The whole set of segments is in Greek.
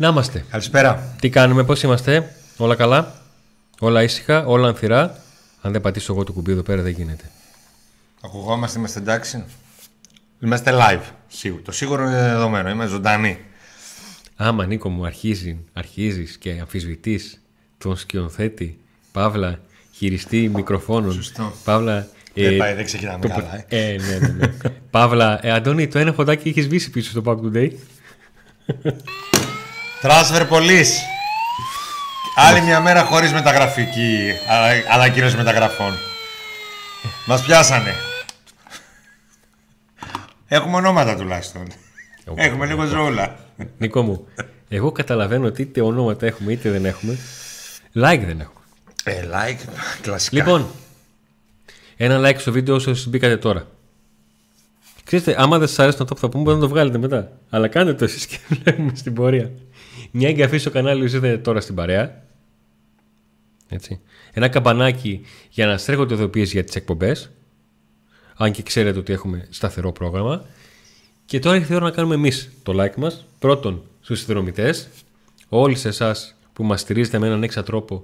Να είμαστε. Καλησπέρα. Τι κάνουμε, πώς είμαστε, Όλα καλά, Όλα ήσυχα, όλα ανθυρά. Αν δεν πατήσω εγώ το κουμπί εδώ πέρα δεν γίνεται. Ακουγόμαστε, είμαστε εντάξει. Είμαστε live. Σίγουρο. Το σίγουρο είναι δεδομένο. Είμαστε ζωντανοί. Άμα Νίκο μου αρχίζει αρχίζεις και αμφισβητείς τον σκηνοθέτη, παύλα, χειριστή μικροφώνων, Σωστό. παύλα... δεν πάει, δεν ξεκινάμε το, καλά. Ε. ε, ναι, ναι, ναι. παύλα, ε, Αντώνη, το ένα φωτάκι έχεις σβήσει πίσω στο Pack Today. Transfer Police. Άλλη μια μέρα χωρίς μεταγραφική ανακοίνωση μεταγραφών. Μας πιάσανε. Έχουμε ονόματα τουλάχιστον. Έχουμε λίγο ζώουλα. Νίκο μου, εγώ καταλαβαίνω ότι είτε ονόματα έχουμε είτε δεν έχουμε. Like δεν έχουμε. Ε, like, κλασικά. Λοιπόν, ένα like στο βίντεο όσο μπήκατε τώρα. Ξέρετε, άμα δεν σας αρέσει αυτό που θα πούμε, μπορείτε να το βγάλετε μετά. Αλλά κάντε το εσείς και βλέπουμε στην πορεία. Μια εγγραφή στο κανάλι που είδατε τώρα στην παρέα. Έτσι. Ένα καμπανάκι για να στρέχονται ειδοποιήσει για τις εκπομπές. Αν και ξέρετε ότι έχουμε σταθερό πρόγραμμα. Και τώρα ήρθε η ώρα να κάνουμε εμείς το like μας. Πρώτον, στους συνδρομητές. Όλοι σε εσάς που μας στηρίζετε με έναν έξα τρόπο,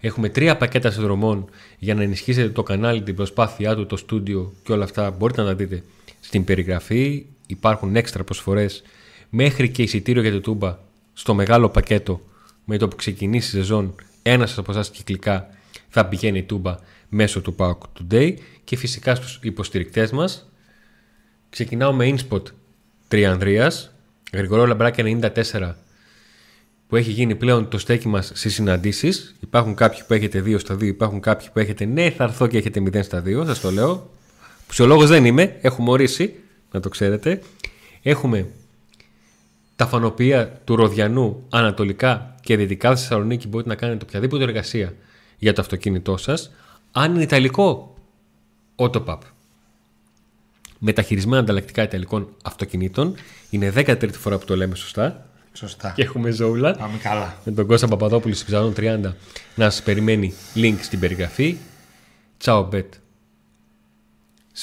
έχουμε τρία πακέτα συνδρομών για να ενισχύσετε το κανάλι, την προσπάθειά του, το στούντιο και όλα αυτά. Μπορείτε να τα δείτε στην περιγραφή. Υπάρχουν έξτρα προσφορές μέχρι και εισιτήριο για το τούμπα στο μεγάλο πακέτο με το που ξεκινήσει η σεζόν. Ένας από εσάς κυκλικά θα πηγαίνει η τούμπα μέσω του Power Today και φυσικά στους υποστηρικτές μας. Ξεκινάω με InSpot Τριανδρίας Γρηγορό Λαμπράκια 94 που έχει γίνει πλέον το στέκι μας στις συναντήσεις. Υπάρχουν κάποιοι που έχετε 2 στα 2 υπάρχουν κάποιοι που έχετε ναι θα έρθω και έχετε 0 στα 2 σας το λέω. Ψιολόγος δεν είμαι, έχουμε ορίσει να το ξέρετε. Έχουμε τα φανοπία του Ροδιανού ανατολικά και δυτικά στη Θεσσαλονίκη μπορείτε να κάνετε οποιαδήποτε εργασία για το αυτοκίνητό σας αν είναι ιταλικό Autopap μεταχειρισμένα ανταλλακτικά ιταλικών αυτοκινήτων είναι 13η φορά που το λέμε σωστά. Σωστά. και έχουμε ζώουλα. Πάμε καλά. με τον Κώστα Παπαδόπουλο στη Πιζανών 30 να σας περιμένει link στην περιγραφή. Ciao Bet.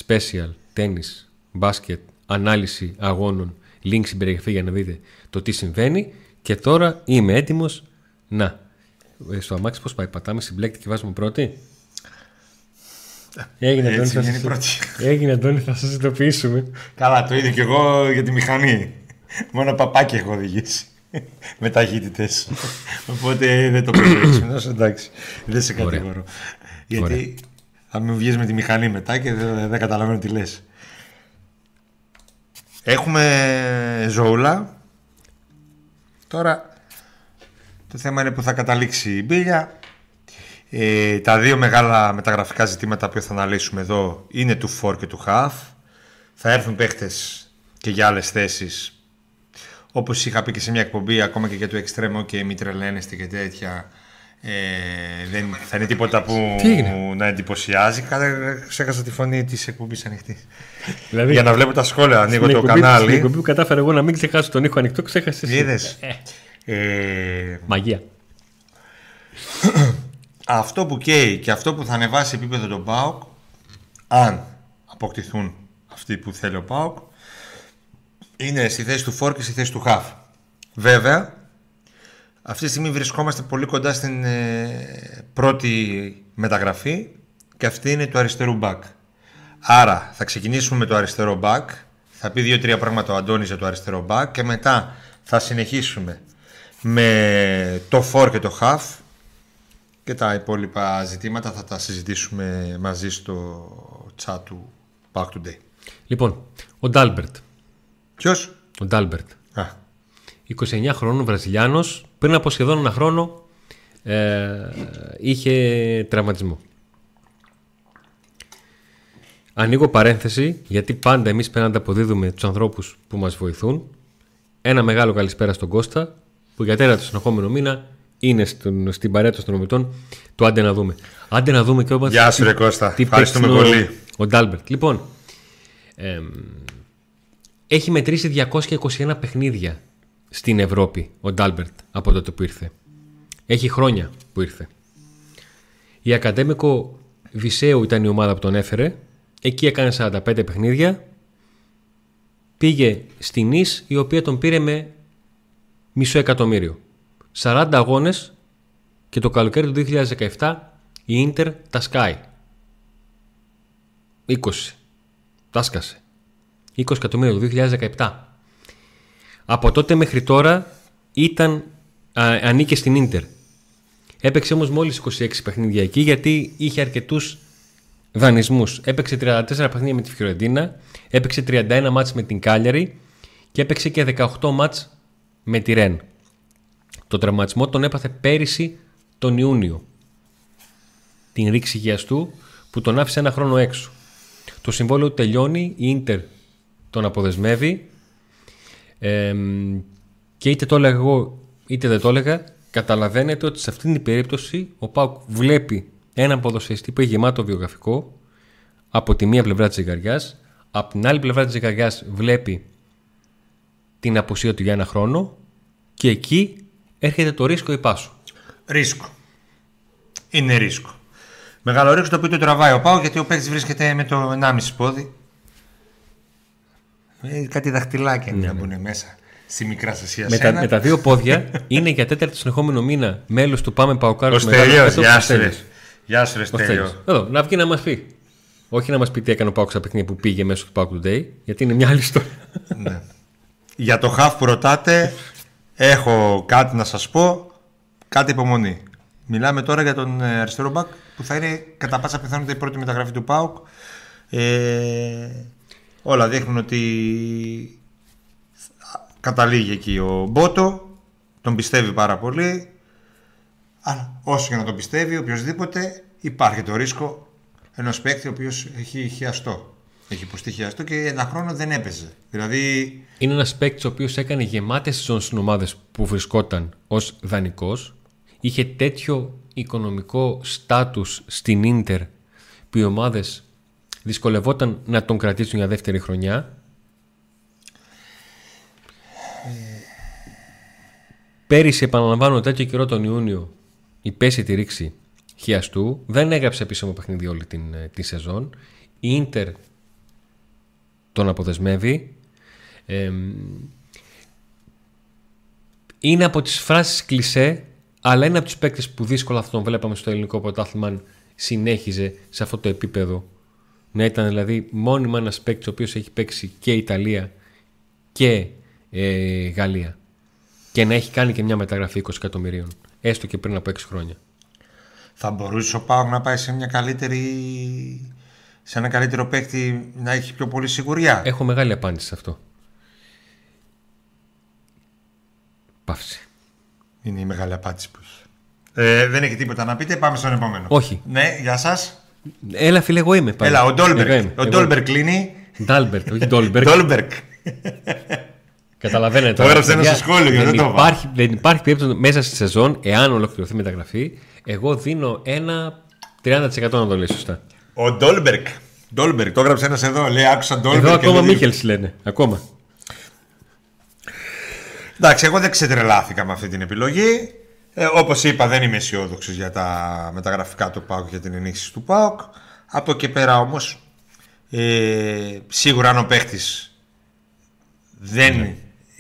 Special, τένις, μπάσκετ, ανάλυση αγώνων link στην περιγραφή για να δείτε το τι συμβαίνει και τώρα είμαι έτοιμος να ε, στο αμάξι πώς πάει πατάμε στην μπλέκτη και βάζουμε πρώτη Έγινε Αντώνη, Έτσι θα βγαίνει σας... πρώτη. Έγινε Αντώνη, θα σας ειδοποιήσουμε. Καλά, το ίδιο και εγώ για τη μηχανή. Μόνο παπάκι έχω οδηγήσει. Με ταχύτητες. Οπότε δεν το προσέξουμε. Τόσο εντάξει. Δεν σε Ωραία. κατηγορώ. Γιατί θα με βγεις με τη μηχανή μετά και δεν, δεν καταλαβαίνω τι λες. Έχουμε ζώουλα. Τώρα το θέμα είναι που θα καταλήξει η μπίλια. Ε, τα δύο μεγάλα μεταγραφικά ζητήματα που θα αναλύσουμε εδώ είναι του for και του half. Θα έρθουν παίχτες και για άλλες θέσεις. Όπως είχα πει και σε μια εκπομπή, ακόμα και για το extreme, και μη τρελαίνεστε και τέτοια. Ε, δεν θα είναι τίποτα που Τι έγινε; να εντυπωσιάζει. Κάτα, ξέχασα τη φωνή της εκπομπής ανοιχτής. Δηλαδή, Για να βλέπω τα σχόλια, ανοίγω στην το εκπομπή- Στην κανάλι. εκπομπή που κατάφερα εγώ να μην ξεχάσω τον ήχο ανοιχτό, ξέχασες εσύ. Είδες. Ε, Μαγεία. αυτό που καίει και αυτό που θα ανεβάσει επίπεδο τον ΠΑΟΚ αν αποκτηθούν αυτοί που θέλει ο ΠΑΟΚ είναι στη θέση του Φόρ και στη θέση του Χαφ. Βέβαια, αυτή τη στιγμή βρισκόμαστε πολύ κοντά στην ε, πρώτη μεταγραφή και αυτή είναι του αριστερού μπακ. Άρα θα ξεκινήσουμε με το αριστερό μπακ, θα πει δύο-τρία πράγματα ο Αντώνης για το αριστερό μπακ και μετά θα συνεχίσουμε με το φορ και το χαφ και τα υπόλοιπα ζητήματα θα τα συζητήσουμε μαζί στο chat του PAOK Today. Λοιπόν, ο Ντάλμπερτ. Ποιος; Ο Ντάλμπερτ. Α, 29 χρόνων Βραζιλιάνος. Πριν από σχεδόν ένα χρόνο ε, είχε τραυματισμό. Ανοίγω παρένθεση γιατί πάντα εμείς πρέπει να ανταποδίδουμε τους ανθρώπους που μας βοηθούν. Ένα μεγάλο καλησπέρα στον Κώστα που για τέταρτο συνεχόμενο μήνα είναι στον, στην παρέα των συνδρομητών του Άντε να δούμε. Άντε να δούμε και όπως Γεια σου, ρε Κώστα. Ευχαριστούμε παίξει πολύ. Ο, ο Ντάλμπερτ. Λοιπόν, εμ, έχει μετρήσει 221 παιχνίδια στην Ευρώπη ο Ντάλμπερτ από τότε που ήρθε. Έχει χρόνια που ήρθε. Η Ακαδέμικο Βυσσέου ήταν η ομάδα που τον έφερε. Εκεί έκανε 45 παιχνίδια. Πήγε στην Ις η οποία τον πήρε με μισό εκατομμύριο. 40 αγώνες και το καλοκαίρι του 2017 η Ίντερ τα σκάει. 20. Τα σκάσε. 20 εκατομμύρια το 2017. Από τότε μέχρι τώρα ήταν, α, ανήκε στην Ίντερ. Έπαιξε όμως μόλις 26 παιχνίδια εκεί γιατί είχε αρκετούς δανεισμούς. Έπαιξε 34 παιχνίδια με τη Φιωρεντίνα, έπαιξε 31 μάτς με την Κάλιαρη και έπαιξε και 18 μάτς με τη Ρεν. Το τραυματισμό τον έπαθε πέρυσι τον Ιούνιο. Την ρήξη υγείας που τον άφησε ένα χρόνο έξω. Το συμβόλαιο τελειώνει, η Ίντερ τον αποδεσμεύει ε, και είτε το έλεγα εγώ είτε δεν το έλεγα καταλαβαίνετε ότι σε αυτήν την περίπτωση ο Πάουκ βλέπει έναν ποδοσφαιριστή που έχει γεμάτο βιογραφικό από τη μία πλευρά της ζυγαριάς από την άλλη πλευρά της ζυγαριάς βλέπει την απουσία του για ένα χρόνο και εκεί έρχεται το ρίσκο ή πάσο. Ρίσκο. Είναι ρίσκο. Μεγάλο ρίσκο το οποίο το τραβάει ο Πάο γιατί ο παίκτης βρίσκεται με το 1,5 πόδι. Ε, κάτι δαχτυλάκια ναι, να ναι. μπουν μέσα στη μικρά σα με, τα, με τα δύο πόδια είναι για τέταρτο συνεχόμενο μήνα μέλος του Πάμε Παοκάρου. Ο Στέλιο, γεια σου. Γεια σου, Στέλιο. Εδώ, να βγει να μας πει. Όχι να μας πει τι έκανε ο Πάοκ στα παιχνίδια που πήγε μέσω του Πάοκ Today, γιατί είναι μια άλλη ιστορία. ναι. Για το χαφ που ρωτάτε, έχω κάτι να σας πω. Κάτι υπομονή. Μιλάμε τώρα για τον ε, αριστερό μπακ που θα είναι κατά πάσα πιθανότητα η πρώτη μεταγραφή του ΠΑΟΚ. Ε, όλα δείχνουν ότι καταλήγει εκεί ο Μπότο. Τον πιστεύει πάρα πολύ. Αλλά όσο και να τον πιστεύει, οποιοδήποτε υπάρχει το ρίσκο ενός παίκτη ο οποίος έχει χιαστό. Έχει υποστεί χιαστό και ένα χρόνο δεν έπαιζε. Δηλαδή... Είναι ένας παίκτης ο οποίος έκανε γεμάτες στις ομάδες που βρισκόταν ως δανεικός είχε τέτοιο οικονομικό στάτους στην Ίντερ που οι ομάδες δυσκολευόταν να τον κρατήσουν για δεύτερη χρονιά; Πέρυσι, επαναλαμβάνω, τέτοιο καιρό τον Ιούνιο υπέστη τη ρήξη χιαστού. Δεν έγραψε επίσημο παιχνίδι όλη την, ε, τη σεζόν. Η Ίντερ τον αποδεσμεύει. είναι από τις φράσεις κλισέ αλλά είναι από τους παίκτες που δύσκολα θα τον βλέπαμε στο ελληνικό πρωτάθλημα αν συνέχιζε σε αυτό το επίπεδο. Να ήταν δηλαδή μόνιμα ένας παίκτης ο οποίος έχει παίξει και Ιταλία και ε, Γαλλία. Και να έχει κάνει και μια μεταγραφή 20 εκατομμυρίων. Έστω και πριν από 6 χρόνια. Θα μπορούσε ο Πάο να πάει σε μια καλύτερη. σε ένα καλύτερο παίκτη να έχει πιο πολύ σιγουριά; Έχω μεγάλη απάντηση σε αυτό. Παύση. Είναι η μεγάλη απάντηση που έχει. Ε, δεν έχει τίποτα να πείτε, πάμε στον επόμενο. Όχι. Ναι, γεια σας. Έλα, φίλε, εγώ είμαι. Πάλι. Έλα, ο Ντόλμπερκ. Ο Ντόλμπερκ κλείνει. Ντάλμπερκ, όχι Ντόλμπερκ. Ντόλμπερκ. Καταλαβαίνετε. Το έγραψε ένα στο σχόλιο, δεν, δεν το υπάρχει, Δεν υπάρχει περίπτωση μέσα στη σεζόν, εάν ολοκληρωθεί η μεταγραφή, εγώ δίνω ένα 30% να το λέει σωστά. Ο Ντόλμπερκ. Ντόλμπερκ, το έγραψε ένας εδώ. Λέει, άκουσα Ντόλμπερκ. Εδώ ακόμα Μίχελς λένε. Ακόμα. Εντάξει, εγώ δεν ξετρελάθηκα με αυτή την επιλογή. Ε, Όπως είπα, δεν είμαι αισιόδοξος για τα μεταγραφικά του ΠΑΟΚ για την ενίσχυση του ΠΑΟΚ. Από εκεί πέρα όμως, ε, σίγουρα αν ο παίχτης δεν ναι.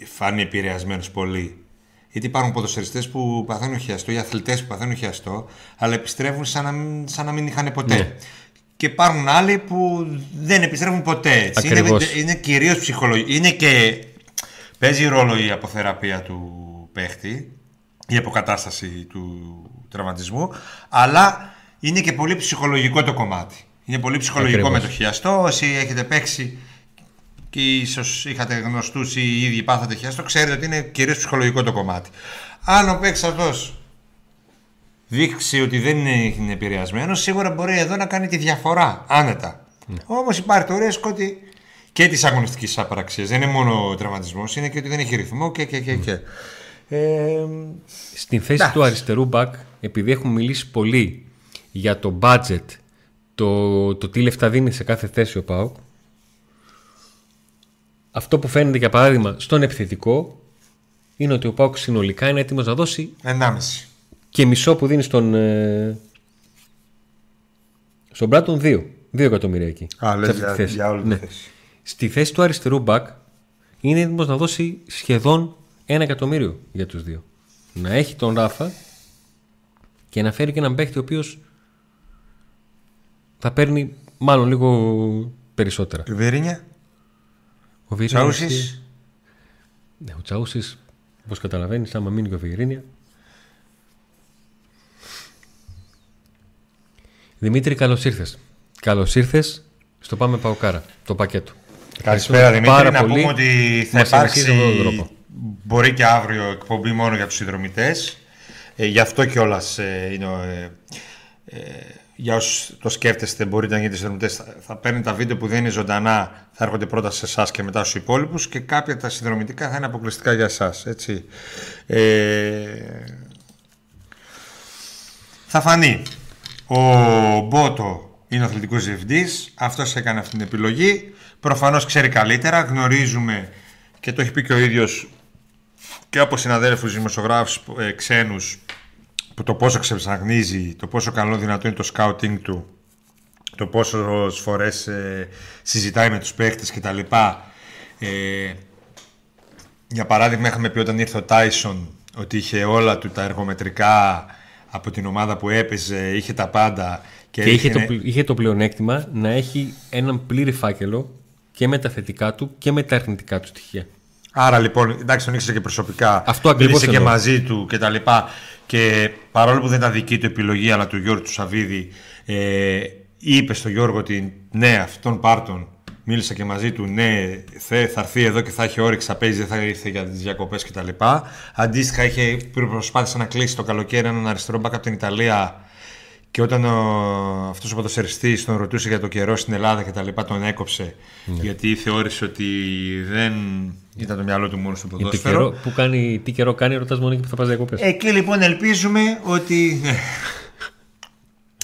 φανεί επηρεασμένος πολύ. Γιατί υπάρχουν ποδοσφαιριστές που παθαίνουν χιαστό, οι αθλητές που παθαίνουν χιαστό, αλλά επιστρέφουν σαν να, σαν να μην είχαν ποτέ. Ναι. Και υπάρχουν άλλοι που δεν επιστρέφουν ποτέ. Έτσι. Είναι, είναι κυρίως ψυχολογικό. Είναι και Παίζει ρόλο η αποθεραπεία του παίχτη, η αποκατάσταση του τραυματισμού, αλλά είναι και πολύ ψυχολογικό το κομμάτι. Είναι πολύ ψυχολογικό με το χιαστό. Όσοι έχετε παίξει και ίσως είχατε γνωστούς ή οι ίδιοι πάθατε χιαστό, ξέρετε ότι είναι κυρίως ψυχολογικό το κομμάτι. Αν ο παίκτης αυτός δείξει ότι δεν είναι επηρεασμένος, σίγουρα μπορεί εδώ να κάνει τη διαφορά άνετα. Ναι. Όμως υπάρχει το ρίσκο ότι και της αγωνιστικής απαραξία. Δεν είναι μόνο ο τραυματισμός, είναι και ότι δεν έχει ρυθμό και. και, και, και. Ε, Στην θέση του αριστερού μπακ, επειδή έχουμε μιλήσει πολύ για το budget, το, το τι λεφτά δίνει σε κάθε θέση ο Πάουκ, αυτό που φαίνεται για παράδειγμα στον επιθετικό είναι ότι ο Πάουκ συνολικά είναι έτοιμος να δώσει 1,5 και μισό που δίνει στον, ε, στον Μπράτον 2. 2 εκατομμύρια εκεί. Α, λες για, για όλη τη ναι. θέση. Στη θέση του αριστερού μπακ είναι έτοιμος να δώσει σχεδόν ένα εκατομμύριο για τους δύο. Να έχει τον Ράφα και να φέρει και έναν παίχτη ο οποίος θα παίρνει μάλλον λίγο περισσότερα. Ο Βιερίνια. Ο Βιερίνια Τσάουσης. έχει- Ναι, ο Τσάουσης, όπως καταλαβαίνεις, άμα μείνει και ο Βιερίνια. Δημήτρη, καλώς ήρθες. Καλώς ήρθες στο Πάμε Παοκάρα, το πακέτο. Καλησπέρα Ευχαριστούμε Δημήτρη. πάρα Να πολύ πούμε ότι που θα μας υπάρξει συνεχίζει αυτόν τον τρόπο. μπορεί και αύριο εκπομπή μόνο για τους συνδρομητές. Ε, γι' αυτό κιόλας ε, είναι... Ε, ε, για όσους το σκέφτεστε, μπορείτε να γίνετε συνδρομητές. Θα, θα παίρνουν τα βίντεο που δεν είναι ζωντανά, θα έρχονται πρώτα σε εσάς και μετά στους υπόλοιπους και κάποια τα συνδρομητικά θα είναι αποκλειστικά για εσάς. Ε, θα φανεί. Ο Μπότο είναι ο αθλητικός διευθυντής. Αυτός έκανε αυτή την επιλογή. Προφανώς ξέρει καλύτερα. Γνωρίζουμε και το έχει πει και ο ίδιος και από συναδέλφους δημοσιογράφους ε, ξένους που το πόσο ξεψαγνίζει, το πόσο καλό δυνατό είναι το scouting του, το πόσο φορές ε, συζητάει με τους παίχτες κτλ. Ε, για παράδειγμα, είχαμε πει όταν ήρθε ο Τάισον ότι είχε όλα του τα εργομετρικά από την ομάδα που έπαιζε, είχε τα πάντα. Και, Και είχε το, έδειχνε- πλ- είχε το πλεονέκτημα να έχει έναν πλήρη φάκελο και με τα θετικά του και με τα αρνητικά του στοιχεία. Άρα λοιπόν, εντάξει, τον ήξερε και προσωπικά. Αυτό ακριβώς Μίλησε και εννοώ. μαζί του και τα λοιπά. Και παρόλο που δεν ήταν δική του επιλογή, αλλά του Γιώργου του Σαββίδη, ε, είπε στο Γιώργο ότι ναι, αυτόν πάρτον. Μίλησα και μαζί του, ναι, θε, θα έρθει εδώ και θα έχει όρεξη, θα παίζει, δεν θα ήρθε για τις διακοπές κτλ. Αντίστοιχα, είχε προσπάθησε να κλείσει το καλοκαίρι έναν αριστερό μπακ από την Ιταλία και όταν ο, αυτός ο ποδοσφαιριστής τον ρωτούσε για το καιρό στην Ελλάδα και τα λοιπά τον έκοψε Ναι. γιατί θεώρησε ότι δεν ήταν το μυαλό του μόνος στο Γιατί ποδόσφαιρο. καιρό, που κάνει, τι καιρό κάνει, ρωτάς μόνο εκεί που θα πας διακοπές. Εκεί λοιπόν ελπίζουμε ότι... ναι.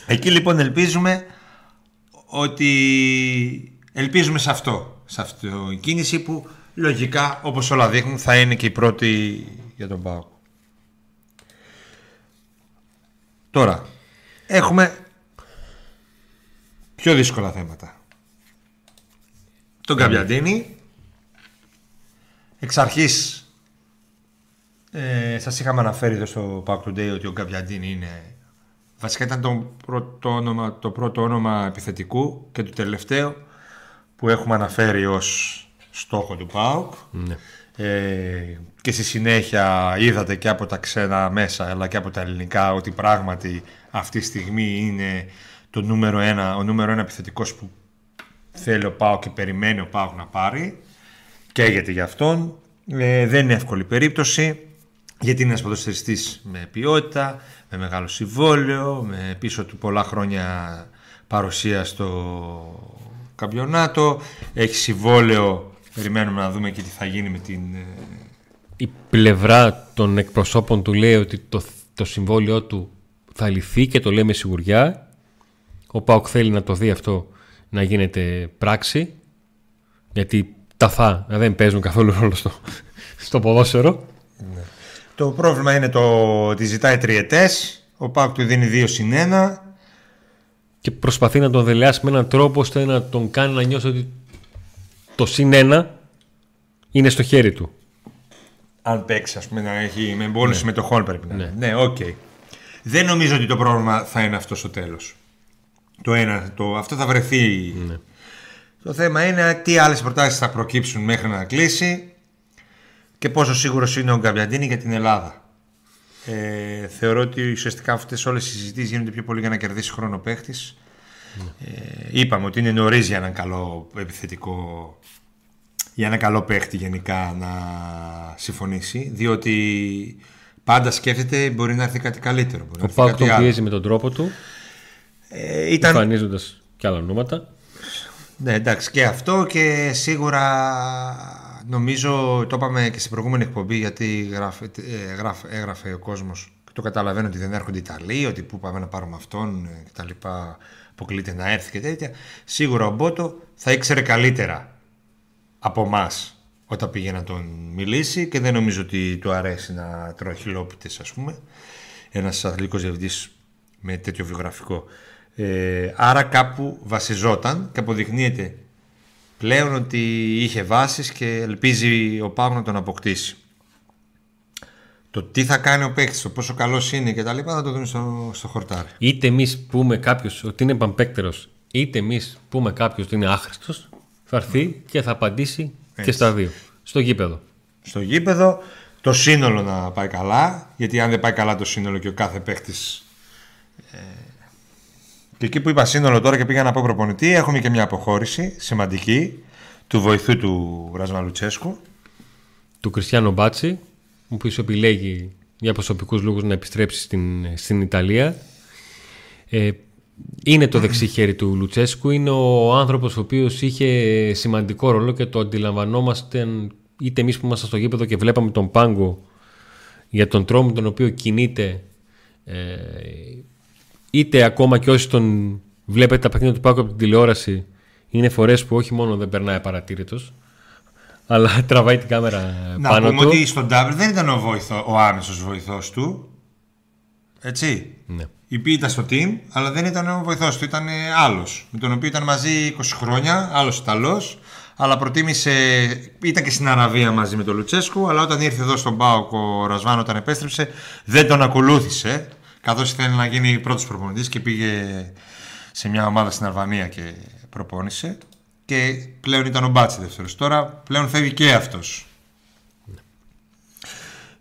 Εκεί λοιπόν ελπίζουμε ότι ελπίζουμε σε αυτό, σε αυτή η κίνηση που λογικά όπως όλα δείχνουν θα είναι και η πρώτη για τον ΠΑΟΚ. Τώρα, έχουμε πιο δύσκολα θέματα. Τον Καβιαντίνη, εξ αρχής ε, σας είχαμε αναφέρει εδώ στο Pack Today ότι ο Γκαβιαντίνη είναι βασικά ήταν το πρώτο, όνομα, το πρώτο όνομα επιθετικού και το τελευταίο που έχουμε αναφέρει ως στόχο του ΠΑΟΚ Ναι. ε, και στη συνέχεια είδατε και από τα ξένα μέσα αλλά και από τα ελληνικά ότι πράγματι αυτή τη στιγμή είναι το νούμερο ένα, ο νούμερο ένα επιθετικός που θέλει ο ΠΑΟΚ και περιμένει ο ΠΑΟΚ να πάρει. Καίγεται για αυτόν ε, δεν είναι εύκολη περίπτωση γιατί είναι ένας ποδοσφαιριστής με ποιότητα, με μεγάλο συμβόλαιο, με πίσω του πολλά χρόνια παρουσία στο καμπιονάτο, έχει συμβόλαιο, περιμένουμε να δούμε και τι θα γίνει με την... ε, Η πλευρά των εκπροσώπων του λέει ότι το, το συμβόλαιό του θα λυθεί και το λέει με σιγουριά. Ο Πάοκ θέλει να το δει αυτό να γίνεται πράξη. Γιατί τα θα δεν παίζουν καθόλου ρόλο στο, στο ποδόσφαιρο. Το πρόβλημα είναι το ότι ζητάει τριετές, ο ΠΑΟΚ του δίνει 2 συν 1, Και προσπαθεί να τον δελεάσει με έναν τρόπο ώστε να τον κάνει να νιώσει ότι το συν ένα είναι στο χέρι του. αν παίξει, ας πούμε, να έχει με μπόνους συμμετοχών πρέπει να είναι. Ναι. Ναι, οκ. Δεν νομίζω ότι το πρόβλημα θα είναι αυτό στο τέλος. Το ένα, το, αυτό θα βρεθεί. Ναι. Το θέμα είναι τι άλλες προτάσεις θα προκύψουν μέχρι να κλείσει και πόσο σίγουρος είναι ο Γκαμπιαντίνη για την Ελλάδα. Ε, θεωρώ ότι ουσιαστικά αυτές όλες οι συζητήσεις γίνονται πιο πολύ για να κερδίσει χρόνο παίχτης. Ε, είπαμε ότι είναι νωρίς για έναν καλό επιθετικό για ένα καλό παίχτη γενικά να συμφωνήσει διότι πάντα σκέφτεται μπορεί να έρθει κάτι καλύτερο μπορεί να Ο έρθει Πάοκ κάτι τον άλλο. πιέζει με τον τρόπο του, Ε, ήταν, εμφανίζοντας και άλλα ονόματα. ναι, εντάξει και αυτό και σίγουρα νομίζω το είπαμε και στην προηγούμενη εκπομπή γιατί γράφε, ε, γράφε- έγραφε ο κόσμος και το καταλαβαίνω ότι δεν έρχονται Ιταλοί ότι πού πάμε να πάρουμε αυτόν ε, και τα λοιπά αποκλείται να έρθει και τέτοια σίγουρα ο Μπότο θα ήξερε καλύτερα από εμάς όταν πήγε να τον μιλήσει και δεν νομίζω ότι του αρέσει να τρώει χιλόπιτες ας πούμε. Ένας αθλητικός διευθυντής με τέτοιο βιογραφικό. Ε, άρα κάπου βασιζόταν και αποδεικνύεται πλέον ότι είχε βάσεις και ελπίζει ο Παύλος να τον αποκτήσει. Το τι θα κάνει ο παίκτης, το πόσο καλός είναι και τα λοιπά θα το δούμε στο, στο χορτάρι. Είτε εμείς πούμε κάποιος ότι είναι παμπέκτερο, είτε εμείς πούμε κάποιος ότι είναι άχρηστος, θα έρθει και θα απαντήσει και στα δύο. Στο γήπεδο. Στο γήπεδο το σύνολο να πάει καλά, γιατί αν δεν πάει καλά το σύνολο και ο κάθε παίκτης. Ε, και εκεί που είπα σύνολο τώρα και πήγα να πω προπονητή, έχουμε και μια αποχώρηση σημαντική του βοηθού του Ρασμα Λουτσέσκου. Του Κριστιανό Μπάτσι, που επιλέγει για προσωπικούς λόγους να επιστρέψει στην, στην Ιταλία. Ε, είναι το δεξί χέρι του Λουτσέσκου, είναι ο άνθρωπος ο οποίος είχε σημαντικό ρόλο και το αντιλαμβανόμαστε είτε εμείς που ήμασταν στο γήπεδο και βλέπαμε τον Πάγκο για τον τρόπο με τον οποίο κινείται ε, είτε ακόμα και όσοι τον βλέπετε τα παιχνίδια του Πάγκου από την τηλεόραση είναι φορές που όχι μόνο δεν περνάει παρατήρητος αλλά τραβάει την κάμερα να πάνω πούμε του. ότι στον Ντάμπλ δεν ήταν ο, βοηθό, ο άμεσος βοηθός του. Έτσι. Ναι. Η ήταν στο team, αλλά δεν ήταν ο βοηθός του, ήταν άλλος. Με τον οποίο ήταν μαζί 20 χρόνια, άλλος Ιταλός. Αλλά προτίμησε, ήταν και στην Αραβία μαζί με τον Λουτσέσκου, αλλά όταν ήρθε εδώ στον Πάοκ ο Ρασβάν όταν επέστρεψε, δεν τον ακολούθησε. Καθώς ήθελε να γίνει πρώτος προπονητής και πήγε σε μια ομάδα στην Αλβανία και προπόνησε και πλέον ήταν ο Μπάτσι δεύτερος. Τώρα πλέον φεύγει και αυτός.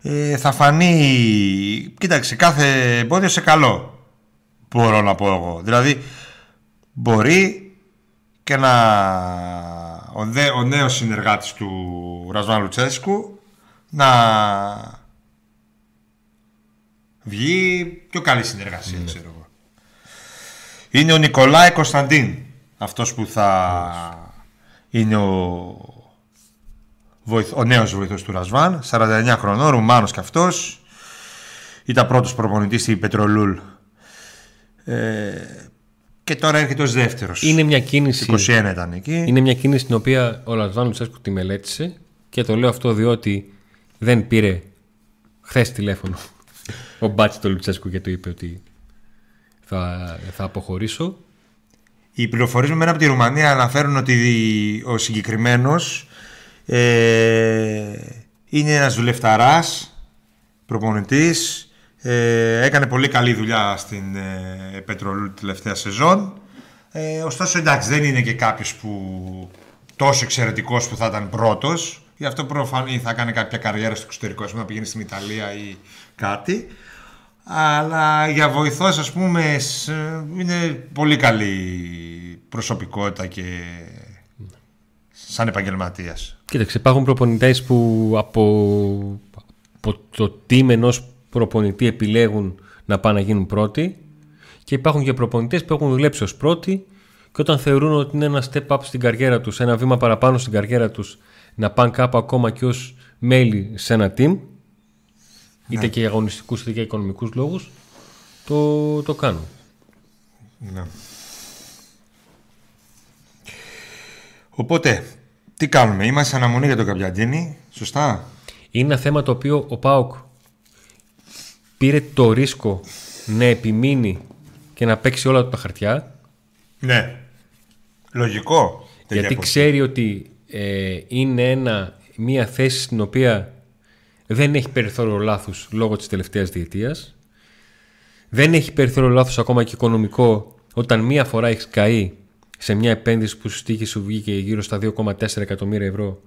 Ε, θα φανεί, κοίταξε, κάθε εμπόδιο σε καλό, μπορώ να πω εγώ. Δηλαδή, μπορεί και να ο, δε, ο νέος συνεργάτης του Ρασβάν Λουτσέσκου να βγει πιο καλή συνεργασία, ναι. ξέρω εγώ. Είναι ο Νικολάη Κωνσταντίν αυτός που θα είναι ο, βοηθ, ο νέος βοηθός του Ρασβάν 49 χρονών, Ρουμάνος και αυτός ήταν πρώτος προπονητής στην Πετρολούλ ε, και τώρα έρχεται ως δεύτερος. Είναι μια κίνηση 21 ήταν εκεί. Είναι μια κίνηση την οποία ο Ρασβάν Λουτσέσκου τη μελέτησε και το λέω αυτό διότι δεν πήρε χθες τηλέφωνο. Ο Μπάτσι του Λουτσέσκου και του είπε ότι θα, θα αποχωρήσω. Οι πληροφορίες με μένα από τη Ρουμανία αναφέρουν ότι ο συγκεκριμένος ε, είναι ένας δουλευταράς, προπονητής, ε, έκανε πολύ καλή δουλειά στην ε, Πετρολού τελευταία σεζόν. Ε, ωστόσο εντάξει δεν είναι και κάποιος που τόσο εξαιρετικός που θα ήταν πρώτος. Γι' αυτό προφανή θα κάνει κάποια καριέρα στο εξωτερικό, να πηγαίνει στην Ιταλία ή κάτι. Αλλά για βοηθός ας πούμε είναι πολύ καλή προσωπικότητα και σαν επαγγελματίας. Κοίταξε, υπάρχουν προπονητές που από, από το team ενός προπονητή επιλέγουν να πάνε να γίνουν πρώτοι και υπάρχουν και προπονητές που έχουν δουλέψει ως πρώτοι και όταν θεωρούν ότι είναι ένα step up στην καριέρα τους, ένα βήμα παραπάνω στην καριέρα τους να πάνε κάπου ακόμα και ως μέλη σε ένα team είτε ναι. και για αγωνιστικούς είτε για οικονομικούς λόγους, το, το κάνουν. Ναι. Οπότε, τι κάνουμε, είμαστε σε αναμονή για τον Καπιαντίνη, σωστά; Είναι ένα θέμα το οποίο ο Πάοκ πήρε το ρίσκο να επιμείνει και να παίξει όλα τα χαρτιά. Ναι. Λογικό. Γιατί ξέρει ότι ε, είναι ένα, μια θέση στην οποία δεν έχει περιθώριο λάθους λόγω της τελευταίας διετίας. Δεν έχει περιθώριο λάθο ακόμα και οικονομικό όταν μία φορά έχεις καεί σε μια επένδυση που σου τύχει σου βγήκε γύρω στα 2,4 εκατομμύρια ευρώ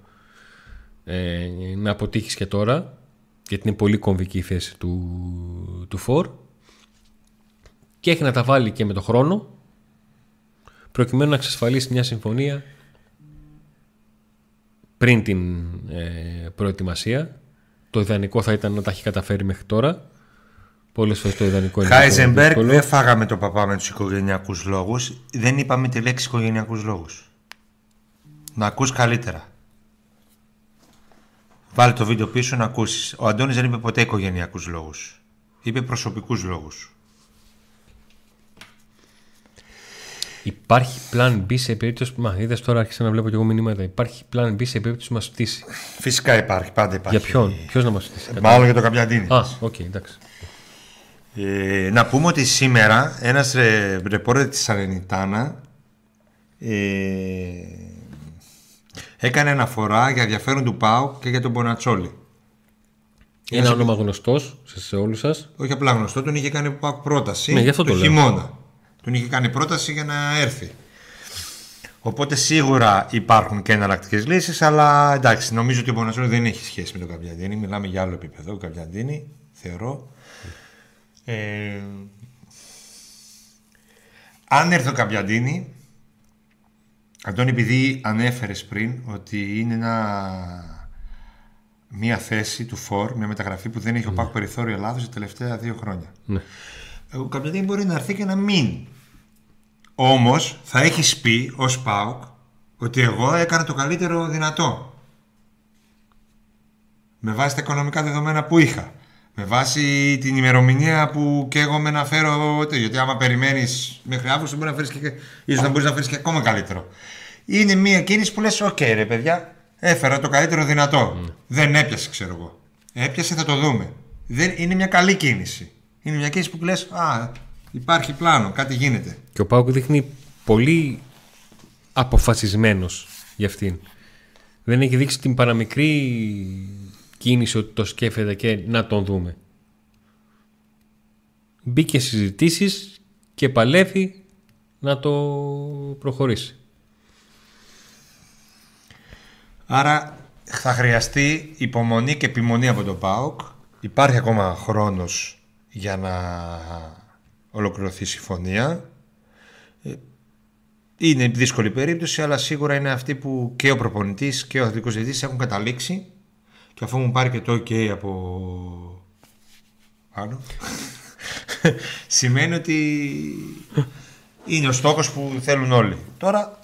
ε, να αποτύχεις και τώρα γιατί είναι πολύ κομβική η θέση του, του φόρ και έχει να τα βάλει και με το χρόνο προκειμένου να εξασφαλίσει μια συμφωνία πριν την ε, προετοιμασία το ιδανικό θα ήταν να τα έχει καταφέρει μέχρι τώρα. Πολλές φορές το ιδανικό είναι. Χάιζενμπεργκ, δεν φάγαμε το παπά με τους οικογενειακούς λόγους. Δεν είπαμε τη λέξη οικογενειακούς λόγους. Να ακούς καλύτερα. Βάλε το βίντεο πίσω να ακούσεις. Ο Αντώνης δεν είπε ποτέ οικογενειακούς λόγους. Είπε προσωπικούς λόγους. Υπάρχει plan B σε περίπτωση που. Μα είδες τώρα άρχισα να βλέπω και εγώ μηνύματα. Υπάρχει plan B σε περίπτωση που μας φτύσει. Φυσικά υπάρχει, πάντα υπάρχει. Για ποιον, ποιος να μας φτύσει. Μάλλον για το Γκαμπιαντίνι. Α, OK, okay, εντάξει. Ε, να πούμε ότι σήμερα ένας ρε, ρεπόρτερ της Αρενιτάνα ε, έκανε αναφορά για ενδιαφέρον του ΠΑΟ και για τον Μπονατσόλη. Ένας όνομα γνωστός σε, σε όλους σας. Όχι απλά γνωστό, τον είχε κάνει Πάουκ πρόταση Ναι, γι' αυτό το, το λέω. χειμώνα. Τον είχε κάνει πρόταση για να έρθει. Οπότε σίγουρα υπάρχουν και εναλλακτικές λύσεις, αλλά εντάξει, νομίζω ότι ο Πονασόλη δεν έχει σχέση με τον Καπιαντίνη. Μιλάμε για άλλο επίπεδο. Ο Καπιαντίνη, θεωρώ. Ε, αν έρθει ο Καπιαντίνη, Αντώνη, επειδή ανέφερες πριν ότι είναι ένα, μια θέση του φόρ, μια μεταγραφή που δεν έχει ο Πάκου περιθώριο Ελλάδος τα τελευταία δύο χρόνια. Ναι. Ο Καπιαντίνη μπορεί να έρθει και να μείνει. Όμως θα έχεις πει ως ΠΑΟΚ ότι εγώ έκανα το καλύτερο δυνατό. Με βάση τα οικονομικά δεδομένα που είχα. Με βάση την ημερομηνία που και εγώ με να φέρω. τέτοιο. Γιατί άμα περιμένεις μέχρι Αύγουστο, μπορεί να φέρεις και. ίσως να μπορείς να φέρεις και ακόμα καλύτερο. Είναι μια κίνηση που λες: Οκ, ρε παιδιά, έφερα το καλύτερο δυνατό. Δεν έπιασε, ξέρω εγώ. Έπιασε, θα το δούμε. Δεν, είναι μια καλή κίνηση. Είναι μια κίνηση που λες: Α, υπάρχει πλάνο, κάτι γίνεται. Και ο ΠΑΟΚ δείχνει πολύ αποφασισμένος για αυτήν. Δεν έχει δείξει την παραμικρή κίνηση ότι το σκέφτεται και να τον δούμε. Μπήκε στις συζητήσεις και παλεύει να το προχωρήσει. Άρα θα χρειαστεί υπομονή και επιμονή από το ΠΑΟΚ. Υπάρχει ακόμα χρόνος για να ολοκληρωθεί η συμφωνία. Ε, Είναι δύσκολη περίπτωση, αλλά σίγουρα είναι αυτή που και ο προπονητής και ο αθλητικός διευθυντής έχουν καταλήξει και αφού μου πάρει και το ok από πάνω σημαίνει ότι είναι ο στόχος που θέλουν όλοι. Τώρα,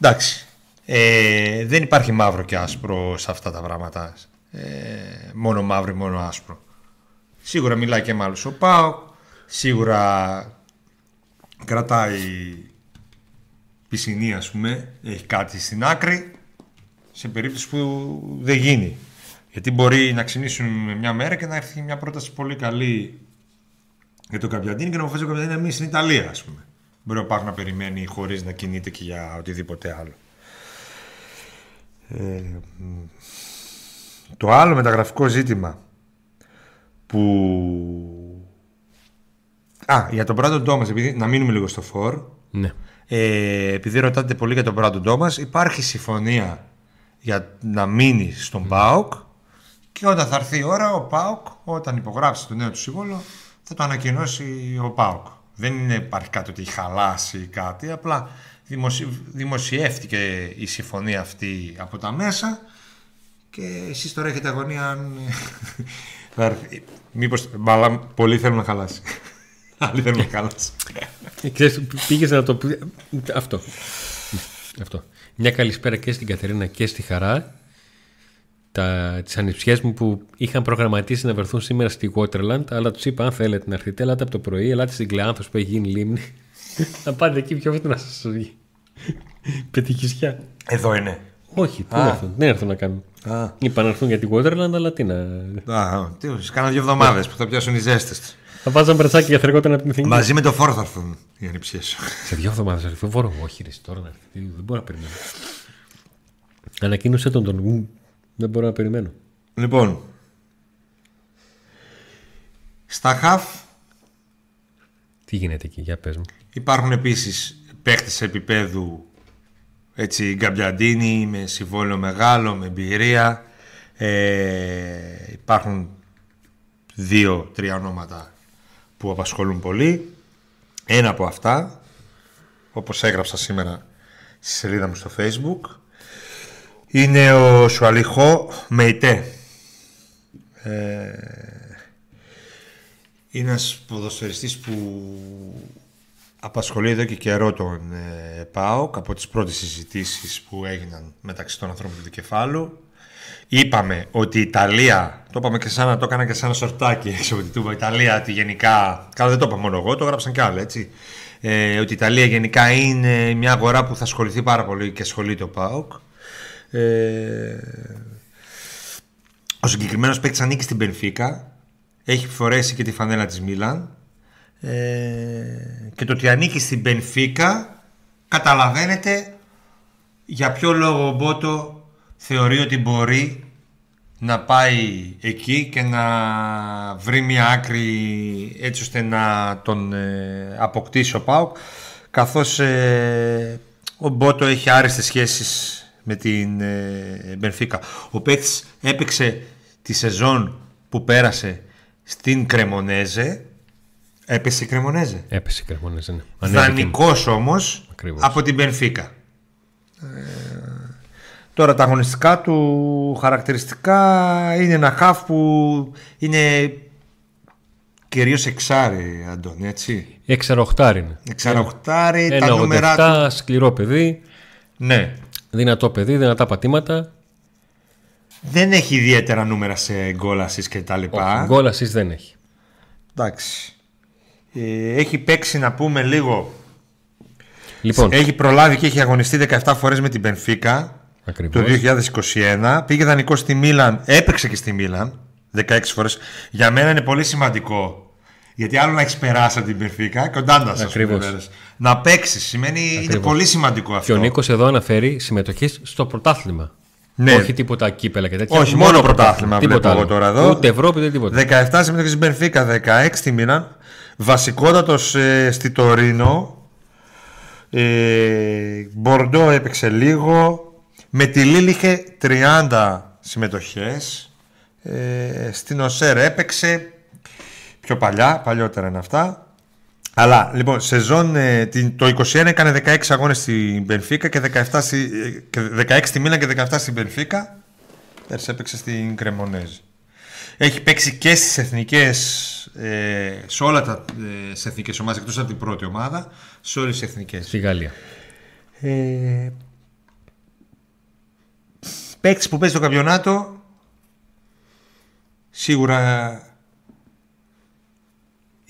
εντάξει, ε, δεν υπάρχει μαύρο και άσπρο σε αυτά τα πράγματα. Ε, μόνο μαύρο ή μόνο άσπρο. Σίγουρα μιλάει και με άλλους ο ΠΑΟΚ, σίγουρα κρατάει πισινή ας πούμε, έχει κάτι στην άκρη σε περίπτωση που δεν γίνει. Γιατί μπορεί να ξυνήσουν μια μέρα και να έρθει μια πρόταση πολύ καλή για τον Καπιαντίνη και να αποφασίσει ο Καπιαντίνη να μείνει στην Ιταλία, ας πούμε. Μπορεί ο Πάκ να περιμένει χωρίς να κινείται και για οτιδήποτε άλλο. Ε, μ. το άλλο μεταγραφικό ζήτημα που... Α, για τον Μπράντον Τόμας, επειδή να μείνουμε λίγο στο φόρ, Ναι. ε, επειδή ρωτάτε πολύ για τον Μπράντον Τόμας, υπάρχει συμφωνία για να μείνει στον ΠΑΟΚ και όταν θα έρθει η ώρα ο ΠΑΟΚ, όταν υπογράψει το νέο του συμβόλαιο, θα το ανακοινώσει ο ΠΑΟΚ. Δεν είναι, υπάρχει κάτι ότι έχει χαλάσει ή κάτι, απλά δημοσι... δημοσιεύτηκε η συμφωνία αυτή από τα μέσα και εσείς τώρα έχετε αγωνία αν... θα έρθει. Μήπως μπαλά, πολλοί θέλουν να χαλάσει. Άλλοι θέλουν να χαλάσει. Ε, Ξέρεις, πήγες να το πει... Αυτό. Αυτό. Μια καλησπέρα και στην Καθερίνα και στη Χαρά. Τα, τις ανιψιές μου που είχαν προγραμματίσει να βρεθούν σήμερα στη Waterland αλλά τους είπα αν θέλετε να έρθετε ελάτε από το πρωί ελάτε στην Κλεάνθος που έχει γίνει λίμνη να πάτε εκεί πιο φύτου να σας βγει πετυχισιά Εδώ είναι. όχι τι Α. να έρθουν, δεν έρθουν να κάνουν Α, είπα να έρθουν για τη Waterland αλλά τι να α, τι, κάνα δύο εβδομάδες που θα πιάσουν οι ζέστες. θα βάζαν μπρατσάκι για θρεγόταν από την εθνική Μαζί με το φόρο θα έρθουν οι ανιψιές σου. Σε δύο εβδομάδες έρθει ο Βόρο. Όχι, ρε, τώρα να έρθει. Δεν μπορώ να περιμένω. Ανακοίνωσε τον τον. Μμ, Δεν μπορώ να περιμένω. Λοιπόν, στα χαφ Τι γίνεται εκεί, για πες μου. υπάρχουν επίσης παίχτες επίπεδου έτσι γκαμπιαντίνη με συμβόλαιο μεγάλο, με εμπειρία. Ε, υπάρχουν δύο-τρία ονόματα που απασχολούν πολύ. Ένα από αυτά, όπως έγραψα σήμερα στη σελίδα μου στο facebook, είναι ο Σουαλιχό Μεϊτέ. Ε, είναι ένας ποδοσφαιριστής που απασχολεί εδώ και καιρό τον ε, ΠΑΟΚ από τις πρώτες συζητήσεις που έγιναν μεταξύ των ανθρώπων του δικεφάλου. Είπαμε ότι η Ιταλία, το είπαμε και σαν το έκανα και σαν ένα σορτάκι έξω από την Τούμπα, η Ιταλία ότι γενικά, καλά δεν το είπα μόνο εγώ, το έγραψαν κι άλλοι έτσι, ε, ότι η Ιταλία γενικά είναι μια αγορά που θα ασχοληθεί πάρα πολύ και ασχολείται ο ΠΑΟΚ. Ε, ο συγκεκριμένος παίκτης ανήκει στην Πενφύκα. Έχει φορέσει και τη φανέλα της Μίλαν. Ε, και το ότι ανήκει στην Πενφύκα καταλαβαίνετε για ποιο λόγο ο Μπότο θεωρεί ότι μπορεί να πάει εκεί και να βρει μια άκρη έτσι ώστε να τον ε, αποκτήσει ο Πάουκ καθώς ε, ο Μπότο έχει άριστες σχέσεις με την ε, Μπενφίκα. Ο παίκτης έπαιξε τη σεζόν που πέρασε στην Κρεμονέζε. Έπεσε η Κρεμονέζε. Έπεσε η Κρεμονέζε, ναι. Δανεικός όμως Ακριβώς. από την Μπενφίκα. Ε, τώρα τα αγωνιστικά του χαρακτηριστικά είναι ένα χαφ που είναι κυρίως εξάρι, Αντώνη, έτσι. Εξαροχτάρι είναι. Εξαροχτάρι, τα Ένα νούμερα 87, του. σκληρό παιδί, Ναι. Δυνατό παιδί, δυνατά πατήματα. Δεν έχει ιδιαίτερα νούμερα σε γκολ assist και τα λοιπά. Γκολ assist δεν έχει. Εντάξει. Ε, έχει παίξει να πούμε λίγο. Λοιπόν, Έχει προλάβει και έχει αγωνιστεί 17 φορές με την Πενφίκα το ακριβώς. 2021. Πήγε δανεικό στη Μίλαν, έπαιξε και στη Μίλαν 16 φορές. Για μένα είναι πολύ σημαντικό. Γιατί άλλο να έχεις περάσει από την Πενφίκα και ο Ντάντα Ακριβώς. Να παίξεις σημαίνει είναι Ακριβώς. πολύ σημαντικό Και αυτό. ο Νίκος εδώ αναφέρει συμμετοχές στο πρωτάθλημα. Ναι. Όχι τίποτα κύπελα και τέτοια. Όχι, μόνο πρωτάθλημα βλέπω εγώ τώρα εδώ. Ούτε Ευρώπη, ούτε τίποτα. 17 συμμετοχής στην Μπενφίκα, 16 στη Μίλαν. Βασικότατος ε, στη Τωρίνο. Ε, Μπορντό έπαιξε λίγο. Με τη Λίλ είχε 30 συμμετοχές. Ε, στην Οσέρ έπαιξε πιο παλιά, παλιότερα είναι αυτά. Αλλά λοιπόν, σεζόν ε, την- το 21 έκανε 16 αγώνες στην Μπενφίκα και 17 στη, ε, και 16 στη Μίλαν και 17 στην Μπενφίκα. Πέρσι έπαιξε στην Κρεμονέζη. Έχει παίξει και στις εθνικές, ε, σε όλα τα ε, σε εθνικές ομάδες, εκτός από την πρώτη ομάδα, σε όλες τις εθνικές. Στη Γαλλία. Ε, παίκτης που παίζει το καμπιονάτο, σίγουρα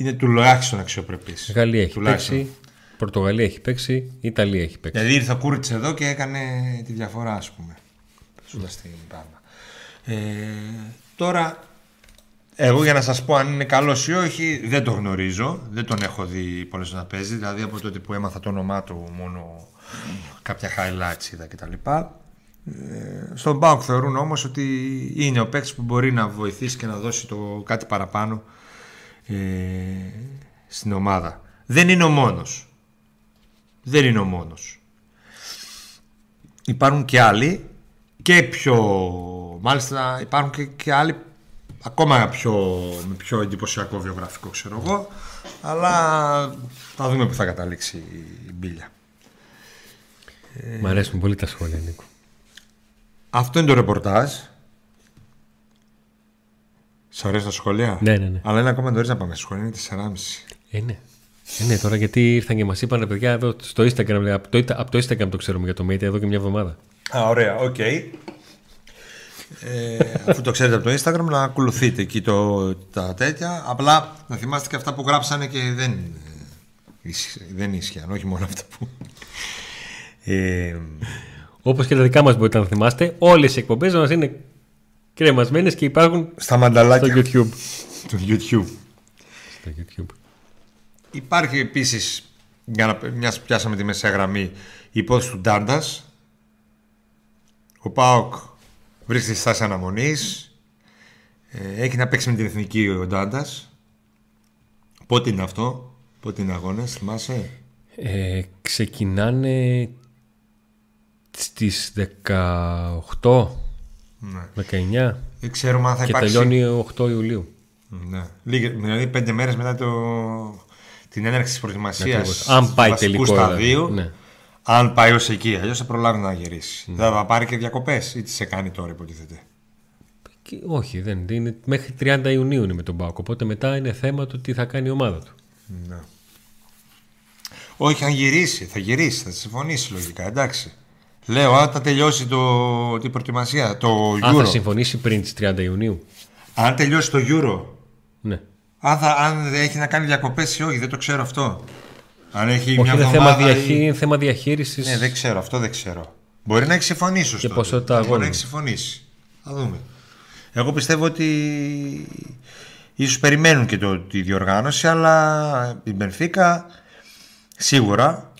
είναι τουλάχιστον αξιοπρεπής. Γαλλία έχει Τουλάχιστον. παίξει, Πορτογαλία έχει παίξει, Ιταλία έχει παίξει. Δηλαδή ήρθε ο Κούριτς εδώ και έκανε τη διαφορά, ας πούμε. Παίζοντας στην Πάρμα. Ε, τώρα, εγώ για να σας πω αν είναι καλός ή όχι, δεν το γνωρίζω. Δεν τον έχω δει πολλές να παίζει. Δηλαδή από τότε που έμαθα το όνομά του μόνο κάποια highlights είδα κτλ. Ε, στον Μπάουκ θεωρούν όμως ότι είναι ο παίκτης που μπορεί να βοηθήσει και να δώσει το κάτι παραπάνω ε, στην ομάδα. Δεν είναι ο μόνος. Δεν είναι ο μόνος. Υπάρχουν και άλλοι και πιο... Μάλιστα υπάρχουν και, και άλλοι ακόμα πιο, με πιο εντυπωσιακό βιογραφικό ξέρω εγώ αλλά θα δούμε που θα καταλήξει η μπίλια. Μ' αρέσουν πολύ τα σχόλια, Νίκο. Αυτό είναι το ρεπορτάζ. Σ' αρέσει τα σχόλια; Ναι, ναι, ναι. Αλλά είναι ακόμα νωρίς να πάμε στα σχόλια, είναι 4.30. Ε, ναι. Ε, ναι, τώρα γιατί ήρθαν και μας είπαν, παιδιά, εδώ στο Instagram, λέει, από το, από το Instagram το ξέρουμε για το Μεϊτέ εδώ και μια εβδομάδα. Α, ωραία, οκ. Ε, αφού το ξέρετε από το Instagram, να ακολουθείτε εκεί το, τα τέτοια. Απλά να θυμάστε και αυτά που γράψανε και δεν, ε, ίσχυ- δεν ίσχυαν, όχι μόνο αυτά που. Ε, Όπως και τα δικά μας μπορείτε να θυμάστε, όλες οι εκπομπές μας είναι κρεμασμένες και υπάρχουν στα στο μανταλάκια YouTube. του YouTube. Στο YouTube. Υπάρχει επίσης, για να, μιας που πιάσαμε τη μεσαία γραμμή, η υπόθεση του Ντάντας. Ο Πάοκ βρίσκεται στη στάση αναμονής. Ε, έχει να παίξει με την εθνική ο Ντάντας. Πότε είναι αυτό, πότε είναι αγώνες, θυμάσαι; Ε, ξεκινάνε στις 18, Ναι. 19 Δεν ξέρουμε αν θα και υπάρξει... τελειώνει 8 Ιουλίου. Ναι. Λίγε- δηλαδή πέντε μέρες μετά το... την έναρξη της προετοιμασίας Ακριβώς. Αν πάει του βασικού τελικό, δηλαδή. σταδίου, Ναι. αν πάει ως εκεί, αλλιώς θα προλάβει να γυρίσει. Δεν θα πάρει και διακοπές ή τις σε κάνει τώρα υποτίθεται. Και, όχι, δεν είναι. Μέχρι 30 Ιουνίου είναι με τον Πάοκ. Οπότε μετά είναι θέμα του τι θα κάνει η ομάδα του. Ναι. Όχι, αν γυρίσει, θα γυρίσει, θα συμφωνήσει λογικά, εντάξει. Λέω, αν θα τελειώσει το, την προετοιμασία, το Αν θα Euro. συμφωνήσει πριν τις 30 Ιουνίου. Αν τελειώσει το Euro, Ναι. αν, θα, αν έχει να κάνει διακοπές ή όχι, δεν το ξέρω αυτό. Αν έχει Όχι, μια είναι θέμα, εβδομάδα διαχεί... ή... είναι θέμα διαχείρισης. Ναι, δεν ξέρω, αυτό δεν ξέρω. Μπορεί να έχει συμφωνήσει ωστόσο. ποσότητα Μπορεί να αγώνων. έχει συμφωνήσει. Θα δούμε. Εγώ πιστεύω ότι ίσως περιμένουν και το, τη διοργάνωση, αλλά η Μπενφίκα σίγουρα.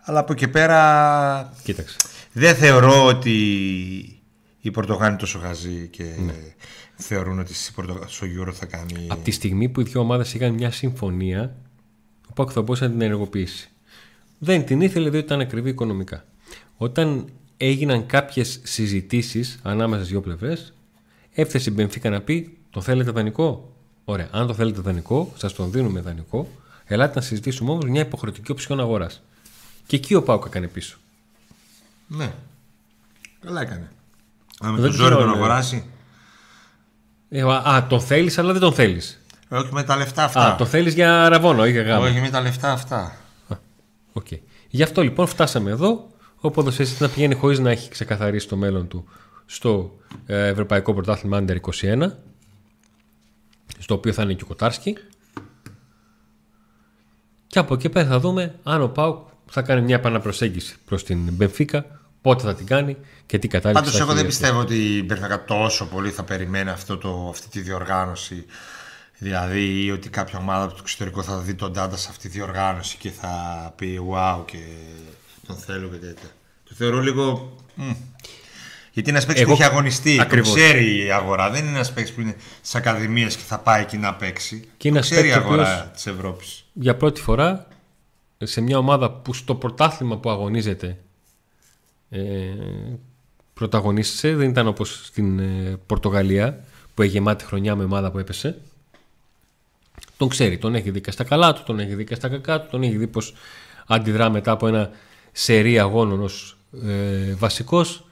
Αλλά από εκεί πέρα Κοίταξε. Δεν θεωρώ ότι οι Πορτογάλοι είναι τόσο χαζοί και Ναι. θεωρούν ότι στη Πορτο- στο Euro θα κάνει. Από τη στιγμή που οι δύο ομάδες είχαν μια συμφωνία, ο Πάουκ θα μπορούσε να την ενεργοποιήσει. Δεν την ήθελε διότι ήταν ακριβή οικονομικά. Όταν έγιναν κάποιες συζητήσεις ανάμεσα στις δύο πλευρές, έφτασε η Μπενφίκα να πει: Το θέλετε δανεικό; Ωραία, αν το θέλετε δανεικό, σας τον δίνουμε δανεικό. Ελάτε να συζητήσουμε όμως μια υποχρεωτική οψιόν αγοράς. Και εκεί ο ΠΑΟΚ έκανε πίσω. Ναι. Καλά έκανε. Αν με Δεν το ζόρι ξέρω, τον ναι. αγοράσει. Ε, α, τον θέλεις, αλλά δεν τον θέλεις. Όχι με τα λεφτά αυτά. Α, το θέλεις για αρραβώνα ή για γάμο. Όχι με τα λεφτά αυτά. Οκ. Γι' αυτό λοιπόν φτάσαμε εδώ. Ο ποδοσφαιριστής να πηγαίνει χωρίς να έχει ξεκαθαρίσει το μέλλον του στο ε, Ευρωπαϊκό Πρωτάθλημα Under 21 στο οποίο θα είναι και ο Κοτάρσκι και από εκεί πέρα θα δούμε αν ο Πάουκ θα κάνει μια επαναπροσέγγιση προς την Μπενφίκα πότε θα την κάνει και τι κατάληξη Πάντως, θα εγώ έχει δεν αυτή. πιστεύω ότι η Μπερνακα τόσο πολύ θα περιμένει αυτό το, αυτή τη διοργάνωση. Δηλαδή, ή ότι κάποια ομάδα από το εξωτερικό θα δει τον Τάντα σε αυτή τη διοργάνωση και θα πει Wow και τον θέλω και τέτοια. Το θεωρώ λίγο. μμ. Γιατί είναι ένας παίκτης που Εγώ- έχει αγωνιστεί, Ακριβώς. το ξέρει η αγορά. Δεν είναι ένας παίκτης που είναι στι ακαδημίες και θα πάει εκεί να παίξει. Και είναι το ξέρει η ένας παίκτης ο αγορά της Ευρώπης. για πρώτη φορά σε μια ομάδα που στο πρωτάθλημα που αγωνίζεται ε, πρωταγωνίστησε δεν ήταν όπως στην ε, Πορτογαλία που έχει γεμάτη χρονιά με ομάδα που έπεσε. Τον ξέρει, τον έχει δει και στα καλά του τον έχει δει και στα κακά του τον έχει δει πως αντιδρά μετά από ένα σερί αγώνων ως ε, βασικός.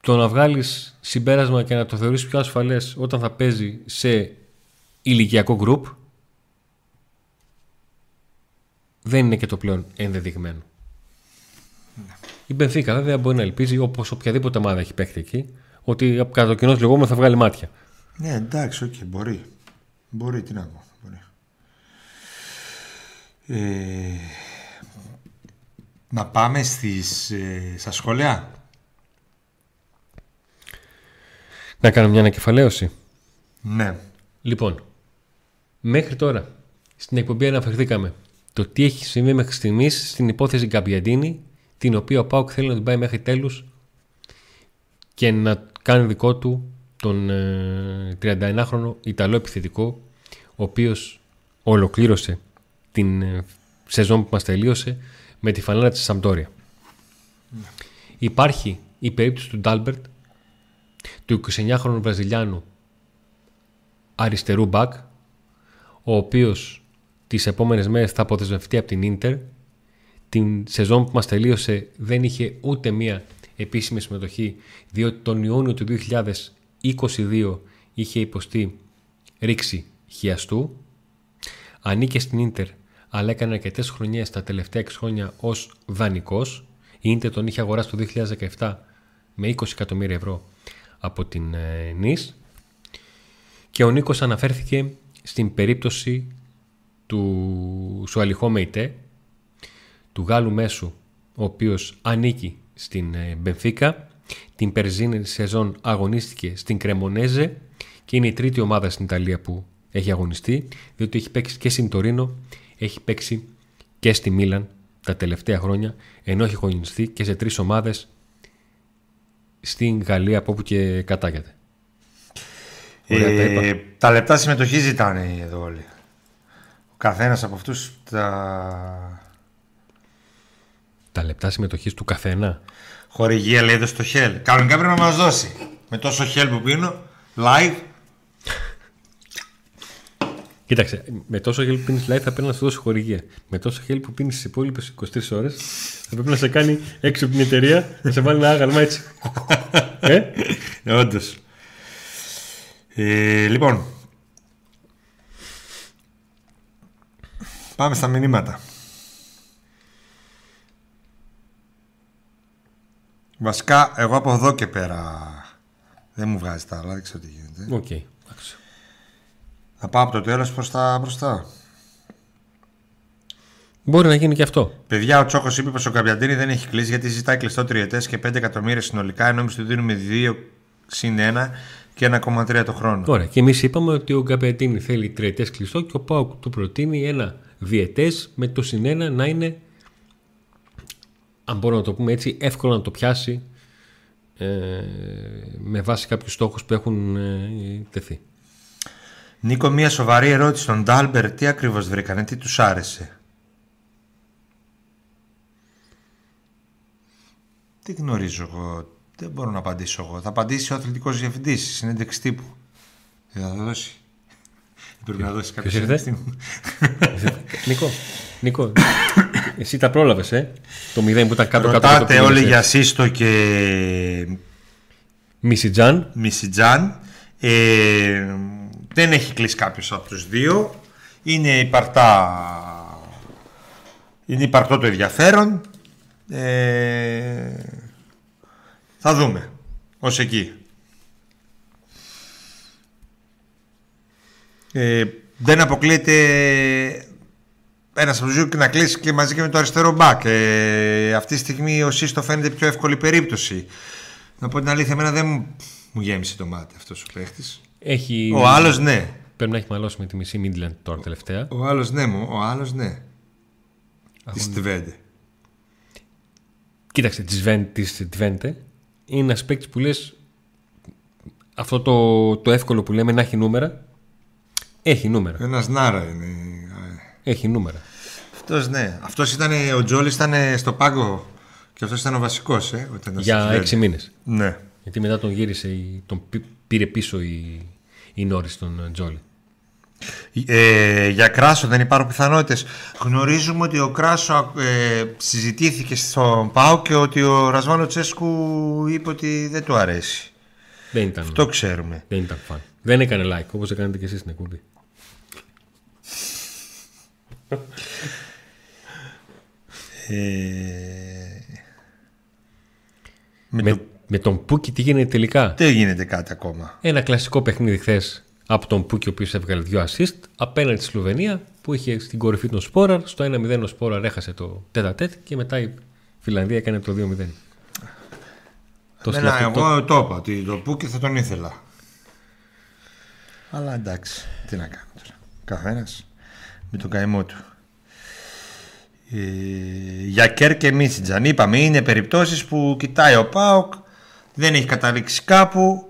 Το να βγάλεις συμπέρασμα και να το θεωρείς πιο ασφαλές όταν θα παίζει σε ηλικιακό γκρουπ δεν είναι και το πλέον ενδεδειγμένο. Η Μπενφίκα βέβαια μπορεί να ελπίζει όπως οποιαδήποτε ομάδα έχει παίχτη εκεί ότι από κατά το κοινό λεγόμενο θα βγάλει μάτια. Ναι, εντάξει, οκ, μπορεί. Μπορεί, τι να πω. Μπορεί. Ε, να πάμε στις, ε, στα σχόλια; Να κάνω μια ανακεφαλαίωση. Ναι. Λοιπόν, μέχρι τώρα στην εκπομπή αναφερθήκαμε το τι έχει συμβεί μέχρι στιγμής στην υπόθεση Γκαμπιαντίνι, την οποία ο ΠΑΟΚ θέλει να την πάει μέχρι τέλους και να κάνει δικό του τον ε, 31χρονο Ιταλό επιθετικό, ο οποίος ολοκλήρωσε την ε, σεζόν που μας τελείωσε με τη φανέλα της Σαμπντόρια. Υπάρχει η περίπτωση του Ντάλμπερτ, του 29χρονου Βραζιλιάνου αριστερού μπακ, ο οποίος τις επόμενες μέρες θα αποδεσμευτεί από την Ίντερ. Την σεζόν που μας τελείωσε δεν είχε ούτε μία επίσημη συμμετοχή, διότι τον Ιούνιο του 2022 είχε υποστεί ρήξη χιαστού. Ανήκε στην Ίντερ, αλλά έκανε αρκετές χρονιές τα τελευταία 6 χρόνια ως δανεικός. Η Ίντερ τον είχε αγοράσει το 2017 με 20 εκατομμύρια ευρώ από την ε, Νις. Και ο Νίκος αναφέρθηκε στην περίπτωση του Σουαλιχό Μεϊτέ, του Γάλλου Μέσου, ο οποίος ανήκει στην ε, Μπενφίκα. Την περσίνη σεζόν αγωνίστηκε στην Κρεμονέζε και είναι η τρίτη ομάδα στην Ιταλία που έχει αγωνιστεί, διότι έχει παίξει και στην Τωρίνο, έχει παίξει και στη Μίλαν τα τελευταία χρόνια, ενώ έχει αγωνιστεί και σε τρεις ομάδες στην Γαλλία από όπου και κατάγεται. Ωραία, τα είπα. Ε, τα λεπτά συμμετοχή ζητάνε εδώ όλοι. Ο καθένας από αυτούς τα Τα λεπτά συμμετοχής του καθένα. χορηγία λέει εδώ στο Hell. Κανονικά πρέπει να μας δώσει. Με τόσο Hell που πίνω, live, Κοίταξε, με τόσο χέλ που πίνεις live θα πρέπει να σου δώσει χορηγία. Με τόσο χέλ που πίνεις τις υπόλοιπες 23 ώρες θα πρέπει να σε κάνει έξω από την εταιρεία να σε βάλει ένα άγαλμα έτσι. ε; Όντως. Ε, λοιπόν. Πάμε στα μηνύματα. Βασικά, εγώ από εδώ και πέρα δεν μου βγάζει τα άλλα, δεν ξέρω τι γίνεται. Οκ. εντάξει. Θα πάω από το τέλος προς τα μπροστά. Μπορεί να γίνει και αυτό. Παιδιά, ο Τσόκος είπε πως ο Καπιαντίνη δεν έχει κλείσει γιατί ζητάει κλειστό τριετέ και 5 εκατομμύρια συνολικά, ενώ εμείς του δίνουμε 2 συν 1 και 1,3 το χρόνο. Ωραία. Και εμείς είπαμε ότι ο Γκαπετίνη θέλει τριετέ κλειστό και ο Πάουκ του προτείνει ένα διετέ με το συνένα να είναι, αν μπορούμε να το πούμε έτσι, εύκολο να το πιάσει ε, με βάση κάποιους στόχους που έχουν ε, τεθεί. Νίκο, μία σοβαρή ερώτηση στον Ντάλμπερ. Τι ακριβώς βρήκανε, τι τους άρεσε; Τι γνωρίζω εγώ. Δεν μπορώ να απαντήσω εγώ. Θα απαντήσει ο αθλητικός διευθυντής στη συνέντευξη τύπου. Δεν θα δώσει. Πρέπει να δώσει κάποιο Ποιος ήρθε; συνέντευξη. Νίκο, Νίκο, εσύ τα πρόλαβες, ε; Το 0 που ήταν κάτω κάτω. Ρωτάτε όλοι για Σύστο και Μισιτζάν. Μισιτζάν. Ε, δεν έχει κλείσει κάποιος από τους δύο. Είναι υπαρτά... Είναι υπαρτό το ενδιαφέρον. Ε, θα δούμε. Ως εκεί. Ε, δεν αποκλείεται ένας από τους δύο και να κλείσει και μαζί και με το αριστερό μπακ. Ε, αυτή τη στιγμή ο Σύστο φαίνεται πιο εύκολη περίπτωση. Να πω την αλήθεια, εμένα δεν μου, μου γέμισε το μάτι αυτός ο παίχτης. Έχει... Ο άλλος ναι. Πρέπει να έχει μαλώσει με τη μισή Midland τώρα τελευταία. Ο άλλος ναι μου. Ο άλλος ναι. Της Στιβέντε. Κοίταξε, της Σβέν- της Twente είναι ένας παίκτης που λες αυτό το, το εύκολο που λέμε να έχει νούμερα. Έχει νούμερα. Ένας Νάρα είναι. Έχει νούμερα. Αυτός ναι. Αυτός ήταν. Ο Τζόλι ήταν στο πάγκο. Και αυτός ήταν ο βασικός, ε. Όταν ήταν στη Για Twente. έξι μήνες. Ναι. Γιατί μετά τον γύρισε, η- τον πή- πήρε πίσω η, η Νόρις τον ε, Τζόλι. Ε, για Κράσο δεν υπάρχουν πιθανότητες. Γνωρίζουμε ότι ο Κράσο ε, συζητήθηκε στον ΠΑΟ και ότι ο Ρασβάνο Τσέσκου είπε ότι δεν του αρέσει. Δεν ήταν, Το ξέρουμε. δεν ήταν φαν. Δεν έκανε like όπως έκανατε και εσείς στην εκπομπή. Ε, με Με, το... με τον Πούκι τι γίνεται τελικά; Δεν γίνεται κάτι ακόμα. Ένα κλασικό παιχνίδι χθες από τον Πούκι, ο οποίος έβγαλε δύο assist απέναντι στη Σλοβενία που είχε στην κορυφή τον Σπόραρ. Στο 1-0 ο Σπόραρ έχασε το τέτα τέτ και μετά η Φιλανδία έκανε το 2-0. Το Εμένα, συλλαβ- το- εγώ το είπα ότι το Πούκι θα τον ήθελα. Αλλά εντάξει, τι να κάνω τώρα. Καθένας με τον καημό του. Ε, για Κέρ και Μίσιτζαν είπαμε είναι περιπτώσεις που κοιτάει ο Πάοκ δεν έχει καταλήξει κάπου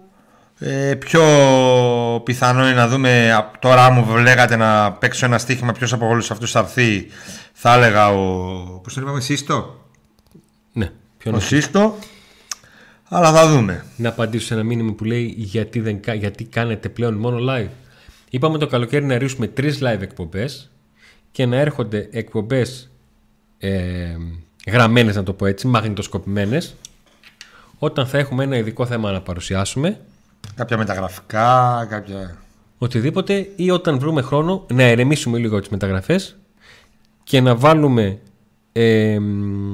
ε, πιο πιθανό είναι να δούμε α, τώρα αν μου λέγατε να παίξω ένα στοίχημα ποιος από όλους αυτούς θα έρθει θα έλεγα ο πώς το είπαμε Σύστο Ναι, ποιος ο να, Σύστο αλλά θα δούμε να απαντήσω σε ένα μήνυμα που λέει γιατί, δεν, κα- γιατί κάνετε πλέον μόνο live; Είπαμε το καλοκαίρι να ρίξουμε τρεις live εκπομπές και να έρχονται εκπομπές ε, γραμμένες να το πω έτσι, μαγνητοσκοπημένες. Όταν θα έχουμε ένα ειδικό θέμα να παρουσιάσουμε. Κάποια μεταγραφικά κάποια οτιδήποτε ή όταν βρούμε χρόνο να ερεμήσουμε λίγο τις μεταγραφές και να βάλουμε ε,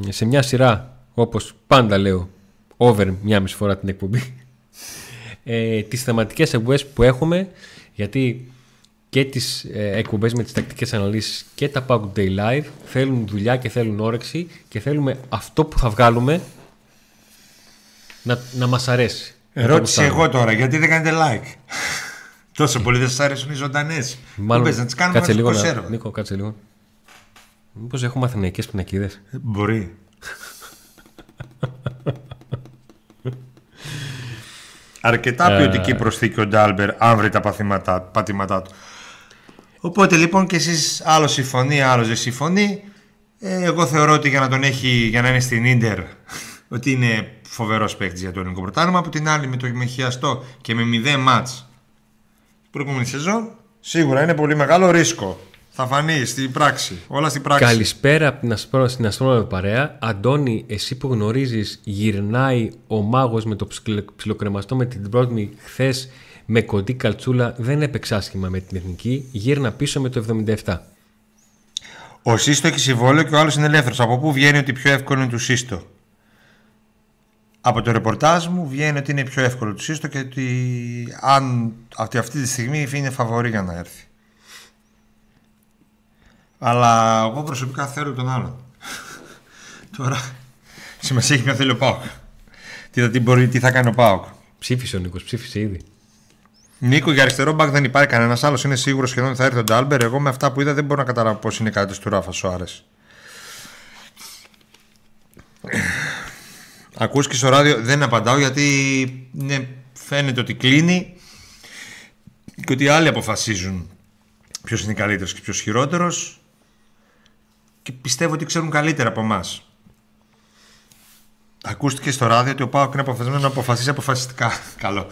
σε μια σειρά όπως πάντα λέω over μια μισή φορά την εκπομπή ε, τις θεματικές εκπομπές που έχουμε γιατί και τις ε, εκπομπές με τις τακτικές αναλύσεις και τα Pack Day Live θέλουν δουλειά και θέλουν όρεξη και θέλουμε αυτό που θα βγάλουμε να, να μας αρέσει. Να το Ερώτηση γουστάρουμε. εγώ τώρα, γιατί δεν κάνετε like; Τόσο πολύ δεν σας αρέσουν οι ζωντανές. Μάλλον, να τις κάνουμε κάτσε να λίγο, τις να, κονσέρβα. Νίκο, κάτσε λίγο. Μήπως έχουμε αθηναϊκές πινακίδες; Ε, Μπορεί. Αρκετά Ε. ποιοτική προσθήκη ο Ντάλμπερ, αν βρει τα παθήματά, πατήματά του. Οπότε λοιπόν και εσείς άλλο συμφωνεί, άλλο δεν συμφωνεί. Ε, εγώ θεωρώ ότι για να τον έχει, για να είναι στην Ίντερ, ότι είναι φοβερός παίκτης για το ελληνικό πρωτάθλημα. Από την άλλη, με το με χιαστό και με 0 μάτς προηγούμενη σεζόν, σίγουρα είναι πολύ μεγάλο ρίσκο. Θα φανεί στην πράξη. Όλα στην πράξη. Καλησπέρα από την ασπρό, στην αστρόνομη παρέα. Αντώνη, εσύ που γνωρίζεις γυρνάει ο μάγος με το ψιλο- ψιλοκρεμαστό με την πρώτη χθες με κοντή καλτσούλα δεν έπαιξε άσχημα με την εθνική. Γύρνα πίσω με το 77. Ο Σύστο έχει συμβόλαιο και ο άλλος είναι ελεύθερος. Από πού βγαίνει ότι πιο εύκολο είναι του Σύστο; Από το ρεπορτάζ μου βγαίνει ότι είναι πιο εύκολο του Σύστο και ότι αν αυτή, αυτή τη στιγμή είναι φαβορί για να έρθει. Αλλά εγώ προσωπικά θέλω τον άλλον. Τώρα σημασία έχει ποιο θέλει ο ΠΑΟΚ. Τι, θα- τι, μπορεί, τι θα κάνει ο ΠΑΟΚ. Ψήφισε ο Νίκος, ψήφισε ήδη. Νίκο, για αριστερό μπακ δεν υπάρχει κανένας άλλος. Είναι σίγουρος σχεδόν ότι θα έρθει ο Ντάλμπερτ. Εγώ με αυτά που είδα δεν μπορώ να καταλάβω πώς είναι κάτι του Ράφα Σοάρε. Ακούς και στο ράδιο δεν απαντάω γιατί ναι, φαίνεται ότι κλείνει και ότι άλλοι αποφασίζουν ποιος είναι καλύτερος και ποιος χειρότερος. Και πιστεύω ότι ξέρουν καλύτερα από εμάς. Ακούστηκε στο ράδιο ότι ο Πάοκ είναι αποφασισμένος να αποφασίσει αποφασιστικά. Καλό.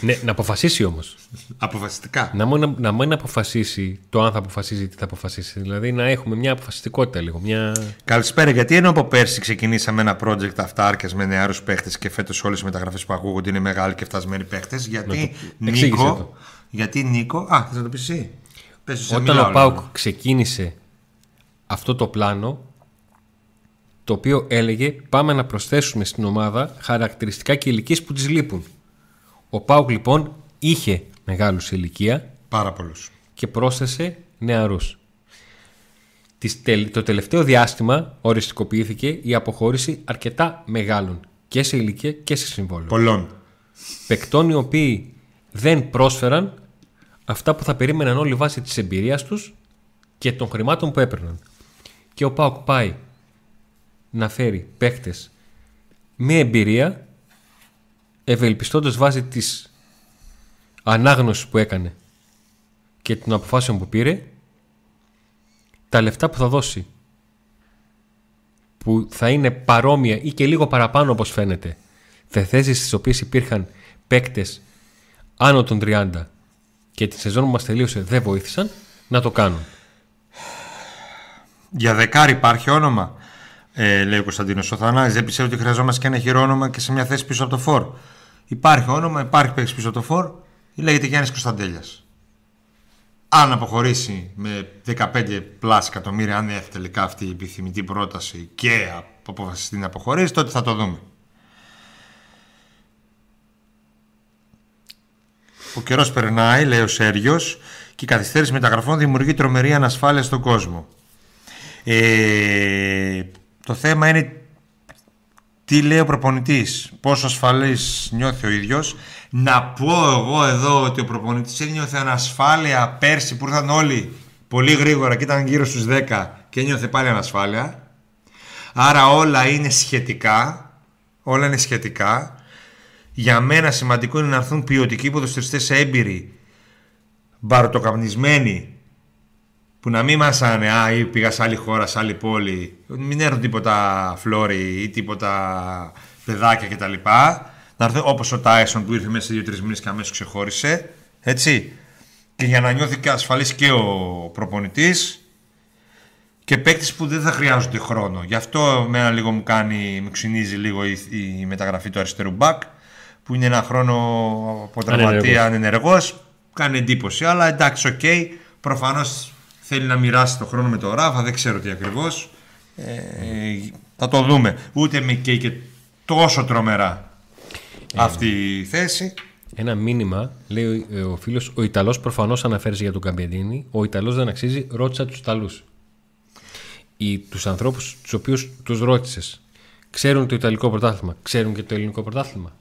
ναι, να αποφασίσει όμως. Αποφασιστικά. Να μην, να μην αποφασίσει το αν θα αποφασίσει τι θα αποφασίσει. Δηλαδή να έχουμε μια αποφασιστικότητα λίγο. Μια... Καλησπέρα. Γιατί ενώ από πέρσι ξεκινήσαμε ένα project αυτάρκεια με νεαρούς παίχτες και φέτος όλες οι μεταγραφές που ακούγονται είναι μεγάλοι και φτασμένοι παίχτες. Γιατί, το... Νίκο, γιατί Νίκο. Α, θες να το πεις εσύ; Όταν ο Πάουκ ξεκίνησε αυτό το πλάνο, το οποίο έλεγε πάμε να προσθέσουμε στην ομάδα χαρακτηριστικά και ηλικίες που τη λείπουν. Ο Πάουκ λοιπόν είχε μεγάλους σε ηλικία. Πάρα πολλούς. Και πρόσθεσε νεαρούς. Το τελευταίο διάστημα οριστικοποιήθηκε η αποχώρηση αρκετά μεγάλων και σε ηλικία και σε συμβόλαιο. Πολλών. Παικτών οι οποίοι δεν πρόσφεραν αυτά που θα περίμεναν όλοι βάσει της εμπειρίας τους και των χρημάτων που έπαιρναν. Και ο Πάοκ πάει να φέρει παίχτες με εμπειρία ευελπιστώντας βάσει της ανάγνωσης που έκανε και των αποφάσεων που πήρε τα λεφτά που θα δώσει που θα είναι παρόμοια ή και λίγο παραπάνω όπως φαίνεται σε θέσεις στις οποίες υπήρχαν παίκτες άνω των 30 και τη σεζόν που μας τελείωσε δεν βοήθησαν να το κάνουν. Για δεκάρι υπάρχει όνομα, ε, λέει ο Κωνσταντίνος Οθανάκη. Δεν πιστεύω ότι χρειαζόμαστε και ένα χειρό όνομα και σε μια θέση πίσω από το φόρ. Υπάρχει όνομα, υπάρχει παίξει πίσω από το φόρ, λέγεται Γιάννης Κωνσταντέλιας. Αν αποχωρήσει με 15 πλάς εκατομμύρια, αν έρθει τελικά αυτή η επιθυμητή πρόταση και αποφασιστεί να αποχωρήσει, τότε θα το δούμε. Ο καιρός περνάει, λέει ο Σέργιο, και η καθυστέρηση μεταγραφών δημιουργεί τρομερή ανασφάλεια στον κόσμο. Ε, το θέμα είναι τι λέει ο προπονητής, πόσο ασφαλής νιώθει ο ίδιος. Να πω εγώ εδώ ότι ο προπονητής ένιωθε ανασφάλεια πέρσι που ήρθαν όλοι πολύ γρήγορα και ήταν γύρω στους 10 και ένιωθε πάλι ανασφάλεια. Άρα όλα είναι σχετικά. Όλα είναι σχετικά. Για μένα σημαντικό είναι να έρθουν ποιοτικοί ποδοσφαιριστές έμπειροι, μπαρτοκαπνισμένοι, που να μην μασάνε, α, ή πήγα σε άλλη χώρα, σε άλλη πόλη, μην έρθουν τίποτα φλόρι ή τίποτα παιδάκια κτλ. Να έρθουν όπως ο Τάισον που ήρθε μέσα σε δύο-τρεις μήνες και αμέσως ξεχώρισε, έτσι. Και για να νιώθει και ασφαλής και ο προπονητής και παίκτης που δεν θα χρειάζονται χρόνο. Γι' αυτό ένα λίγο μου κάνει, με ξυνίζει λίγο η, η μεταγραφή του αριστερού μπακ που είναι ένα χρόνο από τραυματία ανενεργός. Κάνει εντύπωση, αλλά εντάξει, οκ. Okay. Προφανώς θέλει να μοιράσει το χρόνο με το Ράφα, δεν ξέρω τι ακριβώς. Ε, θα το δούμε. Ούτε με καίει και τόσο τρομερά ε, αυτή η θέση. Ένα μήνυμα, λέει ο φίλος, ο Ιταλός προφανώς αναφέρει για τον Γκαμπιαντίνι. Ο Ιταλός δεν αξίζει, ρώτησα τους Ιταλούς. Τους ανθρώπους τους οποίους τους ρώτησες, ξέρουν το Ιταλικό πρωτάθλημα, ξέρουν και το Ελληνικό πρωτάθλημα.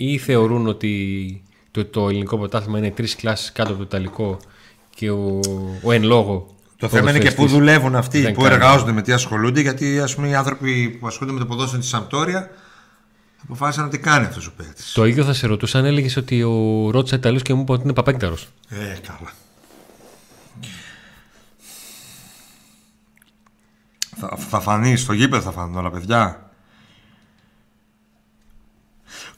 Ή θεωρούν ότι το, το ελληνικό πρωτάθλημα είναι τρεις κλάσεις κάτω από το ιταλικό και ο, ο εν λόγω. Το θέμα είναι και πού δουλεύουν αυτοί, πού εργάζονται, με τι ασχολούνται, γιατί ας πούμε, οι άνθρωποι που ασχολούνται με το ποδόσφαιρο της Σαμπτόρια αποφάσισαν να τι κάνει αυτός ο παίκτης. Το ίδιο θα σε ρωτούσα αν έλεγες ότι ο ρώτησα Ιταλού και μου είπε ότι είναι παπέκταρος. Ε, καλά. Θα, θα φανεί στο γήπεδο, θα φανούν όλα, παιδιά.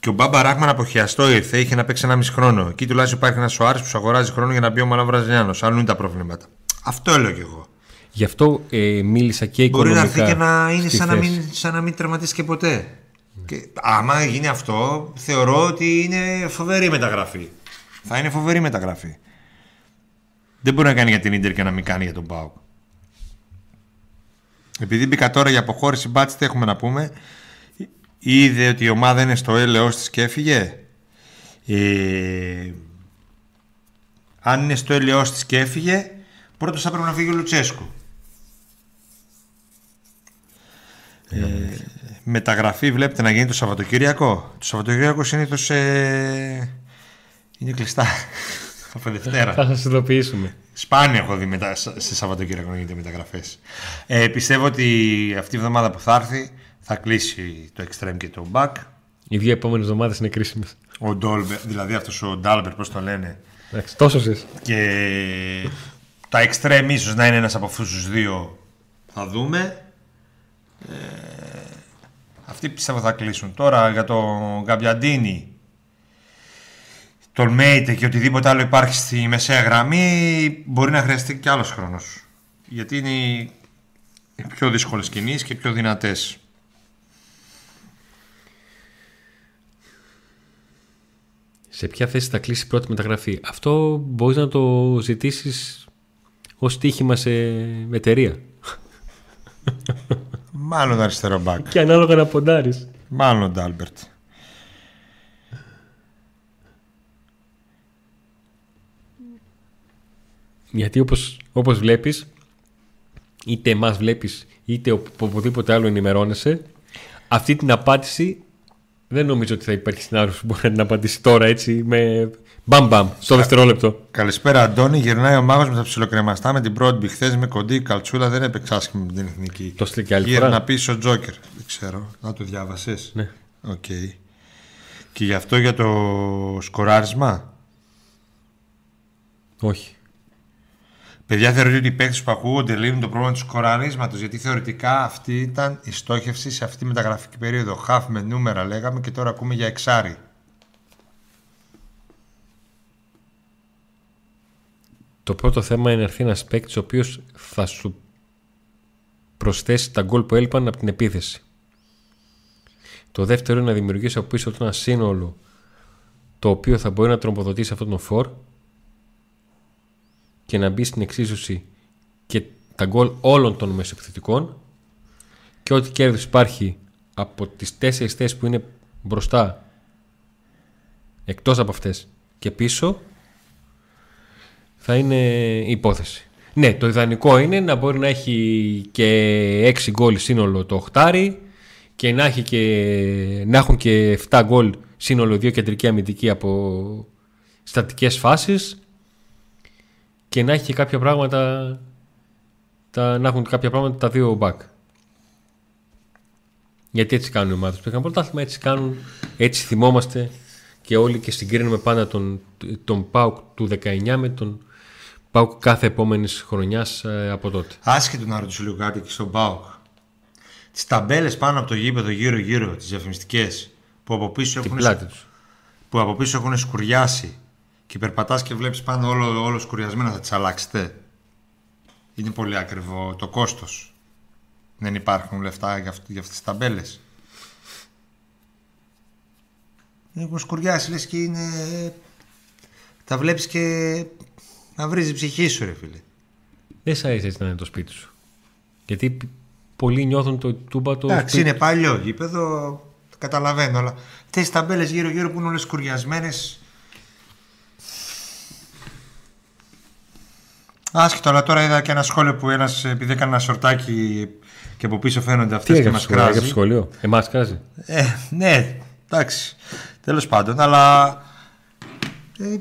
Και ο Μπάμπα Ράχμαν αποχιαστό ήρθε, είχε να παίξει ένα μισή χρόνο. Εκεί τουλάχιστον υπάρχει ένας Σοάρη που σου αγοράζει χρόνο για να μπει ο Μαλά Βραζιλιάνος. Άλλου είναι τα προβλήματα. Αυτό έλεγα εγώ. Γι' αυτό ε, μίλησα και οικονομικά. Μπορεί να έρθει και να είναι σαν να, μην, σαν να μην τερματίσει και ποτέ. Ναι. Και, άμα γίνει αυτό, θεωρώ ότι είναι φοβερή μεταγραφή. Θα είναι φοβερή μεταγραφή. Δεν μπορεί να κάνει για την ντερ και να μην κάνει για τον Πάουκ. Επειδή μπήκα τώρα για αποχώρηση, μπάτσε τι έχουμε να πούμε; Είδε ότι η ομάδα είναι στο έλεος της και έφυγε; Ε, αν είναι στο έλεος της και έφυγε, πρώτος θα πρέπει να φύγει ο Λουτσέσκου. Ε, μεταγραφή βλέπετε να γίνει το Σαββατοκύριακο; Το Σαββατοκύριακο συνήθως ε, είναι κλειστά. Από Δευτέρα. Θα σας ειδοποιήσουμε. Σπάνια έχω δει μετά, σε Σαββατοκύριακο να γίνεται μεταγραφές. Ε, πιστεύω ότι αυτή η εβδομάδα που θα έρθει θα κλείσει το Extreme και το Back. Οι δύο επόμενες εβδομάδες είναι κρίσιμες. Ο Ντόλμπερ, δηλαδή αυτός ο Ντάλμπερ, πώς το λένε; Εντάξει, τόσος ζεις. Και τα Extreme ίσως να είναι ένας από αυτούς τους δύο. Θα δούμε. Ε, αυτοί πιστεύω θα κλείσουν. Τώρα για τον Γκαμπιαντίνη Μέιτε και οτιδήποτε άλλο υπάρχει στη μεσαία γραμμή μπορεί να χρειαστεί και άλλος χρόνος. Γιατί είναι οι πιο δύσκολες κινήσεις και πιο δυνατές. Σε ποια θέση θα κλείσει η πρώτη μεταγραφή. Αυτό μπορείς να το ζητήσεις ως τύχημα σε εταιρεία. Μάλλον αριστερό μπακ. Και ανάλογα να ποντάρεις. Μάλλον Ντάλμπερτ. Γιατί όπως, όπως βλέπεις, είτε εμάς βλέπεις, είτε οπουδήποτε άλλο ενημερώνεσαι, αυτή την απάντηση δεν νομίζω ότι θα υπάρχει συνάδελφος που μπορεί να την απαντήσει τώρα έτσι με μπαμ μπαμ στο δευτερόλεπτο. Καλησπέρα Αντώνη, γυρνάει ο μάγος με τα ψιλοκρεμαστά με την πρώτη χθες με κοντή καλτσούλα δεν έπαιξε άσχημα με την εθνική. Το στείλει και άλλη Γύρνα φορά. πίσω Τζόκερ. Δεν ξέρω, να το διάβασες; Ναι. Οκ. Και γι' αυτό για το σκοράρισμα; Όχι. Παιδιά, θεωρείτε ότι οι παίκτες που ακούγονται λύνουν το πρόβλημα του σκοραρίσματο. Γιατί θεωρητικά αυτή ήταν η στόχευση σε αυτή τη μεταγραφική περίοδο. Χαφ με νούμερα λέγαμε και τώρα ακούμε για εξάρι. Το πρώτο θέμα είναι να έρθει ένας παίκτης ο οποίος θα σου προσθέσει τα γκολ που έλειπαν από την επίθεση. Το δεύτερο είναι να δημιουργήσει από πίσω του ένα σύνολο το οποίο θα μπορεί να τρομποδοτήσει αυτόν τον φορ και να μπει στην εξίσωση και τα γκολ όλων των μεσοεπιθετικών και ό,τι κέρδος υπάρχει από τις τέσσερις θέσεις που είναι μπροστά εκτός από αυτές και πίσω θα είναι υπόθεση. Ναι, το ιδανικό είναι να μπορεί να έχει και 6 γκολ σύνολο το οχτάρι και να, έχει και, να έχουν και 7 γκολ σύνολο δύο κεντρικοί αμυντικοί από στατικές φάσεις και να έχει και κάποια πράγματα τα, να έχουν κάποια πράγματα τα δύο back. Γιατί έτσι κάνουν οι ομάδες που είχαν πρωτάθλημα, έτσι κάνουν, έτσι θυμόμαστε και όλοι και συγκρίνουμε πάντα τον, τον ΠΑΟΚ του 19 με τον ΠΑΟΚ κάθε επόμενης χρονιάς από τότε. Άσχετο να ρωτήσω λίγο κάτι και στον Πάοκ. Τις ταμπέλες πάνω από το γήπεδο γύρω-γύρω, τις διαφημιστικές, που από πίσω Την έχουν, πλάτη τους. που από πίσω έχουν σκουριάσει και περπατάς και βλέπεις πάνω όλο, όλος σκουριασμένο, θα τις αλλάξετε. Είναι πολύ ακριβό το κόστος. Δεν υπάρχουν λεφτά για, αυτ- για αυτές τις ταμπέλες. Έχουν σκουριάσει λες και είναι... Τα βλέπεις και να βρίζεις η ψυχή σου ρε φίλε. Δεν σ' αρέσει έτσι να είναι το σπίτι σου. Γιατί π- πολλοί νιώθουν το τούμπα το Εντάξει, σπίτι. είναι παλιό γήπεδο, το καταλαβαίνω, αλλά αυτές τις ταμπέλες γύρω-γύρω που είναι όλες σκουριασμένες Άσχετο, αλλά τώρα είδα και ένα σχόλιο που ένας, επειδή έκανε ένα σορτάκι και από πίσω φαίνονται Τι αυτές και έγραψες μας σχολείο, έγραψες κράζει. σχολείο. Εμάς κράζει. Ε, ναι, εντάξει. Τέλος πάντων, αλλά... ε,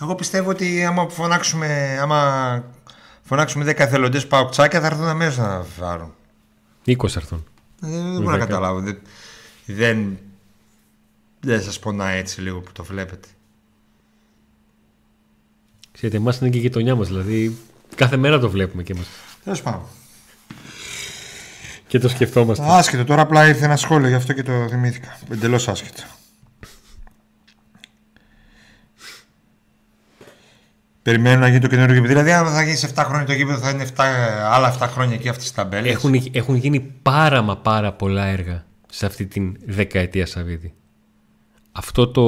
εγώ πιστεύω ότι άμα φωνάξουμε, άμα φωνάξουμε 10 εθελοντές παουκτσάκια θα έρθουν αμέσως να φάρουν. 20 έρθουν. Ε, δεν μπορώ να δέκα. καταλάβω. Δεν, δεν, δεν σας πονάει έτσι λίγο που το βλέπετε. Ξέρετε, εμάς είναι και η γειτονιά μας. Δηλαδή, κάθε μέρα το βλέπουμε και εμάς. Τέλος πάντων. Και το σκεφτόμαστε. Άσχετο, τώρα απλά ήρθε ένα σχόλιο, γι' αυτό και το θυμήθηκα. Εντελώς άσχετο. Περιμένω να γίνει το καινούργιο γήπεδο. Δηλαδή, αν θα γίνει σε 7 χρόνια το γήπεδο, θα είναι 7, άλλα 7 χρόνια εκεί αυτές τις ταμπέλες. Έχουν, έχουν γίνει πάρα μα πάρα πολλά έργα σε αυτή την δεκαετία Σαββίδη. Αυτό το,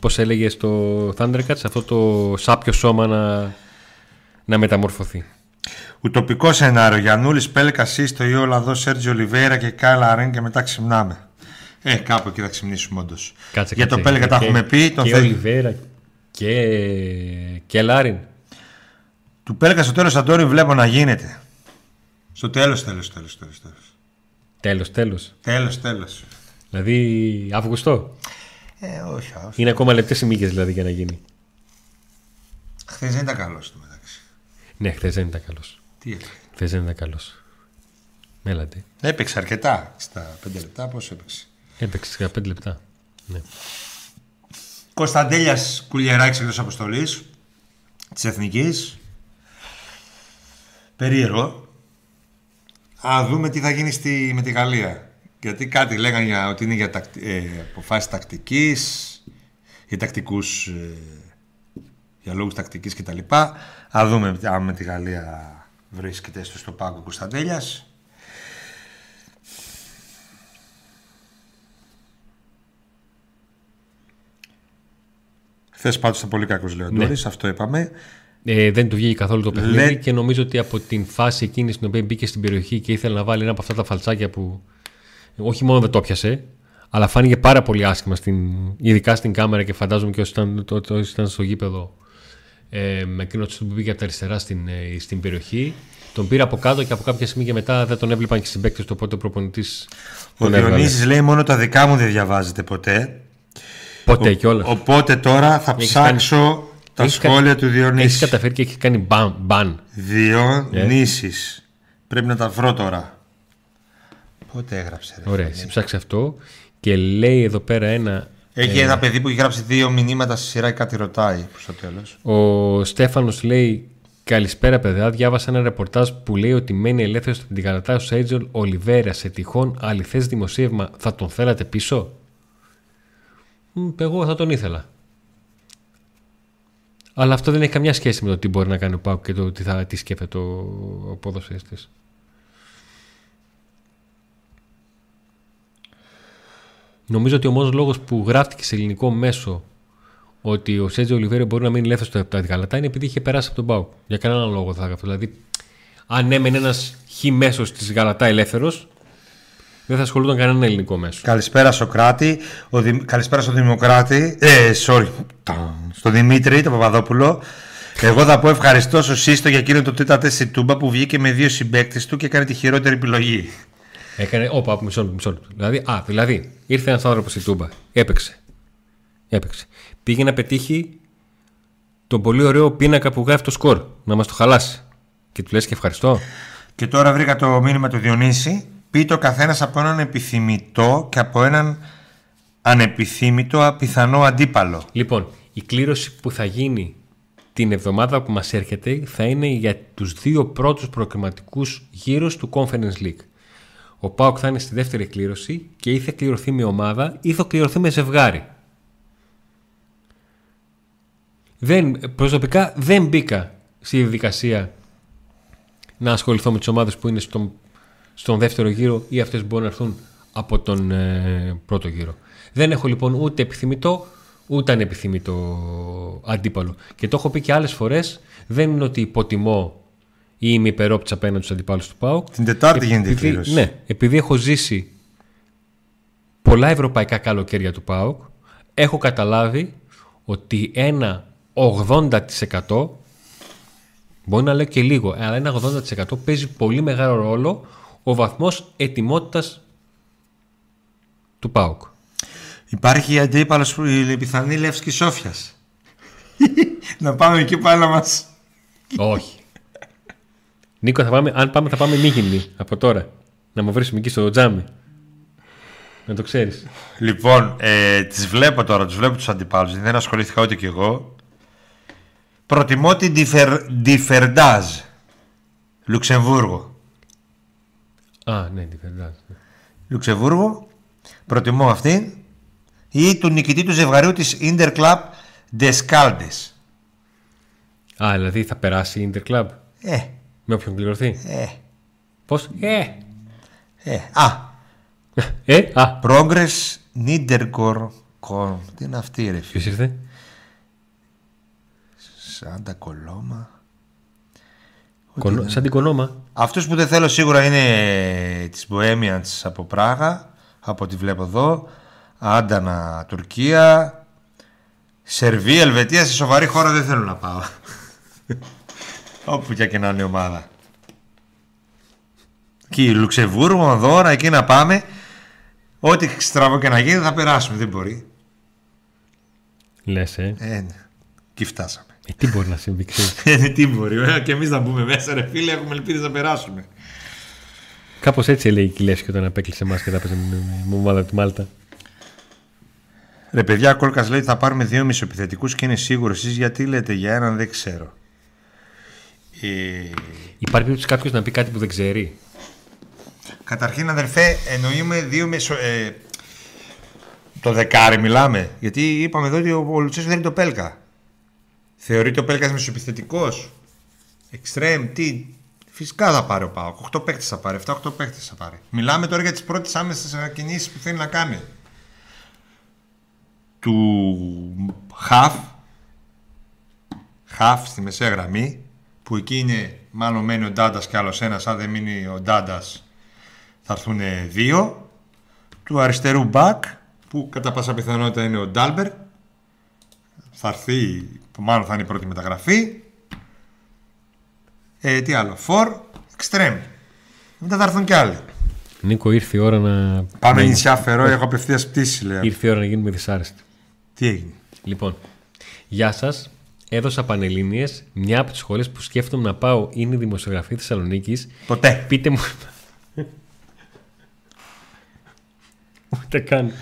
πώς έλεγες στο Thundercats, αυτό το σάπιο σώμα να, να μεταμορφωθεί. Ουτοπικό σενάριο. Γιαννούλης, Πέλκα, Σύστο, Ιόλαδο, Σέρτζι Ολιβέρα και Κάιλα Αρέν και μετά ξυπνάμε. Ε, κάπου εκεί θα ξυπνήσουμε όντως. Κάτσε, Για κάτσε. το Πέλκα τα Και- έχουμε πει. Τον και θε- Ολιβέρα και, και Λάριν. Του Πέλκα στο τέλος, Αντώνη, βλέπω να γίνεται. Στο τέλος, τέλος, τέλος. Τέλος, τέλος. Τέλος, τέλος. Δηλαδή Αύγουστο. Ε, όχι, όχι. Είναι ακόμα λεπτές οι μύγες δηλαδή για να γίνει. Χθες δεν ήταν καλός στο μεταξύ. Ναι, χθες δεν ήταν καλός. Τι έκανε. Χθες δεν ήταν καλός. Μέλατε. Έπαιξε αρκετά. Στα 5 λεπτά πώς έπαιξε; Έπαιξε 15 λεπτά. Ναι. Κωνσταντέλιας Κουλιεράκη εκτός αποστολής της Εθνικής. Περίεργο. Α δούμε τι θα γίνει στη, με τη Γαλλία. Γιατί κάτι λέγανε για, ότι είναι για τακ, ε, αποφάσεις τακτικής, για τακτικούς, ε, για λόγους τακτικής κτλ. Α δούμε αν με τη Γαλλία βρίσκεται στο, στο πάγκο Κωνσταντέλιας. Χθε πάντως ήταν πολύ κακός Λεοντόρη, ναι. αυτό είπαμε. Ε, δεν του βγήκε καθόλου το παιχνίδι Λε... και νομίζω ότι από την φάση εκείνη στην οποία μπήκε στην περιοχή και ήθελε να βάλει ένα από αυτά τα φαλτσάκια που όχι μόνο δεν το πιασε, αλλά φάνηκε πάρα πολύ άσχημα, στην, ειδικά στην κάμερα και φαντάζομαι και όσοι ήταν, το, το, ήταν στο γήπεδο ε, με εκείνο που πήγε από τα αριστερά στην, ε, στην περιοχή. Τον πήρε από κάτω και από κάποια στιγμή και μετά δεν τον έβλεπαν και στην παίκτη του, οπότε ο προπονητής. Ο Διονύσης λέει μόνο τα δικά μου δεν διαβάζετε ποτέ. Ποτέ κιόλας. Οπότε τώρα θα Έχεις ψάξω κάνει... τα Έχεις σχόλια κα... του Διονύση. Έχεις καταφέρει και έχεις κάνει μπαν. μπαν. Διονύσης. Yeah. Πρέπει να τα βρω τώρα. Πότε έγραψε. Ρε, Ωραία, εσύ ψάξει αυτό και λέει εδώ πέρα ένα. Έχει ε... ένα παιδί που έχει γράψει δύο μηνύματα στη σειρά και κάτι ρωτάει προς το τέλος. Ο Στέφανος λέει Καλησπέρα, παιδιά. Διάβασα ένα ρεπορτάζ που λέει ότι μένει ελεύθερος στην Καλατά ο Σέιτζολ Ολιβέρα σε τυχόν αληθέ δημοσίευμα. Θα τον θέλατε πίσω; Εγώ θα τον ήθελα. Αλλά αυτό δεν έχει καμιά σχέση με το τι μπορεί να κάνει ο Πάουκ και το τι, θα, τι σκέφτεται ο, ο ποδοσφαιριστής. Νομίζω ότι ο μόνος λόγος που γράφτηκε σε ελληνικό μέσο ότι ο Σέτζο Ολιβέρε μπορεί να μείνει ελεύθερος από τα Γαλατά είναι επειδή είχε περάσει από τον Πάουκ. Για κανέναν λόγο θα έγραφε. Δηλαδή, αν έμενε ένας χ μέσος της Γαλατά ελεύθερος, δεν θα ασχολούνταν κανένα ελληνικό μέσο. Καλησπέρα Σοκράτη. Ο Δη... Καλησπέρα στο Δημοκράτη. Ε, sorry. Στο Δημήτρη, τον Παπαδόπουλο. Εγώ θα πω ευχαριστώ στο Σύστο για εκείνο το τέταρτο στη Τούμπα που βγήκε με δύο συμπαίκτες του και έκανε τη χειρότερη επιλογή. Έκανε. Όπα, μισό λεπτό. Μισό Δηλαδή, α, δηλαδή, ήρθε ένας άνθρωπος στη Τούμπα. Έπαιξε. Έπαιξε. Πήγε να πετύχει τον πολύ ωραίο πίνακα που γράφει το σκορ. Να μας το χαλάσει. Και του λες και ευχαριστώ. Και τώρα βρήκα το μήνυμα του Διονύση πει ο καθένας από έναν επιθυμητό και από έναν ανεπιθύμητο απιθανό αντίπαλο. Λοιπόν, η κλήρωση που θα γίνει την εβδομάδα που μας έρχεται θα είναι για τους δύο πρώτους προκριματικούς γύρους του Conference League. Ο Πάοκ θα είναι στη δεύτερη κλήρωση και ή θα κληρωθεί με ομάδα ή θα κληρωθεί με ζευγάρι. Δεν, προσωπικά δεν μπήκα στη διαδικασία να ασχοληθώ με τις ομάδες που είναι στον στον δεύτερο γύρο ή αυτές που μπορούν να έρθουν από τον ε, πρώτο γύρο. Δεν έχω λοιπόν ούτε επιθυμητό ούτε ανεπιθυμητό αντίπαλο. Και το έχω πει και άλλες φορές, δεν είναι ότι υποτιμώ ή είμαι υπερόπτσα απέναντι στους αντιπάλους του ΠΑΟΚ. Την Τετάρτη γίνεται η κλήρωση. Ναι, επειδή έχω ζήσει πολλά ευρωπαϊκά καλοκαίρια του ΠΑΟΚ, έχω καταλάβει ότι ένα 80% Μπορεί να λέω και λίγο, αλλά ένα 80% παίζει πολύ μεγάλο ρόλο ο βαθμός ετοιμότητας του ΠΑΟΚ. Υπάρχει αντίπαλος που η πιθανή Λεύσκη Σόφιας. να πάμε εκεί πάλι να μας... Όχι. Νίκο, θα πάμε, αν πάμε θα πάμε μήγυμνη από τώρα. Να μου βρίσουμε εκεί στο τζάμι. Να το ξέρεις. Λοιπόν, ε, τις βλέπω τώρα, τους βλέπω τους αντιπάλους. Δεν ασχολήθηκα ούτε κι εγώ. Προτιμώ την Διφερντάζ. Λουξεμβούργο. Α, ναι, την ναι. Λουξεμβούργο. Προτιμώ αυτή. Ή του νικητή του ζευγαρίου της Interclub Descaldes. Α, δηλαδή θα περάσει η Interclub. Ε. Με όποιον πληρωθεί. Ε. Πώς; Ε. Ε. Α. Ε. Α. Progress Niedergor. Τι είναι αυτή ρε φίλε; Ποιος ήρθε; Σάντα Κολόμα. Κονο... Σαν την κονόμα. Αυτό που δεν θέλω σίγουρα είναι της Bohemians από Πράγα, από ό,τι βλέπω εδώ. Άντανα, Τουρκία. Σερβία, Ελβετία, σε σοβαρή χώρα δεν θέλω να πάω. Όπου και να είναι η ομάδα. Και Λουξεμβούργο, δώρα, εκεί να πάμε. Ό,τι στραβό και να γίνει θα περάσουμε, δεν μπορεί. Λες, ε. ε ναι. Εκεί φτάσαμε. Ε, τι μπορεί να συμβεί, ξέρεις. Ε, τι μπορεί, ε, και εμείς να μπούμε μέσα, ρε φίλε, έχουμε ελπίδες να περάσουμε. Κάπως έτσι έλεγε η Κιλέσιο όταν απέκλεισε εμάς και τα έπαιζε με με ομάδα τη Μάλτα. Ρε παιδιά, Κόλκας λέει ότι θα πάρουμε δύο μισοεπιθετικούς και είναι σίγουρος. Εσείς γιατί λέτε για έναν, δεν ξέρω. Ε, Υπάρχει περίπτωση κάποιος να πει κάτι που δεν ξέρει; καταρχήν, αδερφέ, εννοούμε δύο μισο. Ε, το δεκάρι μιλάμε. Γιατί είπαμε εδώ ότι ο, ο Λουτσέσκου θέλει το Πέλκα. Θεωρείται ο Πέλκας μισοεπιθετικό. Εξτρέμ, τι; Φυσικά θα πάρει ο Πάοκ. 8 παίχτε θα πάρει, 7-8 παίχτε θα πάρει. Μιλάμε τώρα για τις πρώτες άμεσες κινήσει που θέλει να κάνει. Του Χαφ, Χαφ στη μεσαία γραμμή, που εκεί είναι μάλλον μένει ο Ντάντας και άλλος ένας. Αν δεν μείνει ο Ντάντας, θα έρθουν δύο. Του αριστερού μπακ, που κατά πάσα πιθανότητα είναι ο Ντάλμπερ. Θα έρθει, που μάλλον θα είναι η πρώτη μεταγραφή. Ε, τι άλλο, φορ, εξτρέμ. Μετά θα έρθουν κι άλλοι. Νίκο, ήρθε η ώρα να. Πάμε να- νησιά Φερό, έχω απευθείας πτήση, λέει. Ήρθε η ώρα να γίνουμε δυσάρεστοι. Τι έγινε; Λοιπόν, γεια σας. Έδωσα πανελλήνιες. Μια από τις σχολέ που σκέφτομαι να πάω είναι η δημοσιογραφή Θεσσαλονίκης. Ποτέ. Πείτε μου. Ούτε καν.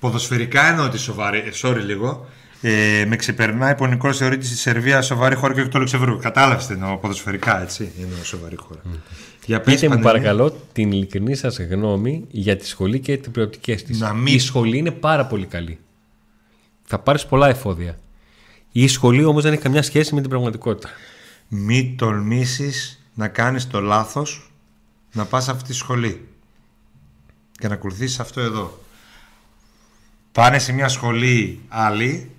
Ποδοσφαιρικά εννοώ τη σοβαρή, ε, sorry λίγο. Ε, με ξεπερνάει που ο Νικόλ θεωρεί τη Σερβία σοβαρή χώρα και όχι το Λουξεμβούργο. Κατάλαβες τι εννοώ. Ποδοσφαιρικά έτσι. Εννοώ σοβαρή χώρα. Για πες, Πείτε μου Πανελλήνια. παρακαλώ την ειλικρινή σας γνώμη για τη σχολή και τις προοπτικές της. Να μην- Η σχολή είναι πάρα πολύ καλή. Θα πάρεις πολλά εφόδια. Η σχολή όμως δεν έχει καμιά σχέση με την πραγματικότητα. Μη τολμήσεις να κάνεις το λάθος να πας σε αυτή τη σχολή και να ακολουθήσεις αυτό εδώ. Πάνε σε μια σχολή άλλη,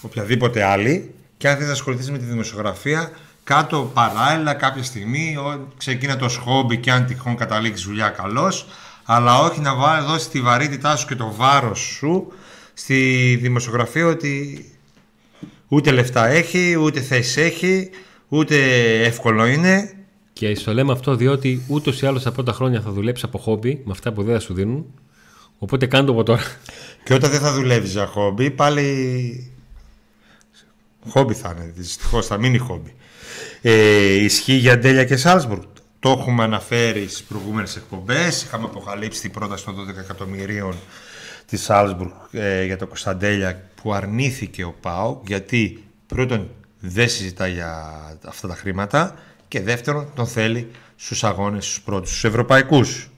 οποιαδήποτε άλλη, και αν θες να ασχοληθείς με τη δημοσιογραφία, κάτω παράλληλα κάποια στιγμή ο- ξεκίνα το σχόμπι και αν τυχόν καταλήξεις δουλειά καλός αλλά όχι να βάλει δώσει τη βαρύτητά σου και το βάρος σου στη δημοσιογραφία ότι ούτε λεφτά έχει, ούτε θέση έχει, ούτε εύκολο είναι. Και στο λέμε αυτό διότι ούτως ή άλλως τα πρώτα χρόνια θα δουλέψεις από χόμπι με αυτά που δεν θα σου δίνουν. Οπότε κάνε το από τώρα. Και όταν δεν θα δουλεύεις για χόμπι, πάλι. Χόμπι θα είναι, δυστυχώς θα μείνει χόμπι. Ε, ισχύει για Ντέλια και Σάλσμπουργκ. Το έχουμε αναφέρει στις προηγούμενες εκπομπές. Είχαμε αποκαλύψει την πρόταση των 12 εκατομμυρίων της Σάλσμπουργκ ε, για το Κωνσταντέλια που αρνήθηκε ο Πάο γιατί πρώτον δεν συζητά για αυτά τα χρήματα και δεύτερον τον θέλει στους αγώνες στους πρώτους, στους ευρωπαϊκούς.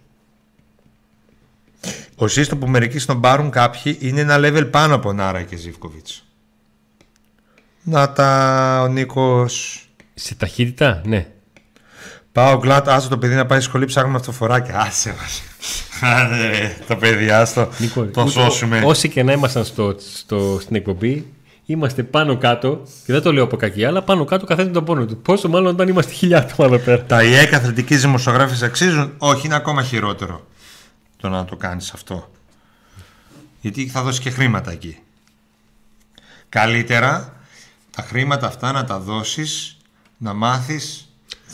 Ο σύστο που μερικοί στον πάρουν κάποιοι είναι ένα level πάνω από Νάρα και Ζήφκοβιτς. Να τα ο Νίκος. Σε ταχύτητα, ναι. Πάω γκλάτ, άστο το παιδί να πάει σχολή, ψάχνουμε αυτοφοράκια. Άσε μας. Άντε, ρε, το παιδί, άστο. Νίκο, το ούτε- σώσουμε. Όσοι και να ήμασταν στο, στο, στην εκπομπή, είμαστε πάνω κάτω, και δεν το λέω από κακία, αλλά πάνω κάτω καθένα τον πόνο του. Πόσο μάλλον όταν είμαστε χιλιά άτομα εδώ πέρα. Τα ΙΕΚ αθλητικοί δημοσιογράφοι αξίζουν; Όχι, είναι ακόμα χειρότερο το να το κάνεις αυτό. Γιατί θα δώσεις και χρήματα εκεί. Καλύτερα τα χρήματα αυτά να τα δώσεις να μάθεις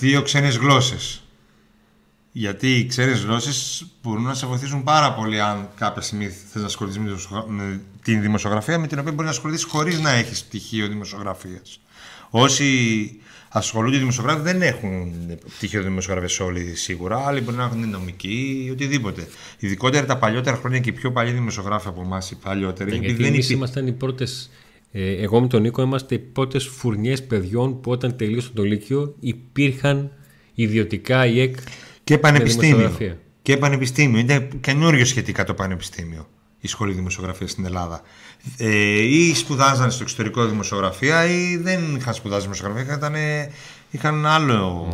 δύο ξένες γλώσσες. Γιατί οι ξένες γλώσσες μπορούν να σε βοηθήσουν πάρα πολύ αν κάποια στιγμή θες να ασχοληθείς με δημοσιογρα- με την δημοσιογραφία με την οποία μπορείς να ασχοληθείς χωρίς να έχεις πτυχίο δημοσιογραφίας. Όσοι ασχολούνται δημοσιογράφοι δεν έχουν πτυχίο δημοσιογραφίας όλοι σίγουρα. Άλλοι μπορεί να έχουν νομική ή οτιδήποτε. Ειδικότερα τα παλιότερα χρόνια και οι πιο παλιοί δημοσιογράφοι από εμάς, οι παλιότεροι. Ναι, επειδή γιατί δεν εμείς υπήρχε- ήμασταν οι πρώτες. Ε, εγώ με τον Νίκο είμαστε οι πρώτες φουρνιές παιδιών που όταν τελείωσαν το Λύκειο υπήρχαν ιδιωτικά η ΕΚ Και πανεπιστήμιο. δημοσιογραφία. Και πανεπιστήμιο. Είναι καινούριο σχετικά το πανεπιστήμιο. Η σχολή δημοσιογραφίας στην Ελλάδα. Ε, ή σπουδάζαν στο εξωτερικό δημοσιογραφία ή δεν είχαν σπουδάσει δημοσιογραφία. Ήταν, είχαν άλλο,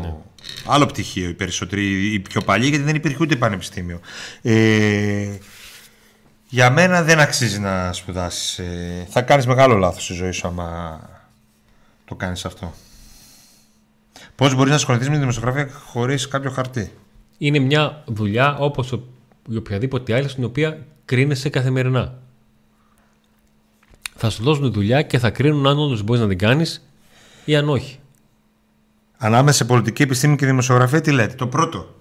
άλλο πτυχίο οι περισσότεροι, οι πιο παλιοί, γιατί δεν υπήρχε ούτε πανεπιστήμιο. Ε, για μένα δεν αξίζει να σπουδάσεις. Ε, θα κάνεις μεγάλο λάθος στη ζωή σου άμα το κάνεις αυτό. Πώς μπορείς να ασχοληθείς με τη δημοσιογραφία χωρίς κάποιο χαρτί; είναι μια δουλειά όπως η οποιαδήποτε άλλη στην οποία κρίνεσαι καθημερινά. Θα σου δώσουν δουλειά και θα κρίνουν αν όντως μπορείς να την κάνεις ή αν όχι. Ανάμεσα σε πολιτική επιστήμη και δημοσιογραφία, τι λέτε. Το πρώτο;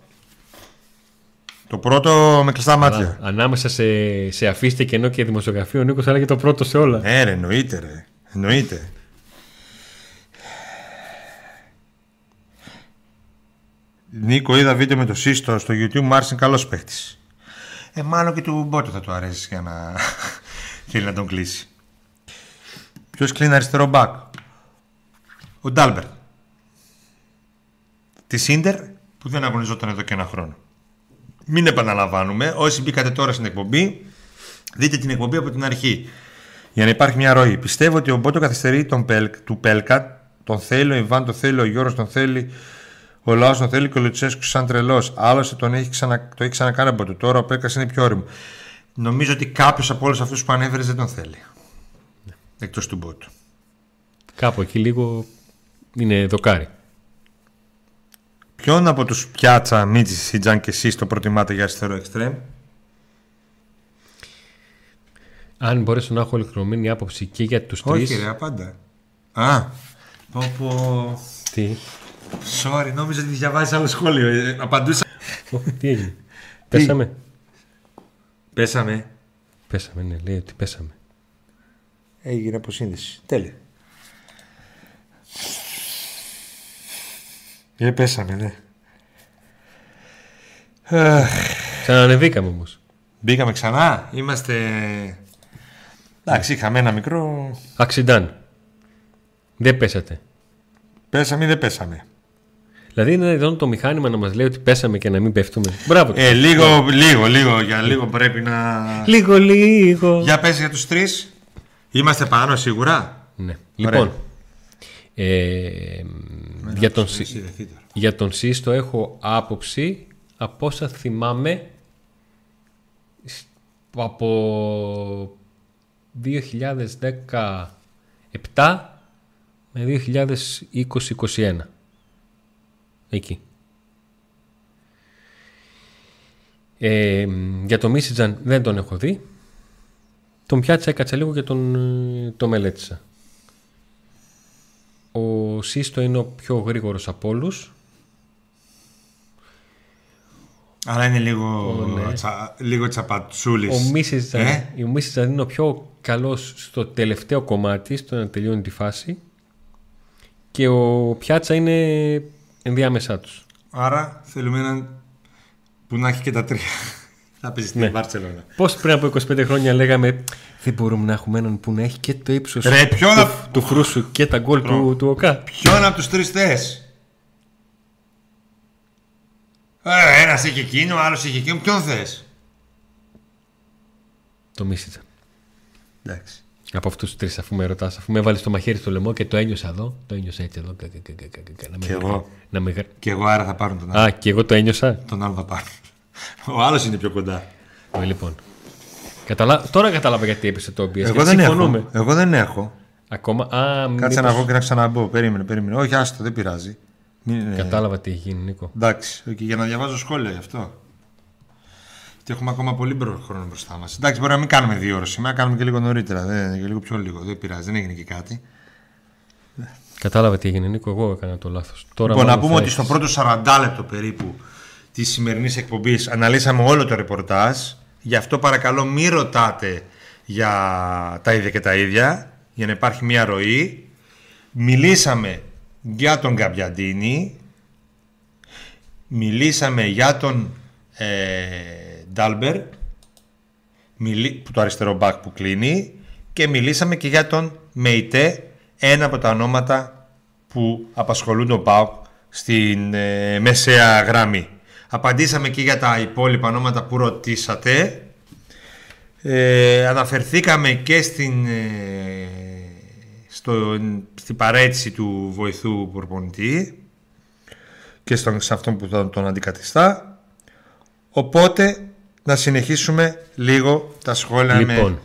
Το πρώτο με κλειστά μάτια. Ανάμεσα σε, σε αφήστε κενό και δημοσιογραφείο, ο Νίκος έλεγε το πρώτο σε όλα. Ναι, ρε, εννοείται, ρε. Εννοείται. Νίκο, είδα βίντεο με το Σύστο στο YouTube, μου άρεσε καλός παίχτη. Ε, μάλλον και του Μπότο θα του αρέσει για να θέλει να τον κλείσει. Ποιος κλείνει αριστερό μπακ; Ο Ντάλμπερτ. Της Ίντερ που δεν αγωνιζόταν εδώ και ένα χρόνο. Μην επαναλαμβάνουμε. Όσοι μπήκατε τώρα στην εκπομπή, δείτε την εκπομπή από την αρχή. Για να υπάρχει μια ροή. Πιστεύω ότι ο Μπότο καθυστερεί τον Πέλκ, του Πέλκα. Τον θέλει ο Ιβάν, τον θέλει ο Γιώργο, τον θέλει ο Λάος, τον θέλει και ο Λουτσέσκου σαν τρελός. Άλλωστε τον έχει ξανα, το έχει ξανακάνει από το τώρα. Ο Πέλκα είναι πιο ώριμο. Νομίζω ότι κάποιος από όλους αυτούς που ανέφερε δεν τον θέλει. Ναι. Εκτός του Μπότο. Κάπου εκεί λίγο είναι δοκάρι. Ποιον από τους Πιάτσα, Μίτζης, Σιτζάν και εσείς το προτιμάτε για αριστερό εξτρέμ; Αν μπορέσω να έχω ολοκληρωμένη άποψη και για τους Όχι, τρεις... Όχι ρε, απάντα. Α, πω πω... Τι; Sorry, νόμιζα ότι διαβάζεις άλλο σχόλιο. Ε, απαντούσα. Τι έγινε; Πέσαμε; Πέσαμε. Πέσαμε, ναι, λέει ότι πέσαμε. Έγινε αποσύνδεση. Τέλεια. Ε, πέσαμε, ναι. Ξανανεβήκαμε όμως. Μπήκαμε ξανά. Είμαστε. Εντάξει, είχαμε ένα μικρό. Αξιντάν. Δεν πέσατε. Πέσαμε ή δεν πέσαμε. Δηλαδή είναι εδώ το μηχάνημα να μας λέει ότι πέσαμε και να μην πέφτουμε. Μπράβο. Ε, λίγο, λίγο, λίγο. Για λίγο πρέπει να. Λίγο, λίγο. Για πες για τους τρεις. Είμαστε πάνω σίγουρα; Ναι. Λοιπόν. Ε, για, τον, για τον Σύστο έχω άποψη από όσα θυμάμαι από 2017 με 2020-2021 εκεί. Ε, για το Μίσιτζαν δεν τον έχω δει. Τον πιάτσα έκατσα λίγο και τον το μελέτησα ο Σύστο είναι ο πιο γρήγορος από όλους αλλά είναι λίγο, ναι. τσα, λίγο τσαπατσούλης. Ο Μίσης ε; είναι ο πιο καλός στο τελευταίο κομμάτι, στο να τελειώνει τη φάση. Και ο Πιάτσα είναι ενδιάμεσά τους. Άρα θέλουμε έναν που να έχει και τα τρία. Θα παίζεις στην ναι. Βαρσελόνα. Πώς πριν από 25 χρόνια λέγαμε δεν μπορούμε να έχουμε έναν που να έχει και το ύψος του, του φρούσου και τα γκολ του, του ΟΚΑ. Ποιον από τους τρεις θες; Ε, ένας είχε εκείνο, ο άλλος είχε εκείνο. Ποιον θες; Το Μίσιτσα. Εντάξει. Από αυτούς τους τρεις, αφού με ρωτάς, αφού με έβαλε το μαχαίρι στο λαιμό και το ένιωσα εδώ, το ένιωσα έτσι εδώ. Και εγώ. Και εγώ άρα θα πάρουν τον άλλο. Α, και εγώ το ένιωσα. Τον άλλο θα πάρουν. Ο άλλος είναι πιο κοντά. Ε, λοιπόν. Καταλα... Τώρα κατάλαβα γιατί έπεσε το OBS. Εγώ δεν έχω. Εγώ δεν έχω. Ακόμα. Α, Κάτσε μήπως... να βγω και να ξαναμπώ. Περίμενε, περίμενε. Όχι, άστο, δεν πειράζει. Μην... Κατάλαβα τι έχει γίνει, Νίκο. Εντάξει, okay, για να διαβάζω σχόλια γι' αυτό. Και έχουμε ακόμα πολύ χρόνο μπροστά μας. Εντάξει, μπορεί να μην κάνουμε δύο ώρες σήμερα, κάνουμε και λίγο νωρίτερα. Δεν, και λίγο πιο λίγο. Δεν πειράζει, δεν έγινε και κάτι. Κατάλαβα τι έγινε, Νίκο. Εγώ έκανα το λάθος. Λοιπόν, να πούμε ότι στο πρώτο 40 λεπτό περίπου της σημερινής εκπομπής αναλύσαμε όλο το ρεπορτάζ. Γι' αυτό παρακαλώ μην ρωτάτε για τα ίδια και τα ίδια, για να υπάρχει μια ροή. Μιλήσαμε για τον Γκαμπιαντίνη, μιλήσαμε για τον ε, Ντάλμπερ, που το αριστερό μπακ που κλείνει και μιλήσαμε και για τον Μεϊτέ, ένα από τα ονόματα που απασχολούν τον ΠΑΟΚ στην ε, μεσαία γραμμή. Απαντήσαμε και για τα υπόλοιπα ονόματα που ρωτήσατε. Ε, αναφερθήκαμε και στην, ε, στο, στην παρέτηση του βοηθού προπονητή και στον, σε αυτόν που τον, τον αντικαθιστά. Οπότε να συνεχίσουμε λίγο τα σχόλια λοιπόν, με...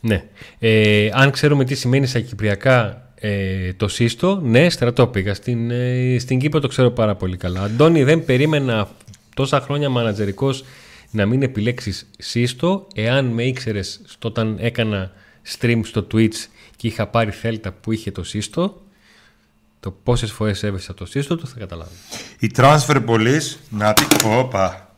Ναι. Ε, αν ξέρουμε τι σημαίνει στα κυπριακά ε, το σύστο, ναι, στρατό πήγα. Στην, ε, στην Κύπρο το ξέρω πάρα πολύ καλά. Αντώνη, δεν περίμενα τόσα χρόνια μανατζερικός να μην επιλέξεις σύστο εάν με ήξερες όταν έκανα stream στο Twitch και είχα πάρει θέλτα που είχε το σύστο το πόσες φορές έβεσα το σύστο το θα καταλάβω. Η transfer police να τι όπα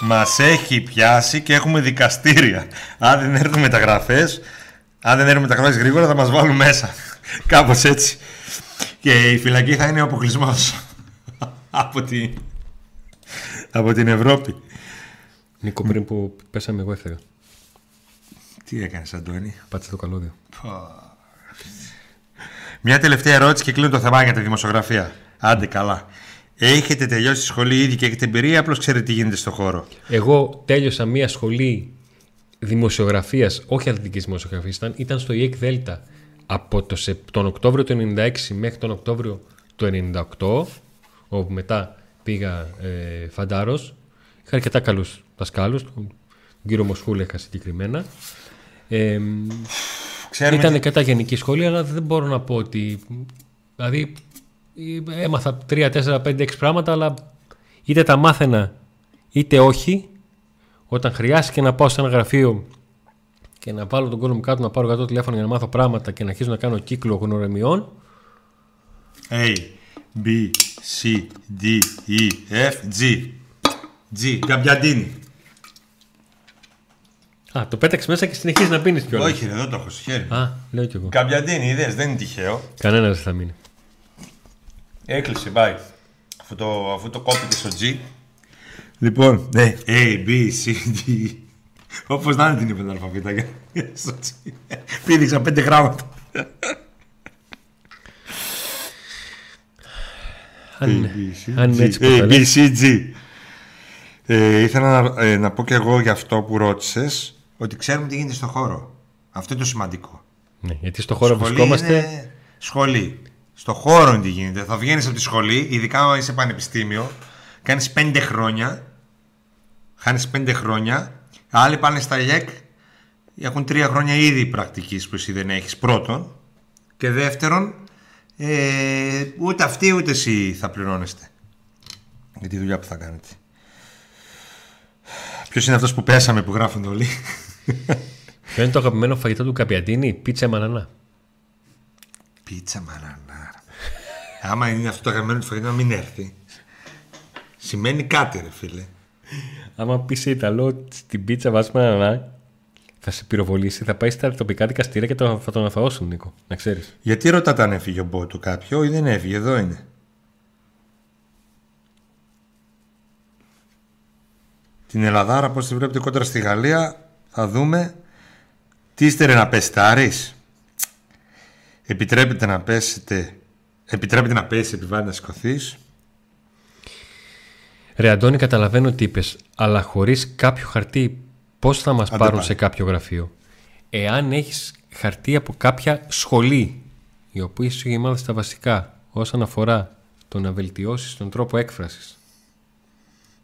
Μας έχει πιάσει και έχουμε δικαστήρια. Αν δεν έρθουν μεταγραφές, αν δεν έρθουν μεταγραφές γρήγορα θα μας βάλουν μέσα. Κάπως έτσι. Και η φυλακή θα είναι ο αποκλεισμός από, την... από την Ευρώπη. Νίκο, πριν που πέσαμε, εγώ έφυγα. Τι έκανες Αντώνη; Πάτσε το καλώδιο. Μια τελευταία ερώτηση και κλείνω το θέμα για τη δημοσιογραφία. Άντε καλά. Έχετε τελειώσει τη σχολή ήδη και έχετε εμπειρία, απλώς ξέρετε τι γίνεται στο χώρο; Εγώ τέλειωσα μια σχολή δημοσιογραφίας, όχι αθλητικής δημοσιογραφίας, ήταν, ήταν στο ΙΕΚ Δέλτα από το, σε- τον Οκτώβριο του 96 μέχρι τον Οκτώβριο του 98, όπου μετά πήγα ε, φαντάρος. Είχα αρκετά καλούς δασκάλους, τον κύριο Μοσχούλεκα συγκεκριμένα. Ε, Ξέρουμε ήταν τι- αρκετά γενική σχολή, αλλά δεν μπορώ να πω ότι. Δηλαδή, ε, έμαθα 3, 4, 5, 6 πράγματα, αλλά είτε τα μάθαινα είτε όχι. Όταν χρειάστηκε να πάω σε ένα γραφείο και να βάλω τον κόσμο μου κάτω να πάρω 100 τηλέφωνο για να μάθω πράγματα και να αρχίσω να κάνω κύκλο γνωρεμιών, A, B, C, D, E, F, G. G, Γκαμπιαντίνη. Α, το πέταξε μέσα και συνεχίζει να πίνεις κιόλας. Όχι, ρε, εδώ το έχω στο χέρι. Α, λέω κι εγώ. Γκαμπιαντίνη, είδες, δεν είναι τυχαίο. Κανένα δεν θα μείνει. Έκλεισε, bye. Αφού το, αφού το κόπηκε στο G. Λοιπόν, ναι. A, B, C, D. Όπως να είναι την είπε το αλφαβήτα. στο G. Πήδηξα πέντε γράμματα. Αν, A, είναι- B, C, αν είναι G. έτσι που A, τα B, λες. C, G. Ε, ήθελα να, ε, να πω και εγώ για αυτό που ρώτησες ότι ξέρουμε τι γίνεται στο χώρο. Αυτό είναι το σημαντικό. Ναι, γιατί στο χώρο Σχολή βρισκόμαστε. είναι σχολή. Στο χώρο είναι τι γίνεται. Θα βγαίνεις από τη σχολή, ειδικά αν είσαι πανεπιστήμιο, κάνεις πέντε χρόνια. Χάνεις πέντε χρόνια. Άλλοι πάνε στα ΙΕΚ, έχουν τρία χρόνια ήδη πρακτικής που εσύ δεν έχεις. Πρώτον. Και δεύτερον, ε, ούτε αυτοί ούτε εσύ θα πληρώνεστε. Για τη δουλειά που θα κάνετε. Ποιος είναι αυτός που πέσαμε που γράφουν όλοι; Ποιο είναι το αγαπημένο φαγητό του Καπιαντίνη, πίτσα με ανανά. Πίτσα μαρανάρα. Άμα είναι αυτό το αγαπημένο του φαγητό να μην έρθει. Σημαίνει κάτι, ρε φίλε. Άμα πεις σε Ιταλό στην πίτσα βάζουμε ανανά, θα σε πυροβολήσει, θα πάει στα τοπικά δικαστήρια και το- θα τον αφαώσουν, Νίκο. Να ξέρεις. Γιατί ρωτάτε αν έφυγε ο Μπότου κάποιο ή δεν έφυγε, εδώ είναι. Την Ελλαδάρα, πώς τη βλέπετε κόντρα στη Γαλλία, θα δούμε. Τι είστε ρε να πέσετε, Άρης. Επιτρέπετε να πέσετε, επιτρέπετε να πέσει επιβάλλει να σηκωθείς. Ρε Αντώνη, καταλαβαίνω τι είπες, αλλά χωρίς κάποιο χαρτί, πώς θα μας πάρουν πάει. σε κάποιο γραφείο; Εάν έχεις χαρτί από κάποια σχολή, η οποία σου έχει μάθει τα βασικά όσον αφορά το να βελτιώσεις τον τρόπο έκφρασης.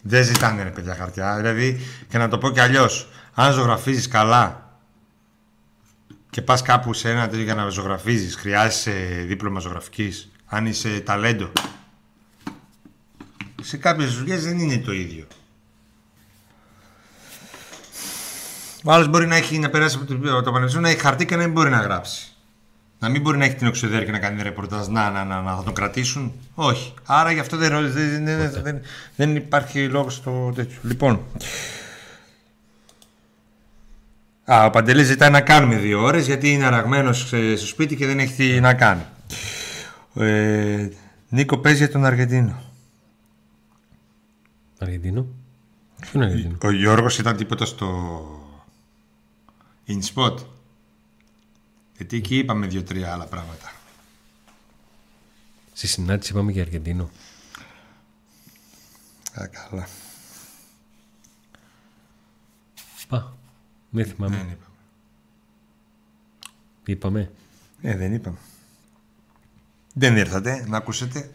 Δεν ζητάνε ρε παιδιά χαρτιά. Δηλαδή, και να το πω κι αλλιώς, αν ζωγραφίζεις καλά και πας κάπου σε ένα τέτοιο για να ζωγραφίζεις, χρειάζεσαι δίπλωμα ζωγραφικής. Αν είσαι ταλέντο. Σε κάποιες δουλειές δεν είναι το ίδιο. Ο άλλος μπορεί να έχει να περάσει από το, από το πανεπιστήμιο να έχει χαρτί και να μην μπορεί να γράψει. Να μην μπορεί να έχει την οξυδέρ και να κάνει ρεπορτάζ. Να, να, να, να, θα τον κρατήσουν. Όχι. Άρα γι' αυτό δεν, ρω- δεν, δεν, δεν, δεν υπάρχει λόγος στο τέτοιο. Λοιπόν. Α, ο Παντελής ζητάει να κάνουμε δύο ώρες γιατί είναι αραγμένος ε, στο σπίτι και δεν έχει τι να κάνει. Ε, Νίκο παίζει για τον Αργεντίνο. Αργεντίνο. Ποιο είναι Αργεντίνο; Ο Γιώργος ήταν τίποτα στο InSpot. Γιατί εκεί είπαμε δύο-τρία άλλα πράγματα. Στη συνάντηση είπαμε για Αργεντίνο. Α, καλά. Α, δεν θυμάμαι. Δεν είπαμε. Είπαμε. Ε, δεν είπαμε. Δεν ήρθατε να ακούσετε.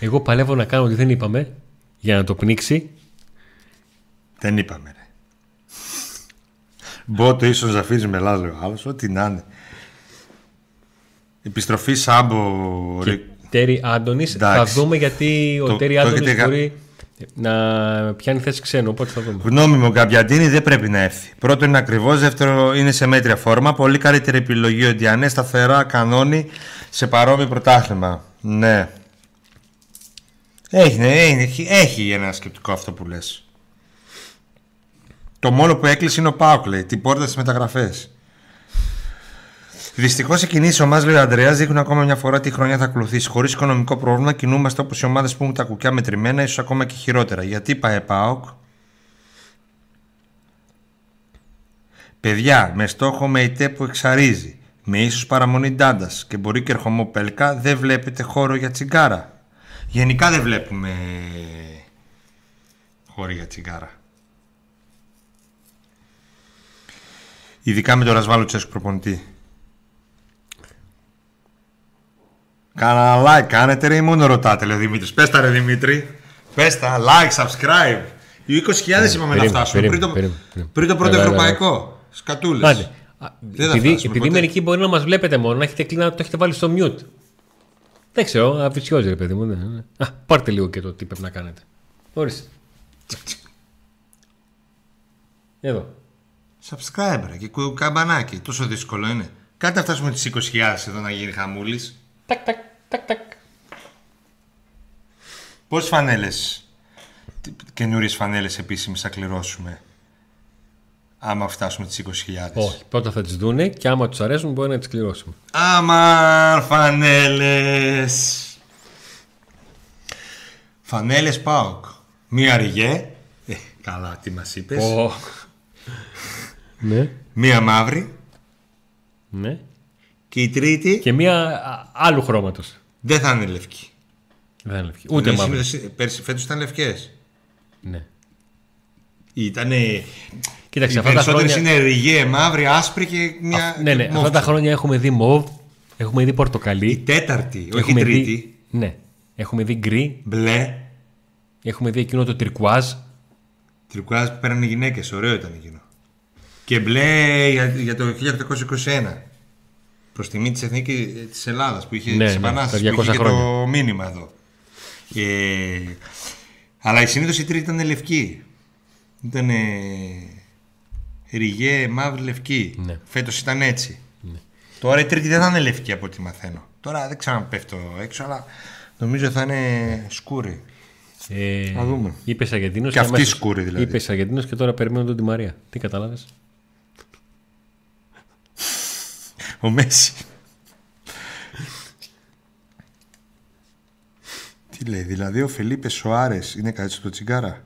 Εγώ παλεύω να κάνω ότι δεν είπαμε για να το πνίξει. Δεν είπαμε, ρε. Μπότο ίσως Ζαφίρης Μελάς, λέει ο άλλος, ό,τι να είναι. Επιστροφή Σάμπο, Και ρε. Τέρι Άντωνης. Θα Εντάξει. δούμε γιατί ο Το- Τέρι το Άντωνης έχετε γα- μπορεί να πιάνει θέση ξένου. Οπότε θα δούμε. Γνώμη μου, ο Γκαμπιαντίνη δεν πρέπει να έρθει. Πρώτο είναι ακριβώς, δεύτερο είναι σε μέτρια φόρμα. Πολύ καλύτερη επιλογή ο Ντιανέ, σταθερά, κανόνι, σε παρόμοιο πρωτάθλημα. Ναι. Έχει, ναι, έχει, έχει ένα σκεπτικό αυτό που λες. Το μόνο που έκλεισε είναι ο Πάουκ, λέει. Την πόρτα στις μεταγραφές. Δυστυχώς οι κινήσεις ομάδας, λέει ο Αντρέα, δείχνουν ακόμα μια φορά τι χρονιά θα ακολουθήσει. Χωρίς οικονομικό πρόβλημα, κινούμαστε όπως οι ομάδες που έχουν τα κουκιά μετρημένα, ίσως ακόμα και χειρότερα. Γιατί πάει ΠΑΟΚ. Παιδιά, με στόχο με ητέ που εξαρίζει, με ίσως παραμονή ντάντας και μπορεί και ερχομό πέλκα, δεν βλέπετε χώρο για τσιγκάρα. Γενικά δεν βλέπουμε χώρο για τσιγκάρα. Ειδικά με τον Ρασβάλο Τσέσκου προπονητή. Κάνα like, κάνετε ρε ή μόνο ρωτάτε, λέει ο Δημήτρης. Πες τα ρε Δημήτρη. Πες τα, like, subscribe. Οι 20.000 είπαμε να φτάσουμε πριν το, πριν το πρώτο ευρωπαϊκό. Σκατούλες. Άντε. Α, Δεν θα Επειδή, φτάσουμε επειδή ποτέ. μερικοί μπορεί να μας βλέπετε μόνο, να έχετε, κλει- να το έχετε βάλει στο mute. Δεν ξέρω, αφησιόζει ρε παιδί μου. ναι, ναι. Α, πάρτε λίγο και το τι πρέπει να κάνετε. Ορίστε. Εδώ. Subscribe ρε και κου- καμπανάκι. Τόσο δύσκολο είναι. Κάντε να φτάσουμε τις 20.000 εδώ να γίνει χαμούλης. Τακ, τακ, τακ, τακ. Πόσες φανέλες, καινούριες φανέλες επίσημες θα κληρώσουμε; Άμα φτάσουμε τις 20.000. Όχι, πρώτα θα τις δούνε και άμα τους αρέσουν μπορεί να τις κληρώσουμε. Αμαν φανέλες. Φανέλες ΠΑΟΚ. Μία ριγέ. Ε, καλά, τι μας είπες. Ω. ναι, Μία μαύρη. ναι. Και η τρίτη Και μία α, άλλου χρώματος. δεν θα είναι λευκή. Δεν είναι λευκή. Ούτε Ναι, μαύρη. σήμερα- Πέρσι, φέτος ήταν λευκές. Ναι. Ήτανε... Κοίταξε, Οι αυτά τα περισσότερες χρόνια. είναι ριγέ, μαύρη, άσπρη και μια... Α, ναι, ναι, μόφτσα. αυτά τα χρόνια έχουμε δει μοβ, έχουμε δει Η πορτοκαλί. τέταρτη, όχι η έχουμε τρίτη. Δει, ναι. Έχουμε δει γκρι, Μπλε. έχουμε δει εκείνο το τρικουάζ. Τρικουάζ που πέρανε οι γυναίκες, ωραίο ήταν εκείνο. Και μπλε για, για το 1821. Προς τιμή της Εθνικής της Ελλάδας που είχε Ναι, τις ναι, επανάστασης, τα που είχε 200 και το χρόνια. μήνυμα εδώ. Ε, αλλά η συνήθως η τρίτη ήταν λευκή. Ήταν ριγέ, μαύρη, λευκή. Ναι. Φέτος ήταν έτσι. Τώρα η τρίτη δεν θα είναι λευκή από ό,τι μαθαίνω. Τώρα δεν ξέρω αν πέφτω έξω, αλλά νομίζω θα είναι σκούρη. Ε, Να δούμε. Είπες Αργεντίνος. Και αυτή σκούρη, δηλαδή. Είπες Αργεντίνος και τώρα περιμένω τον Τη Μαρία. Τι κατάλαβες; Ο Μέση. Τι λέει, δηλαδή ο Φελίπε Σοάρες είναι κάτι στο τσιγκάρα;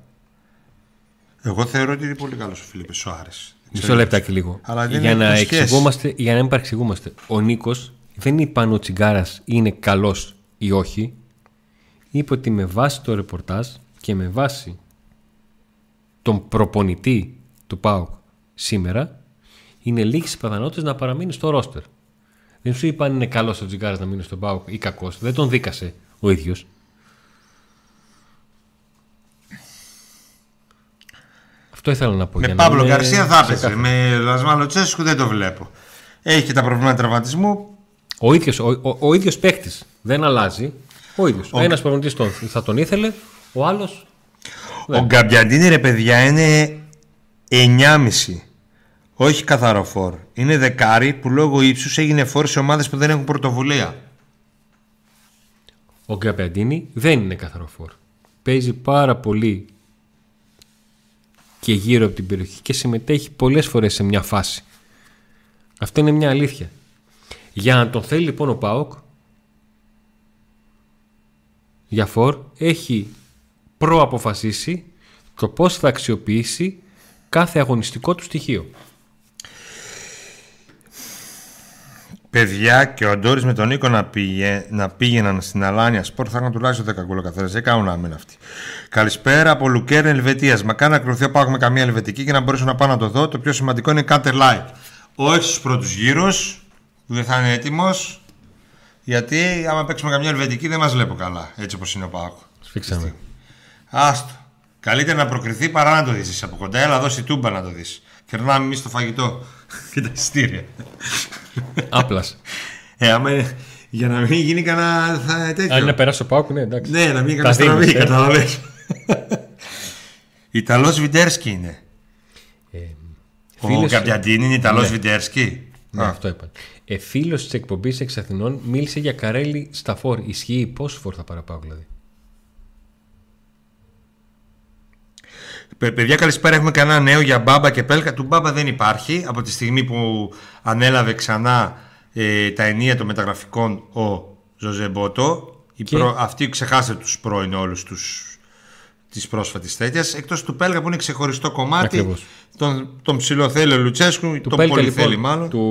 Εγώ θεωρώ ότι είναι πολύ καλός ο Φελίπε Σοάρε. Μισό λεπτάκι λίγο. Αλλά δεν για, έχουν να σχέση. εξηγούμαστε, για να μην παρεξηγούμαστε. Ο Νίκος δεν είπε αν ο Τσιγκάρας είναι καλός ή όχι. Είπε ότι με βάση το ρεπορτάζ και με βάση τον προπονητή του ΠΑΟΚ σήμερα είναι λίγες πιθανότητες να παραμείνει στο ρόστερ. Δεν σου είπα αν είναι καλός ο Τσιγκάρας να μείνει στο ΠΑΟΚ ή κακός. Δεν τον δίκασε ο ίδιος. Αυτό ήθελα να πω. Με για να Παύλο είναι Γκαρσία θα έπαιζε. ξεκάθαρο. Με Λασμάλο Τσέσκου δεν το βλέπω. Έχει και τα προβλήματα τραυματισμού. Ο ίδιος, ο, ο, ο ίδιος παίκτης δεν αλλάζει. Ο ίδιος. Ο ένας προπονητής τον, θα τον ήθελε, ο άλλος Ο Γκαμπιαντίνη ρε παιδιά είναι 9,5. Όχι καθαρό φόρ. Είναι δεκάρι που λόγω ύψους έγινε φόρ σε ομάδες που δεν έχουν πρωτοβουλία. ο Γκαπιαντίνη δεν είναι καθαρό φόρ. Παίζει πάρα πολύ και γύρω από την περιοχή και συμμετέχει πολλές φορές σε μια φάση. Αυτό είναι μια αλήθεια. Για να τον θέλει λοιπόν ο ΠΑΟΚ για φόρ έχει προαποφασίσει το πώς θα αξιοποιήσει κάθε αγωνιστικό του στοιχείο. Παιδιά και ο Αντόρη με τον Νίκο να, πήγε, να πήγαιναν στην Αλάνια Σπορ θα είχαν τουλάχιστον 10 γκολ ο καθένας. Δεν κάνουν άμενα αυτοί. Καλησπέρα από Λουκέρν Ελβετίας. Μακάρι να κρουθεί πάω με καμία Ελβετική και να μπορέσω να πάω να το δω. Το πιο σημαντικό είναι Counter Live. Όχι στους πρώτους γύρους που δεν θα είναι έτοιμος. Γιατί άμα παίξουμε καμιά Ελβετική δεν μας βλέπω καλά. Έτσι όπως είναι ο Πάκο. Σφίξαμε. Άστο. Καλύτερα να προκριθεί παρά να το δεις από κοντά. Έλα, δώσει τούμπα να το δεις. Κερνάμε εμείς το φαγητό και τα εισιτήρια. Άπλας. Ε, άμα είναι- για να μην γίνει κανένα θα, τέτοιο. Αν είναι να περάσει ο Πάοκ, ναι, εντάξει. Ναι, να μην γίνει Τα κανένα στραβή, δίνεις, ε. καταλαβες. Ιταλός Βιντέρσκι είναι. Ε, Ο φίλος- Καπιαντίνη είναι Ιταλός Ναι. Βιντέρσκι. Ναι, αυτό είπαν. Ε, Φίλος της εκπομπής εξ Αθηνών μίλησε για καρέλι στα φόρ. Ισχύει πόσο φόρ θα παραπάω δηλαδή; Παιδιά, καλησπέρα. Έχουμε κανένα νέο για Μπάμπα και Πέλκα. Του Μπάμπα δεν υπάρχει. Από τη στιγμή που ανέλαβε ξανά ε, τα ενία των μεταγραφικών ο Ζωζέ Μπότο. Η Και- προ- Αυτοί ξεχάστε τους πρώην όλους τους της πρόσφατης τέτοιας εκτός του Πέλκα που είναι ξεχωριστό κομμάτι Ακριβώς. τον, τον ψηλό θέλει ο Λουτσέσκου Του τον Πέλκα πολύ λοιπόν, θέλει μάλλον του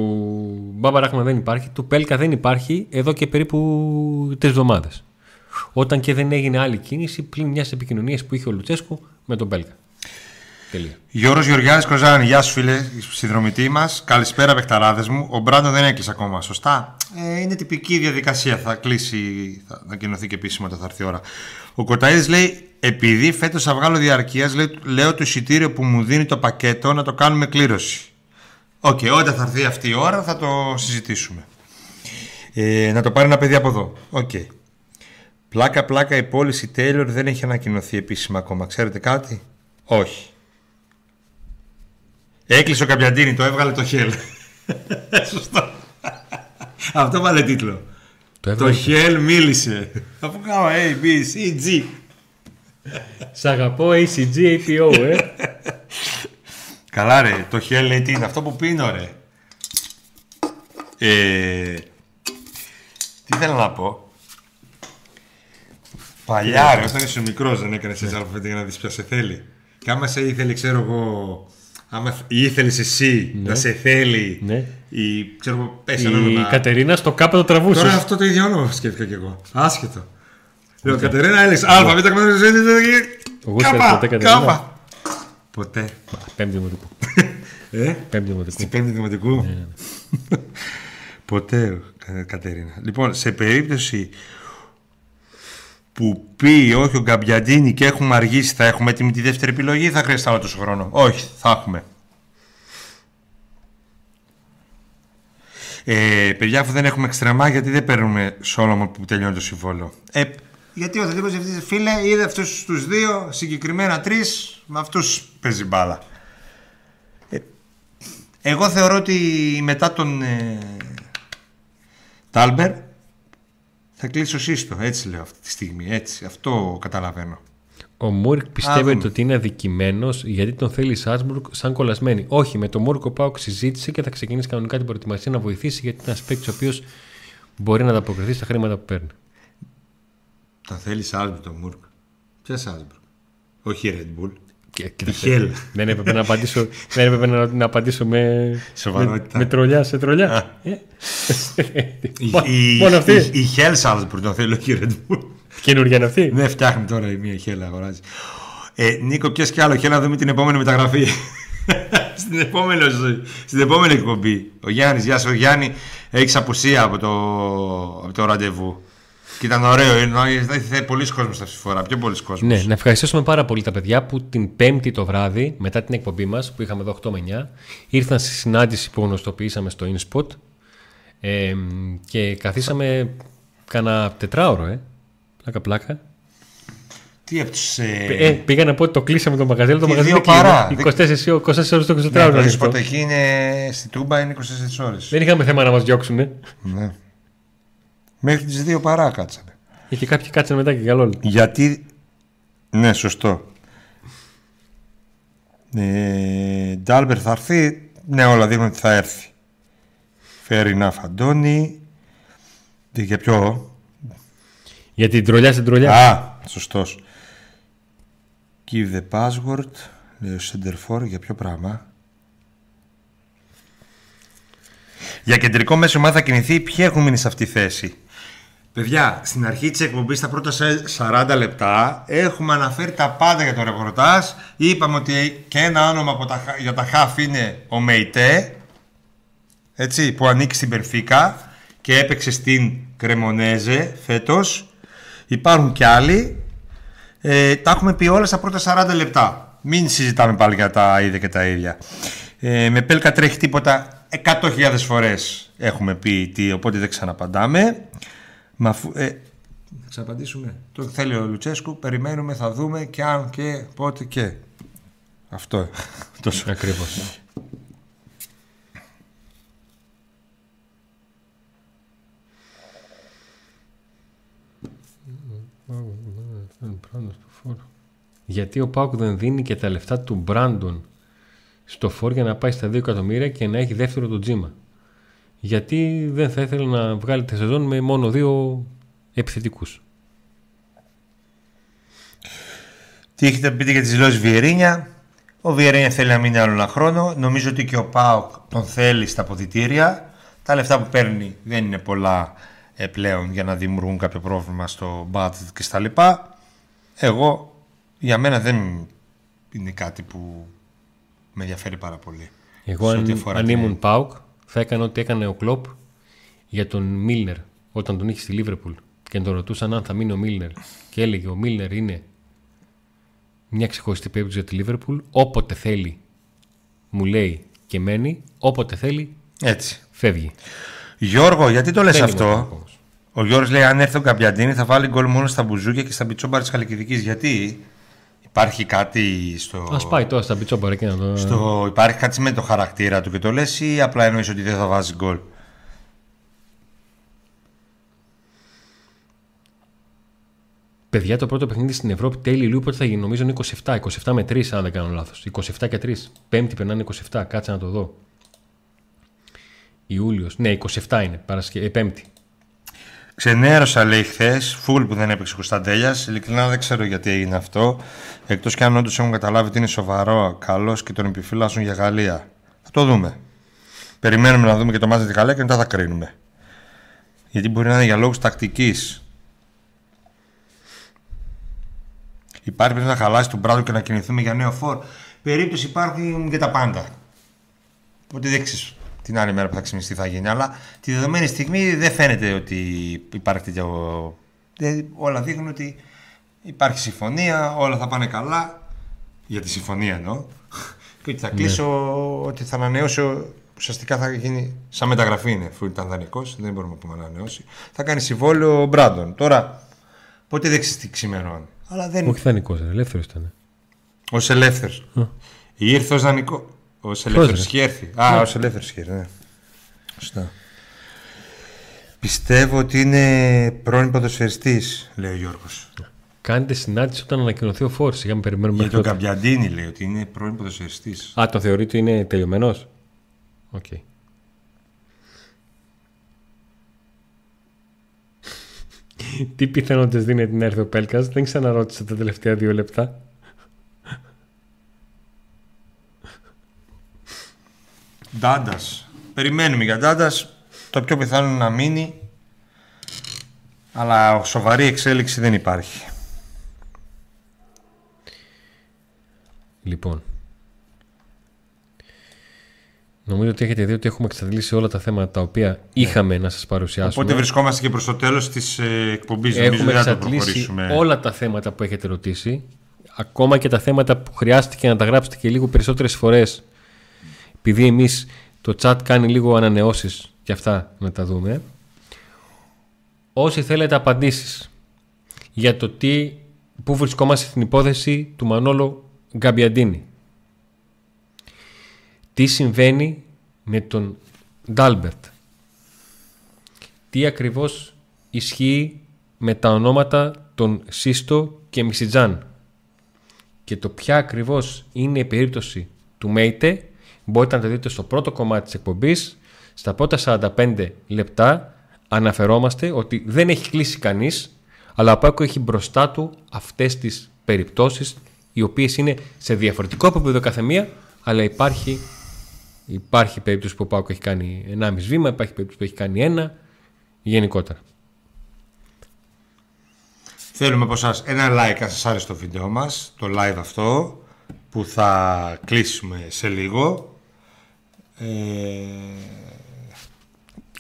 Μπάμπα Ράχμα δεν υπάρχει, του Πέλκα δεν υπάρχει εδώ και περίπου τρεις εβδομάδες. Όταν και δεν έγινε άλλη κίνηση πλην μιας επικοινωνίας που είχε ο Λουτσέσκου με τον Πέλκα. Τελεία. Γιώργος Γεωργιάδης Κοζάνη, γεια σου φίλε, συνδρομητή μας. Καλησπέρα παιχταράδες μου. Ο Μπράντο δεν έκλεισε ακόμα, σωστά; Ε, είναι τυπική διαδικασία, θα κλείσει, θα ανακοινωθεί και επίσημα όταν θα έρθει η ώρα. Ο Κοταίδης λέει, επειδή φέτος θα βγάλω διαρκείας, λέει, λέω το εισιτήριο που μου δίνει το πακέτο να το κάνουμε κλήρωση. Οκ, όταν θα έρθει αυτή η ώρα θα το συζητήσουμε. Ε, να το πάρει ένα παιδί από εδώ. Οκ. Πλάκα πλάκα η πώληση Taylor δεν έχει ανακοινωθεί επίσημα ακόμα. Ξέρετε κάτι; Όχι. Έκλεισε ο Γκαμπιαντίνι, το έβγαλε το χέλ. Σωστό. Αυτό βάλε τίτλο. Το Το έβγαλε. χέλ μίλησε. Αφού κάνω A, B, C, G. Σ' αγαπώ ACG, APO, ε. Καλά ρε, το χέλ λέει τι είναι, αυτό που πίνω ρε. Ε, τι θέλω να πω. Παλιά ρε, όταν ήσουν μικρός δεν έκανες έτσι αλφαβήτα για να δεις ποιος σε θέλει. Και άμα σε ήθελε, ξέρω εγώ, άμα ήθελες εσύ να σε θέλει Ναι. ή ξέρω εγώ, πες ένα Η όνομα. Κατερίνα στο κάπα το τραβούσε. Τώρα αυτό το ίδιο όνομα σκέφτηκα κι εγώ. Άσχετο. Λέω Κατερίνα, έλεγες Α, Β, Εγώ σε Κάπα, ποτέ Κατερίνα. κάπα. Ποτέ. Πέμπτη δημοτικού. Ε, Πέμπτη δημοτικού. στην πέμπτη δημοτικού; Ποτέ, Κα- Κατερίνα. Λοιπόν, σε περίπτωση που πει όχι ο Γκαμπιαντίνη και έχουμε αργήσει, θα έχουμε έτοιμη τη δεύτερη επιλογή ή θα χρειαστεί άλλο τόσο χρόνο; Όχι, θα έχουμε. Ε, παιδιά, αφού δεν έχουμε εξτρεμά, γιατί δεν παίρνουμε Σόλομον που τελειώνει το συμβόλαιο; Ε, γιατί ο Αθλητικός Διευθυντής, φίλε, είδε αυτούς τους δύο, συγκεκριμένα τρεις, με αυτούς παίζει μπάλα. Ε, εγώ θεωρώ ότι μετά τον ε, Τάλμπερ θα κλείσει ο Σύστο. Έτσι λέω αυτή τη στιγμή. Έτσι. Αυτό καταλαβαίνω. Ο Μούρκ Α, πιστεύει δούμε. ότι είναι αδικημένος γιατί τον θέλει η Σάσμπουργκ σαν κολλασμένη. Όχι, με τον Μούρκ ο Πάουκ συζήτησε και θα ξεκινήσει κανονικά την προετοιμασία να βοηθήσει γιατί είναι ένας παίκτης ο οποίος μπορεί να ανταποκριθεί στα χρήματα που παίρνει. Θα θέλει Σάλμπουργκ τον Μουρκ. Ποια Σάλμπουργκ. Όχι η Red Bull. Και, Η Χέλ. δεν έπρεπε να απαντήσω, δεν έπρεπε να, να απαντήσω με, Σοβαρότητα. με, με τρολιά σε τρολιά. Ε. Η, Μο- η, Μόνο αυτή. η, η Χέλ Σάλμπουργκ τον θέλει, όχι η Red Bull. Καινούργια είναι αυτή. Ναι, φτιάχνει τώρα η μία Χέλ αγοράζει. Ε, Νίκο, πιες κι άλλο Χέλ να δούμε την επόμενη μεταγραφή. στην, επόμενη, στην επόμενη εκπομπή. Ο Γιάννης, γεια σου. Ο Γιάννη, έχεις απουσία από το, από το ραντεβού. Και ήταν ωραίο. Ήρθε πολλοί κόσμος αυτή τη φορά. Πιο πολλοί κόσμος. Ναι, να ευχαριστήσουμε πάρα πολύ τα παιδιά που την Πέμπτη το βράδυ, μετά την εκπομπή μας που είχαμε εδώ 8 με 9, ήρθαν στη συνάντηση που γνωστοποιήσαμε στο InSpot ε, και καθίσαμε κάνα τετράωρο, ε. Πλάκα, πλάκα. Τι από τους... Ε, Ε, πήγα να πω ότι το κλείσαμε το μαγαζί, το Τι μαγαζί δύο δεν παρά. κλείνει. 24, 24 ώρες το 24 ναι, ώρο το ανοιχτό. spot εκεί είναι στη Τούμπα είναι 24 ώρες. Δεν είχαμε θέμα να μας διώξουν. Ε. Ναι. Μέχρι τις 2 παρά κάτσαμε. Και κάποιοι κάτσανε μετά και καλό. Γιατί. Ναι, σωστό. Ε, Ντάλμπερ θα έρθει. Ναι, όλα δείχνουν ότι θα έρθει. Fair enough, Αντώνη. Και για ποιο; Για την τρολιά στην τρολιά. Α, σωστός. Give the password. Λέει ο Σεντερφόρ. Για ποιο πράγμα; Για κεντρικό μέσο ομάδα θα κινηθεί. Ποιοι έχουν μείνει σε αυτή τη θέση; Παιδιά, στην αρχή της εκπομπής, στα πρώτα σε- 40 λεπτά, έχουμε αναφέρει τα πάντα για τον ρεπορτάζ. Είπαμε ότι και ένα όνομα από τα, χα- για τα χαφ είναι ο Μεϊτέ, έτσι, που ανήκει στην Περφίκα και έπαιξε στην Κρεμονέζε φέτος. Υπάρχουν κι άλλοι. Ε, τα έχουμε πει όλα στα πρώτα 40 λεπτά. Μην συζητάμε πάλι για τα ίδια και τα ίδια. Ε, με Πέλκα τρέχει τίποτα 100.000 φορές έχουμε πει τι, οπότε δεν ξαναπαντάμε. Μα αφού, ε, θα ξαναπαντήσουμε. Το θέλει ο Λουτσέσκου, περιμένουμε, θα δούμε και αν και πότε και. Αυτό. Τόσο. Ακριβώς. γιατί ο Πάουκ δεν δίνει και τα λεφτά του Μπράντον στο φόρ για να πάει στα 2 εκατομμύρια και να έχει δεύτερο το τζίμα. Γιατί δεν θα ήθελε να βγάλει τη σεζόν με μόνο δύο επιθετικούς. Τι έχετε πείτε για τις δηλώσεις Βιερίνια; Ο Βιερίνια θέλει να μείνει άλλο ένα χρόνο. Νομίζω ότι και ο Πάοκ τον θέλει στα ποδητήρια. Τα λεφτά που παίρνει δεν είναι πολλά ε, πλέον για να δημιουργούν κάποιο πρόβλημα στο budget και στα λοιπά. Εγώ, για μένα δεν είναι κάτι που με ενδιαφέρει πάρα πολύ. Εγώ αν, αν ήμουν Πάουκ θα έκανα ό,τι έκανε ο Κλόπ για τον Μίλνερ όταν τον είχε στη Λίβερπουλ και τον ρωτούσαν αν θα μείνει ο Μίλνερ και έλεγε ο Μίλνερ είναι μια ξεχωριστή περίπτωση για τη Λίβερπουλ όποτε θέλει μου λέει και μένει όποτε θέλει Έτσι. φεύγει. Γιώργο, γιατί το λες αυτό; Ο Γιώργος λέει: Αν έρθει ο Καμπιαντίνη, θα βάλει γκολ μόνο στα μπουζούκια και στα μπιτσόμπαρα της Χαλκιδικής. Γιατί; Υπάρχει κάτι στο. Α πάει τώρα στα μπιτσόμπαρα και να το. Στο... Υπάρχει κάτι με το χαρακτήρα του και το λες, ή απλά εννοείς ότι δεν θα βάζει γκολ; Παιδιά, το πρώτο παιχνίδι στην Ευρώπη τέλει λίγο πότε θα γίνει; Νομίζω είναι 27. 27 με 3, αν δεν κάνω λάθος. 27 και 3. Πέμπτη περνάνε 27. Κάτσε να το δω. Ιούλιος. Ναι, 27 είναι. Παρασκε... Ε, πέμπτη. Ξενέρωσα, λέει χθες, φουλ που δεν έπαιξε ο Κωνσταντέλιας. Ειλικρινά δεν ξέρω γιατί έγινε αυτό. Εκτός κι αν όντως έχουν καταλάβει ότι είναι σοβαρό, καλός και τον επιφυλάσσουν για Γαλλία. Θα το δούμε. Περιμένουμε να δούμε και το μάτι τη Γαλλία και μετά θα κρίνουμε. Γιατί μπορεί να είναι για λόγους τακτικής. Υπάρχει πρέπει να χαλάσει τον πράγμα και να κινηθούμε για νέο φόρ. Περίπτωση υπάρχουν και τα πάντα. Οπότε δεν ξέρει την άλλη μέρα που θα ξυπνήσει θα γίνει. Αλλά τη δεδομένη στιγμή δεν φαίνεται ότι υπάρχει τέτοιο. Όλα δείχνουν ότι υπάρχει συμφωνία, όλα θα πάνε καλά. Για τη συμφωνία εννοώ. Και ότι θα κλείσω, ναι. ότι θα ανανεώσω. Ουσιαστικά θα γίνει σαν μεταγραφή είναι, αφού ήταν δανεικός, δεν μπορούμε να πούμε ανανεώσει. Θα κάνει συμβόλαιο ο Μπράντον. Τώρα, ποτέ δεν ξέρει τι ξημερώνει. Αλλά δεν... Όχι δανεικό, ελεύθερος ήταν. Ω ελεύθερος. Ήρθε ως δανεικό. Ω ελεύθερο είχε έρθει. Α, ναι. ω ελεύθερο είχε έρθει, ναι. Σωστά. Πιστεύω ότι είναι πρώην ποδοσφαιριστής, λέει ο Γιώργος. Κάνετε συνάντηση όταν ανακοινωθεί ο Φόρ. Για να περιμένουμε Για τον Γκαμπιαντίνι λέει ότι είναι πρώην ποδοσφαιριστής. Α, το θεωρεί ότι είναι τελειωμένος; Οκ. Okay. Τι πιθανότητες δίνει την έρθει ο Πέλκας, δεν ξαναρώτησα τα τελευταία δύο λεπτά. Ντάντας. Περιμένουμε για Ντάντας. Το πιο πιθανό είναι να μείνει. Αλλά σοβαρή εξέλιξη δεν υπάρχει. Λοιπόν. Νομίζω ότι έχετε δει ότι έχουμε εξαντλήσει όλα τα θέματα τα οποία ναι. είχαμε να σας παρουσιάσουμε. Οπότε βρισκόμαστε και προς το τέλος της ε, εκπομπής. Έχουμε εξαντλήσει όλα τα θέματα που έχετε ρωτήσει. Ακόμα και τα θέματα που χρειάστηκε να τα γράψετε και λίγο περισσότερες φορές επειδή εμείς το chat κάνει λίγο ανανεώσεις και αυτά να τα δούμε. Όσοι θέλετε απαντήσεις για το τι, πού βρισκόμαστε στην υπόθεση του Μανόλο Γκαμπιαντίνη. Τι συμβαίνει με τον Ντάλμπερτ. Τι ακριβώς ισχύει με τα ονόματα των Σύστο και Μισιτζάν. Και το ποια ακριβώς είναι η περίπτωση του Μέιτε μπορείτε να το δείτε στο πρώτο κομμάτι της εκπομπής. Στα πρώτα 45 λεπτά αναφερόμαστε ότι δεν έχει κλείσει κανείς, αλλά ο Πάκο έχει μπροστά του αυτές τις περιπτώσεις, οι οποίες είναι σε διαφορετικό επίπεδο καθεμία, αλλά υπάρχει, υπάρχει περίπτωση που ο Πάκο έχει κάνει 1,5 βήμα, υπάρχει περίπτωση που έχει κάνει ένα, γενικότερα. Θέλουμε από εσάς ένα like αν σας άρεσε το βίντεο μας, το live αυτό, που θα κλείσουμε σε λίγο. Ε...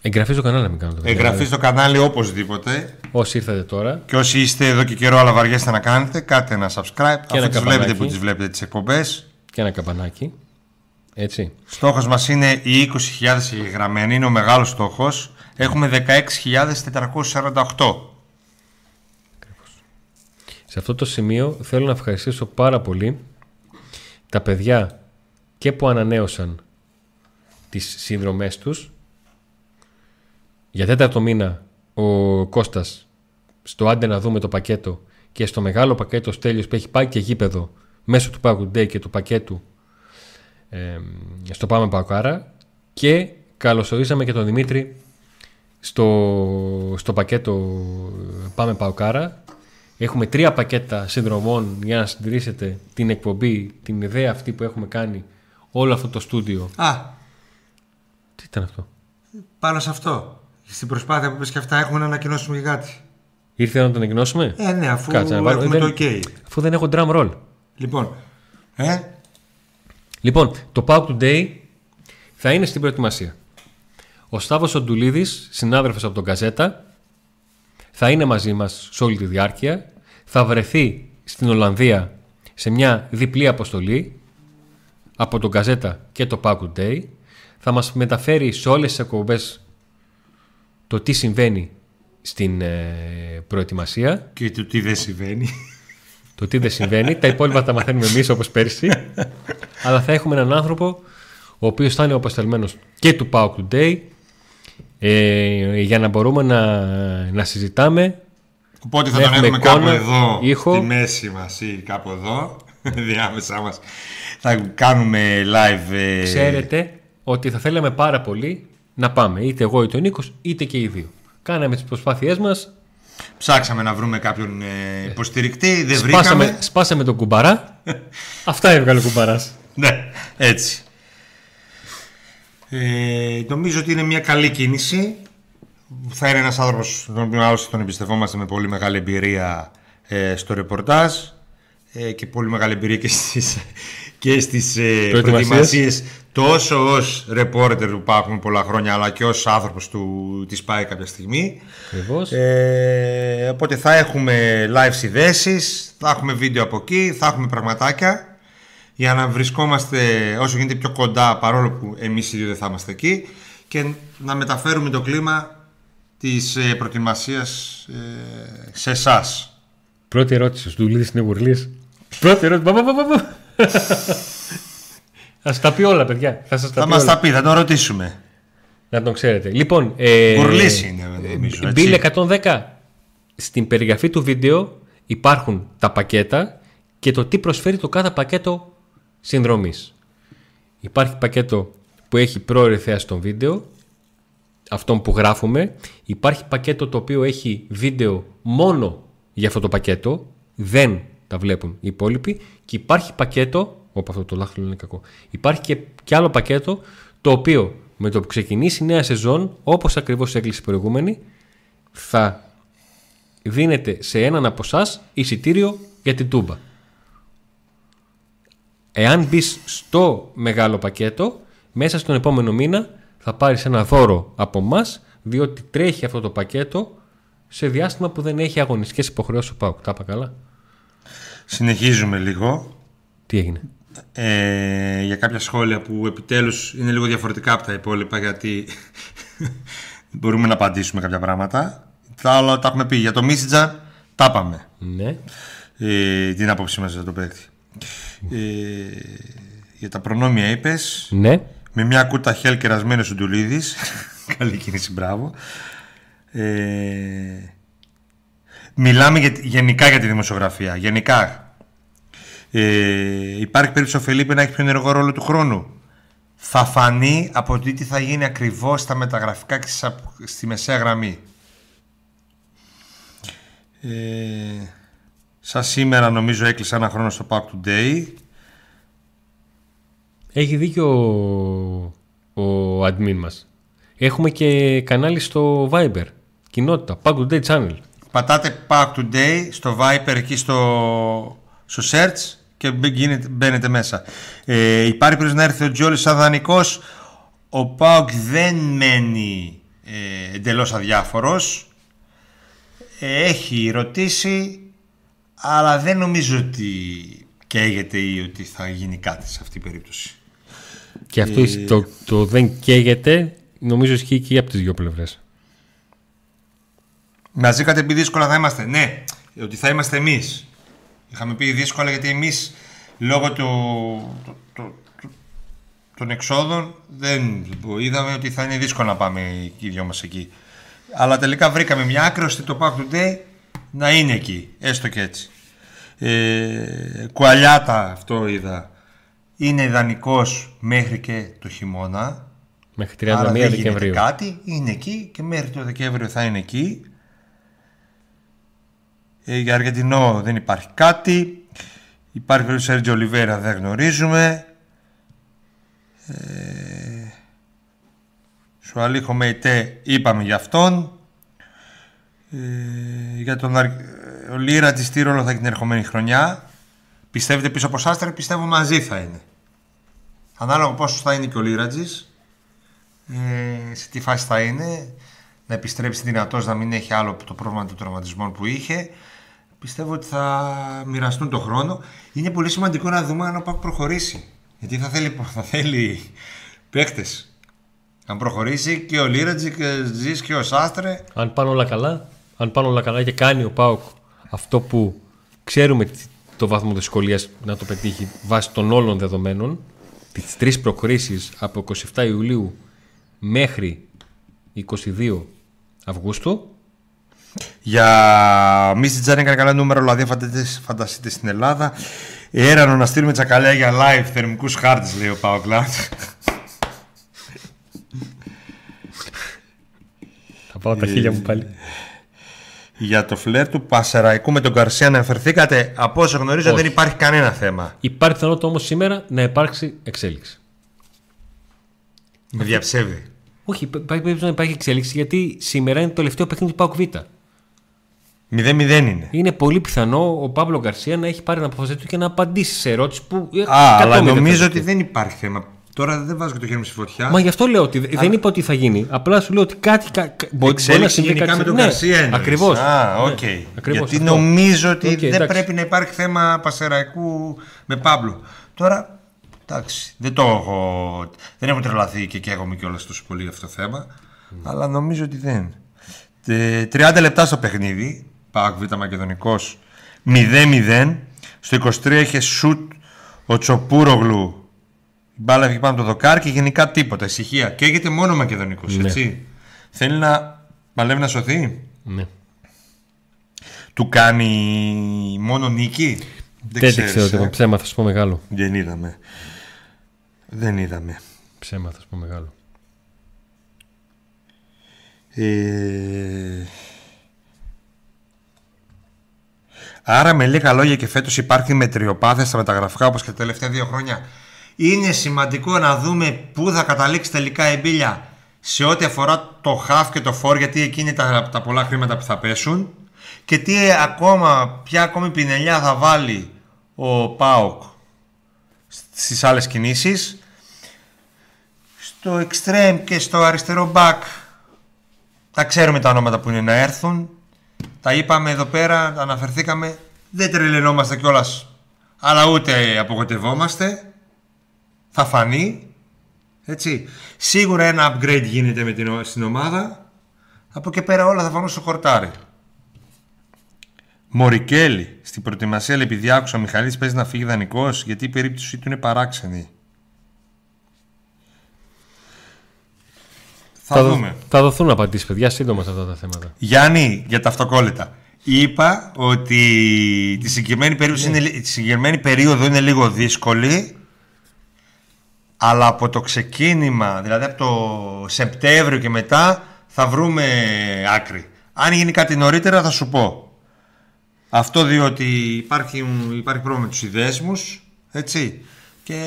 Εγγραφή στο κανάλι, μην κάνετε. Εγγραφή στο κανάλι οπωσδήποτε. Όσοι ήρθατε τώρα. Και όσοι είστε εδώ και καιρό, αλλά βαριέστε να κάνετε, κάντε ένα subscribe. Και αφού τις βλέπετε που τις βλέπετε τις εκπομπές. Και ένα καμπανάκι. Έτσι. Στόχος μας είναι οι 20.000 εγγραμμένοι, είναι ο μεγάλος στόχος. Έχουμε 16.448. Σε αυτό το σημείο θέλω να ευχαριστήσω πάρα πολύ τα παιδιά και που ανανέωσαν τις συνδρομές τους. Για τέταρτο μήνα ο Κώστας στο άντε να δούμε το πακέτο και στο μεγάλο πακέτο Στέλιος που έχει πάει και γήπεδο μέσω του Pack Day και του πακέτου ε, στο Πάμε Πακάρα και καλωσορίσαμε και τον Δημήτρη στο, στο πακέτο Πάμε Παοκάρα. Έχουμε τρία πακέτα συνδρομών για να συντηρήσετε την εκπομπή, την ιδέα αυτή που έχουμε κάνει, όλο αυτό το στούντιο. Α, Τι ήταν αυτό; πάνω σε αυτό. Στην προσπάθεια που πες και αυτά έχουμε να ανακοινώσουμε για κάτι. Ήρθε να τον ανακοινώσουμε; Ε, ναι, αφού Κάτσε να βάλω- έχουμε δεν- το OK. Αφού δεν έχω drum roll. Λοιπόν, ε, Λοιπόν, το Pauk Today θα είναι στην προετοιμασία. Ο Σταύρος Οντουλίδης, συνάδελφος από τον Καζέτα, θα είναι μαζί μας σε όλη τη διάρκεια. Θα βρεθεί στην Ολλανδία σε μια διπλή αποστολή από τον Καζέτα και το Pauk Today. Θα μας μεταφέρει σε όλες τις εκπομπές το τι συμβαίνει στην ε, προετοιμασία. και το τι δεν συμβαίνει. Το τι δεν συμβαίνει. τα υπόλοιπα τα μαθαίνουμε εμείς όπως πέρσι. Αλλά θα έχουμε έναν άνθρωπο ο οποίος θα είναι ο αποστελμένο και του Pauk Today ε, για να μπορούμε να, να συζητάμε. Οπότε θα Να τον έχουμε έχουμε κάπου εικόνα, εδώ, ήχο. στη μέση μας ή κάπου εδώ, διάμεσά μας. Θα κάνουμε live... ε, Ξέρετε ότι θα θέλαμε πάρα πολύ να πάμε είτε εγώ είτε ο Νίκος είτε και οι δύο. Κάναμε τις προσπάθειές μας, Ψάξαμε να βρούμε κάποιον ε, υποστηρικτή, δεν σπάσαμε, βρήκαμε. σπάσαμε τον κουμπαρά. Αυτά έβγαλε ο κουμπαράς. Ναι, έτσι. Ε, νομίζω ότι είναι μια καλή κίνηση. Θα είναι ένας άνθρωπος τον οποίο άλλωστε τον εμπιστευόμαστε με πολύ μεγάλη εμπειρία ε, στο ρεπορτάζ ε, και πολύ μεγάλη εμπειρία και στις, και στις ε, Προετοιμασίες. προετοιμασίες τόσο ως ρεπόρτερ που υπάρχουν πολλά χρόνια αλλά και ως άνθρωπος του της πάει κάποια στιγμή. Ακριβώς. Ε, οπότε θα έχουμε live συνδέσεις, θα έχουμε βίντεο από εκεί, θα έχουμε πραγματάκια για να βρισκόμαστε όσο γίνεται πιο κοντά παρόλο που εμείς οι δύο δεν θα είμαστε εκεί και να μεταφέρουμε το κλίμα της ε, προετοιμασίας ε, σε εσάς. Πρώτη ερώτηση. Ο Ντουλίδης είναι γουρλής. Πρώτη ερώτηση. Πα, πα, πα, πα, πα. Θα σας τα πει όλα, παιδιά. Θα σας τα Θα πει μας όλα. τα πει, θα τον ρωτήσουμε. Να τον ξέρετε. Λοιπόν, ε, Γουρλής είναι νομίζω. Bill έτσι. 110. Στην περιγραφή του βίντεο υπάρχουν τα πακέτα και το τι προσφέρει το κάθε πακέτο συνδρομής. Υπάρχει πακέτο που έχει πρόορη θέαση των βίντεο, αυτόν που γράφουμε. Υπάρχει πακέτο το οποίο έχει βίντεο μόνο για αυτό το πακέτο, δεν τα βλέπουν οι υπόλοιποι. Και υπάρχει πακέτο, όπου αυτό το λάχτυλο είναι κακό, υπάρχει και, και άλλο πακέτο το οποίο με το που ξεκινήσει η νέα σεζόν, όπως ακριβώς έκλεισε η προηγούμενη, θα δίνεται σε έναν από εσάς εισιτήριο για την τούμπα. Εάν μπεις στο μεγάλο πακέτο, μέσα στον επόμενο μήνα θα πάρεις ένα δώρο από εμάς, διότι τρέχει αυτό το πακέτο σε διάστημα που δεν έχει αγωνιστικές υποχρεώσεις ο ΠΑΟΚ. Τα είπα καλά; Συνεχίζουμε λίγο Τι έγινε; ε, για κάποια σχόλια που επιτέλους είναι λίγο διαφορετικά από τα υπόλοιπα γιατί μπορούμε να απαντήσουμε κάποια πράγματα. Τα άλλα τα έχουμε πει. Για το Μίσιτζα τα είπαμε. Ναι. Ε, την άποψή μας για το παίκτη; Ε, για τα προνόμια είπες Ναι. με μια κούτα χέλ κερασμένο ο Ντουλίδης καλή κίνηση μπράβο ε, μιλάμε για, γενικά για τη δημοσιογραφία γενικά ε, υπάρχει περίπτωση ο Φελίπε να έχει πιο ενεργό ρόλο του χρόνου θα φανεί από το τι θα γίνει ακριβώς στα μεταγραφικά και στις απ- στη μεσαία γραμμή ε, σαν σήμερα νομίζω έκλεισα ένα χρόνο στο Pack Today Έχει δίκιο ο, ο admin μας. Έχουμε και κανάλι στο Viber. Κοινότητα. Pack Day Channel. Πατάτε Pack Today στο Viper εκεί στο, στο search και μπε- γίνετε- μπαίνετε μέσα. Ε, υπάρχει περίπτωση να έρθει ο Τζόλης σαν δανεικός. Ο Πάουκ δεν μένει ε, εντελώς αδιάφορος. Ε, έχει ρωτήσει αλλά δεν νομίζω ότι καίγεται ή ότι θα γίνει κάτι σε αυτή την περίπτωση. Και αυτό Ε. το, το δεν καίγεται νομίζω ισχύει και από τις δύο πλευρές. Μαζί είχατε πει δύσκολα θα είμαστε. Ναι, ότι θα είμαστε εμείς. Είχαμε πει δύσκολα γιατί εμείς λόγω του, του- του- του- των εξόδων δεν είδαμε ότι θα είναι δύσκολο να πάμε οι δυο μας εκεί. Αλλά τελικά βρήκαμε μια άκρη ώστε το Pack Today να είναι εκεί, έστω και έτσι. Ε, κουαλιάτα αυτό είδα. Είναι ιδανικός μέχρι και το χειμώνα. Μέχρι 31 Άρα δεν γίνεται Δεκεμβρίου. κάτι, είναι εκεί και μέχρι το Δεκέμβριο θα είναι εκεί. Ε, για Αργεντινό δεν υπάρχει κάτι. Υπάρχει ο Σέρτζο Ολιβέρα, δεν γνωρίζουμε. Ε, Σουαλίχο Μεϊτέ είπαμε για αυτόν. Ε, για τον Αρ... ο Λίρα της τι ρόλο θα έχει την ερχομένη χρονιά. Πιστεύετε πίσω από Σάστρε, πιστεύω μαζί θα είναι. Ανάλογα πόσο θα είναι και ο Λίρατζης, ε, σε τι φάση θα είναι, να επιστρέψει δυνατός, να μην έχει άλλο το πρόβλημα των τραυματισμών που είχε. Πιστεύω ότι θα μοιραστούν το χρόνο. Είναι πολύ σημαντικό να δούμε αν ο Πάκ προχωρήσει. Γιατί θα θέλει, θα θέλει παίκτες. Αν προχωρήσει και ο Λίρατζη και ο Ζης και ο Σάστρε, Αν πάνε όλα καλά, αν πάνε όλα καλά και κάνει ο Πάουκ αυτό που ξέρουμε τι- το βαθμό δυσκολίας να το πετύχει βάσει των όλων δεδομένων, τις τρεις προκρίσεις από 27 Ιουλίου μέχρι 22 Αυγούστου, Για Μίστη Τζάν έκανε καλά νούμερο, δηλαδή φανταστείτε, φανταστείτε στην Ελλάδα. Έρανο να στείλουμε τσακαλιά για live θερμικούς χάρτες, λέει ο Πάο Κλάντ. θα πάω τα χίλια μου πάλι. για το φλερ του Πασεραϊκού με τον Καρσία να εμφερθήκατε. Από όσο γνωρίζω Όχι. δεν υπάρχει κανένα θέμα. Υπάρχει πιθανότητα όμως σήμερα να υπάρξει εξέλιξη. Με διαψεύδει. Όχι, υπάρχει περίπτωση να υπάρχει εξέλιξη γιατί σήμερα είναι το τελευταίο παιχνίδι του Πάουκ Β. 0-0 είναι. Είναι πολύ πιθανό ο Παύλο Γκαρσία να έχει πάρει την απόφαση του και να απαντήσει σε ερώτηση που. ε, Α, αλλά εκατόμητα νομίζω θα ότι ζητεί. δεν υπάρχει θέμα. Τώρα δεν βάζω και το χέρι μου στη φωτιά. Μα γι' αυτό λέω ότι δεν είπα ότι θα γίνει. Απλά σου λέω ότι κάτι. κα- κα- μπορεί, μπορεί να Εξέλιξη συμβεί γενικά κάτι. με τον ναι, Γκαρσία εννοείς. Ακριβώς. Α, οκ. Γιατί νομίζω ότι Οκ, δεν εντάξει. πρέπει να υπάρχει θέμα Πανσερραϊκού με Παύλο. Τώρα, εντάξει, δεν το έχω, δεν έχω τρελαθεί και καίγομαι κιόλας τόσο πολύ για αυτό το θέμα. Αλλά νομίζω ότι δεν. Ε, 30 λεπτά στο παιχνίδι, ΠΑΟΚ Β Μακεδονικός 0-0. Στο 23 είχε σουτ ο Τσοπούρογλου. Η μπάλα έφυγε πάνω από το δοκάρι και γενικά τίποτα. Ησυχία. Και έγινε μόνο Μακεδονικός, Ναι. έτσι. Θέλει να παλεύει να σωθεί; Ναι. Του κάνει μόνο νίκη; Δεν, δεν ξέρεις, ξέρω ε. τίποτα. Ψέμα θα σου πω μεγάλο. Δεν είδαμε. Δεν είδαμε. Ψέμα θα σου πω μεγάλο. Ε... Άρα με λίγα λόγια και φέτος υπάρχει μετριοπάθεια στα μεταγραφικά όπως και τα τελευταία δύο χρόνια. Είναι σημαντικό να δούμε πού θα καταλήξει τελικά η μπίλια σε ό,τι αφορά το χαφ και το φόρ γιατί εκεί είναι τα, τα πολλά χρήματα που θα πέσουν και τι ακόμα, ποια ακόμη πινελιά θα βάλει ο ΠΑΟΚ στις άλλες κινήσεις στο extreme και στο αριστερό back τα ξέρουμε τα ονόματα που είναι να έρθουν. Τα είπαμε εδώ πέρα, τα αναφερθήκαμε. Δεν τρελαινόμαστε κιόλας. Αλλά ούτε απογοητευόμαστε. Θα φανεί. Έτσι. Σίγουρα ένα upgrade γίνεται με την, ο- στην ομάδα. Από εκεί πέρα όλα θα φανούν στο χορτάρι. Μωρικέλη. Στην προετοιμασία, λέει, επειδή άκουσα ο Μιχαλής παίζει να φύγει δανεικός, γιατί η περίπτωση του είναι παράξενη. Θα, δω- δούμε. θα δοθούν απαντήσεις, παιδιά, σύντομα σε αυτά τα θέματα. Γιάννη, για τα αυτοκόλλητα. Είπα ότι τη συγκεκριμένη, περίοδο είναι, λι- τη συγκεκριμένη περίοδο είναι λίγο δύσκολη αλλά από το ξεκίνημα, δηλαδή από το Σεπτέμβριο και μετά θα βρούμε άκρη. Αν γίνει κάτι νωρίτερα θα σου πω. Αυτό διότι υπάρχει, υπάρχει πρόβλημα με τους ιδέσμους, έτσι. Και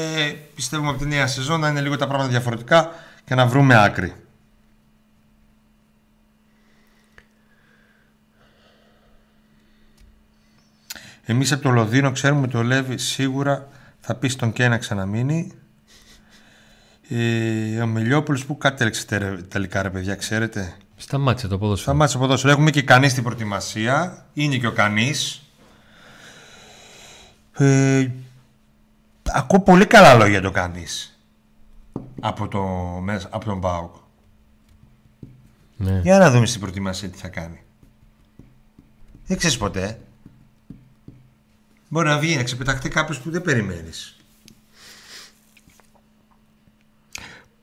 πιστεύουμε από τη νέα σεζόν να είναι λίγο τα πράγματα διαφορετικά και να βρούμε άκρη. Εμείς από το Λονδίνο ξέρουμε ότι ο Λέβη σίγουρα θα πει στον Κέ να ξαναμείνει. Ε, ο Μελιόπουλος που κατέληξε τε- τελικά ρε παιδιά, ξέρετε. Σταμάτησε το ποδόσφαιρο. Σταμάτησε από ποδόσφαιρο. Έχουμε και κανείς στην προετοιμασία. Είναι και ο κανείς. Ε, ακούω πολύ καλά λόγια το κανείς. Από, το, μέσα- από τον Μπάουκ. Ναι. Για να δούμε στην προετοιμασία τι θα κάνει. Δεν ξέρεις ποτέ. Μπορεί να βγει να ξεπεταχτεί κάποιος που δεν περιμένεις.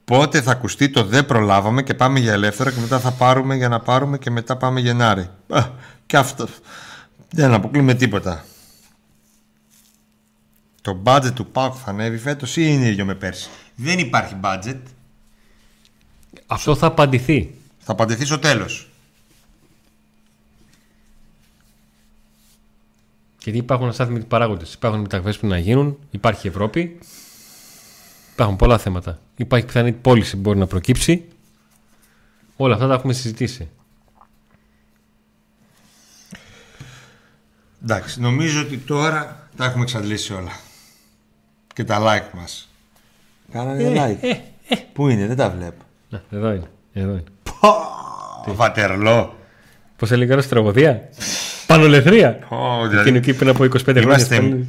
Πότε θα ακουστεί το δεν προλάβαμε και πάμε για ελεύθερα και μετά θα πάρουμε για να πάρουμε και μετά πάμε Γενάρη. Α, και αυτό. Δεν αποκλείουμε τίποτα. Το budget του ΠΑΟΚ θα ανέβει φέτος ή είναι ίδιο με πέρσι; Δεν υπάρχει budget. Αυτό θα απαντηθεί. Θα απαντηθεί στο τέλος. Γιατί υπάρχουν αστάθμιτοι παράγοντες. Υπάρχουν μεταγραφές που να γίνουν, υπάρχει Ευρώπη. Υπάρχουν πολλά θέματα. Υπάρχει πιθανή πώληση που μπορεί να προκύψει. Όλα αυτά τα έχουμε συζητήσει. Εντάξει, νομίζω ότι τώρα τα έχουμε εξαντλήσει όλα. Και τα like μας. Κάνανε like. Πού είναι, δεν τα βλέπω. Να, εδώ είναι. Εδώ είναι. Πω, Βατερλό. Πώς έλεγε τώρα στην τραγωδία; Πανολεθρία. Πω, Εκείνο δηλαδή, εκεί πριν από 25 χρόνια. Είμαστε- στις Πανελλήνιες-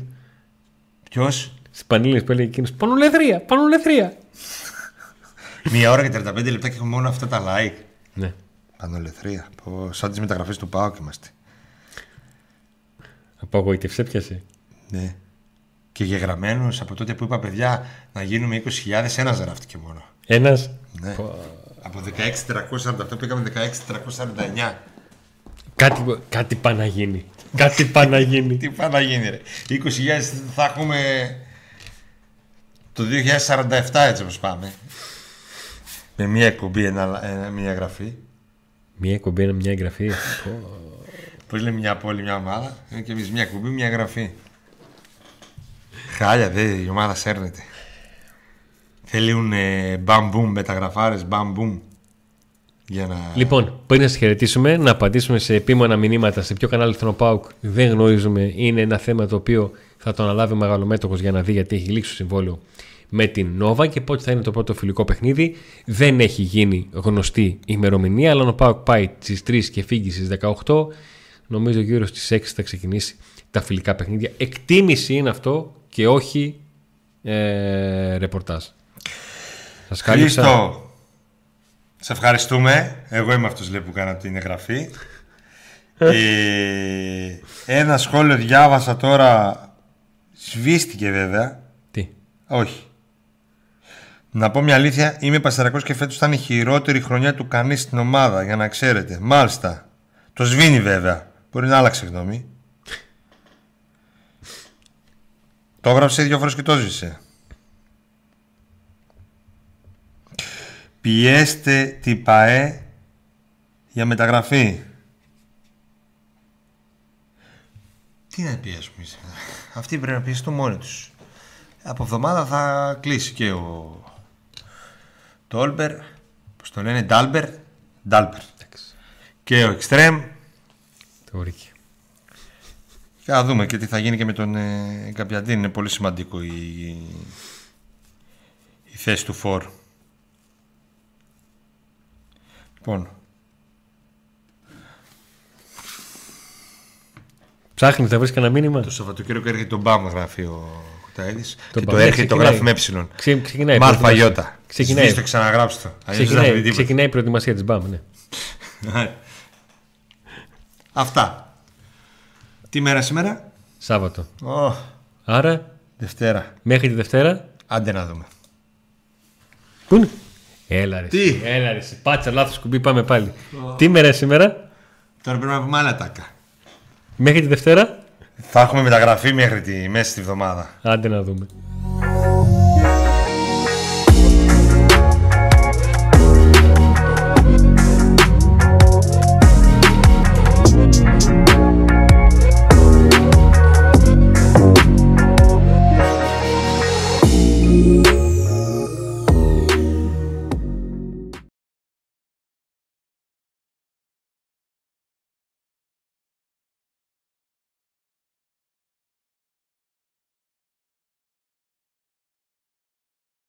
Ποιος; Στις Πανελλήνιες που έλεγε εκείνος. Πανολεθρία. Πανολεθρία. Μία ώρα και 35 λεπτά και έχουμε μόνο αυτά τα like. Ναι. Πανολεθρία. Πω, σαν τις μεταγραφές του ΠΑΟΚ είμαστε. Απογοήτευσε, πιασε. Ναι. Και γεγραμμένους από τότε που είπα παιδιά να γίνουμε 20.000 ένας γράφτηκε μόνο. Ένας; Ναι. Από 16.348 πήγαμε 16.349. Κάτι, κάτι πάει να γίνει. Κάτι πάει να γίνει. Τι πάει να γίνει ρε. 20.000 θα έχουμε το 2047 έτσι όπως πάμε. Με μία εκπομπή, ένα, ένα- μία γραφή. Μία εκπομπή είναι μια εγγραφή. Πω. Πώς λέμε μια πόλη, μια ομάδα. Είναι και εμείς μια εκπομπή, μια γραφή. Χάλια δε, η ομάδα σέρνεται. Θέλουν ε, μπαμ-μπουμ, μεταγραφάρες, μπαμ-μπουμ. Για να... λοιπόν, πριν να σα χαιρετήσουμε, να απαντήσουμε σε επίμονα μηνύματα σε ποιο κανάλι στον ΠΑΟΚ δεν γνωρίζουμε. Είναι ένα θέμα το οποίο θα το αναλάβει ο μεγαλομέτωχος για να δει γιατί έχει λήξει το συμβόλαιο με την Νόβα και πότε θα είναι το πρώτο φιλικό παιχνίδι. Δεν έχει γίνει γνωστή ημερομηνία, αλλά ο ΠΑΟΚ πάει στις 3 και φύγει στις 18. Νομίζω γύρω στι 6 θα ξεκινήσει τα φιλικά παιχνίδια. Εκτίμηση είναι αυτό και όχι ε, ρεπορτάζ. Σας κάλυψα. Χρήστο, σε ευχαριστούμε. Εγώ είμαι αυτός λέει, που κάνα την εγγραφή. ε, ένα σχόλιο διάβασα τώρα. Σβήστηκε βέβαια. Τι; Όχι. Να πω μια αλήθεια, είμαι πασαρακός και φέτος ήταν η χειρότερη χρονιά του κανείς στην ομάδα, για να ξέρετε. Μάλιστα. Το σβήνει βέβαια. Μπορεί να άλλαξε γνώμη. Το έγραψε δύο φορές και το ζήσε. Πιέστε την ΠΑΕ για μεταγραφή. Τι να πιέσουμε εμείς; Αυτοί πρέπει να πιέσουν μόνοι τους. Από εβδομάδα θα κλείσει και ο Τόλμπερ, πώς το λένε, Ντάλμπερτ, Ντάλμπερτ. Και ο Εκστρέμ. Το βρήκε. Και θα δούμε και τι θα γίνει και με τον ε, Γκαμπιαντίνι. Είναι πολύ σημαντικό η, η θέση του Φορ. Λοιπόν, Ψάχνει να βρεις κανένα μήνυμα. το Σαββατοκύριακο έρχεται το μπαμ, γράφει ο Κουταίδης. Το Και μπαμ, το έρχεται το ξεκινάει. γράφει με ε. Ξε, ξεκινάει. η Μ' προετοιμασία. αλφαγιώτα. Ξεκινάει. Σβήστε, ξαναγράψτε το. Αλλιώς δεν θα βρει Ξεκινάει, τίποτα. ξεκινάει η προετοιμασία της μπαμ. Ναι. Αυτά. Τι μέρα σήμερα; Σάββατο. Ω, Άρα Δευτέρα. μέχρι τη Δευτέρα. Άντε να δούμε. Πού είναι; Έλα ρε. Τι; εσύ, Έλα ρε. εσύ. Πάτσα λάθος κουμπί, πάμε πάλι. Τι μέρα είναι σήμερα; Τώρα πρέπει να πούμε άλλα τάκα. Μέχρι τη Δευτέρα; Θα έχουμε μεταγραφή μέχρι τη μέση τη βδομάδα. Άντε να δούμε.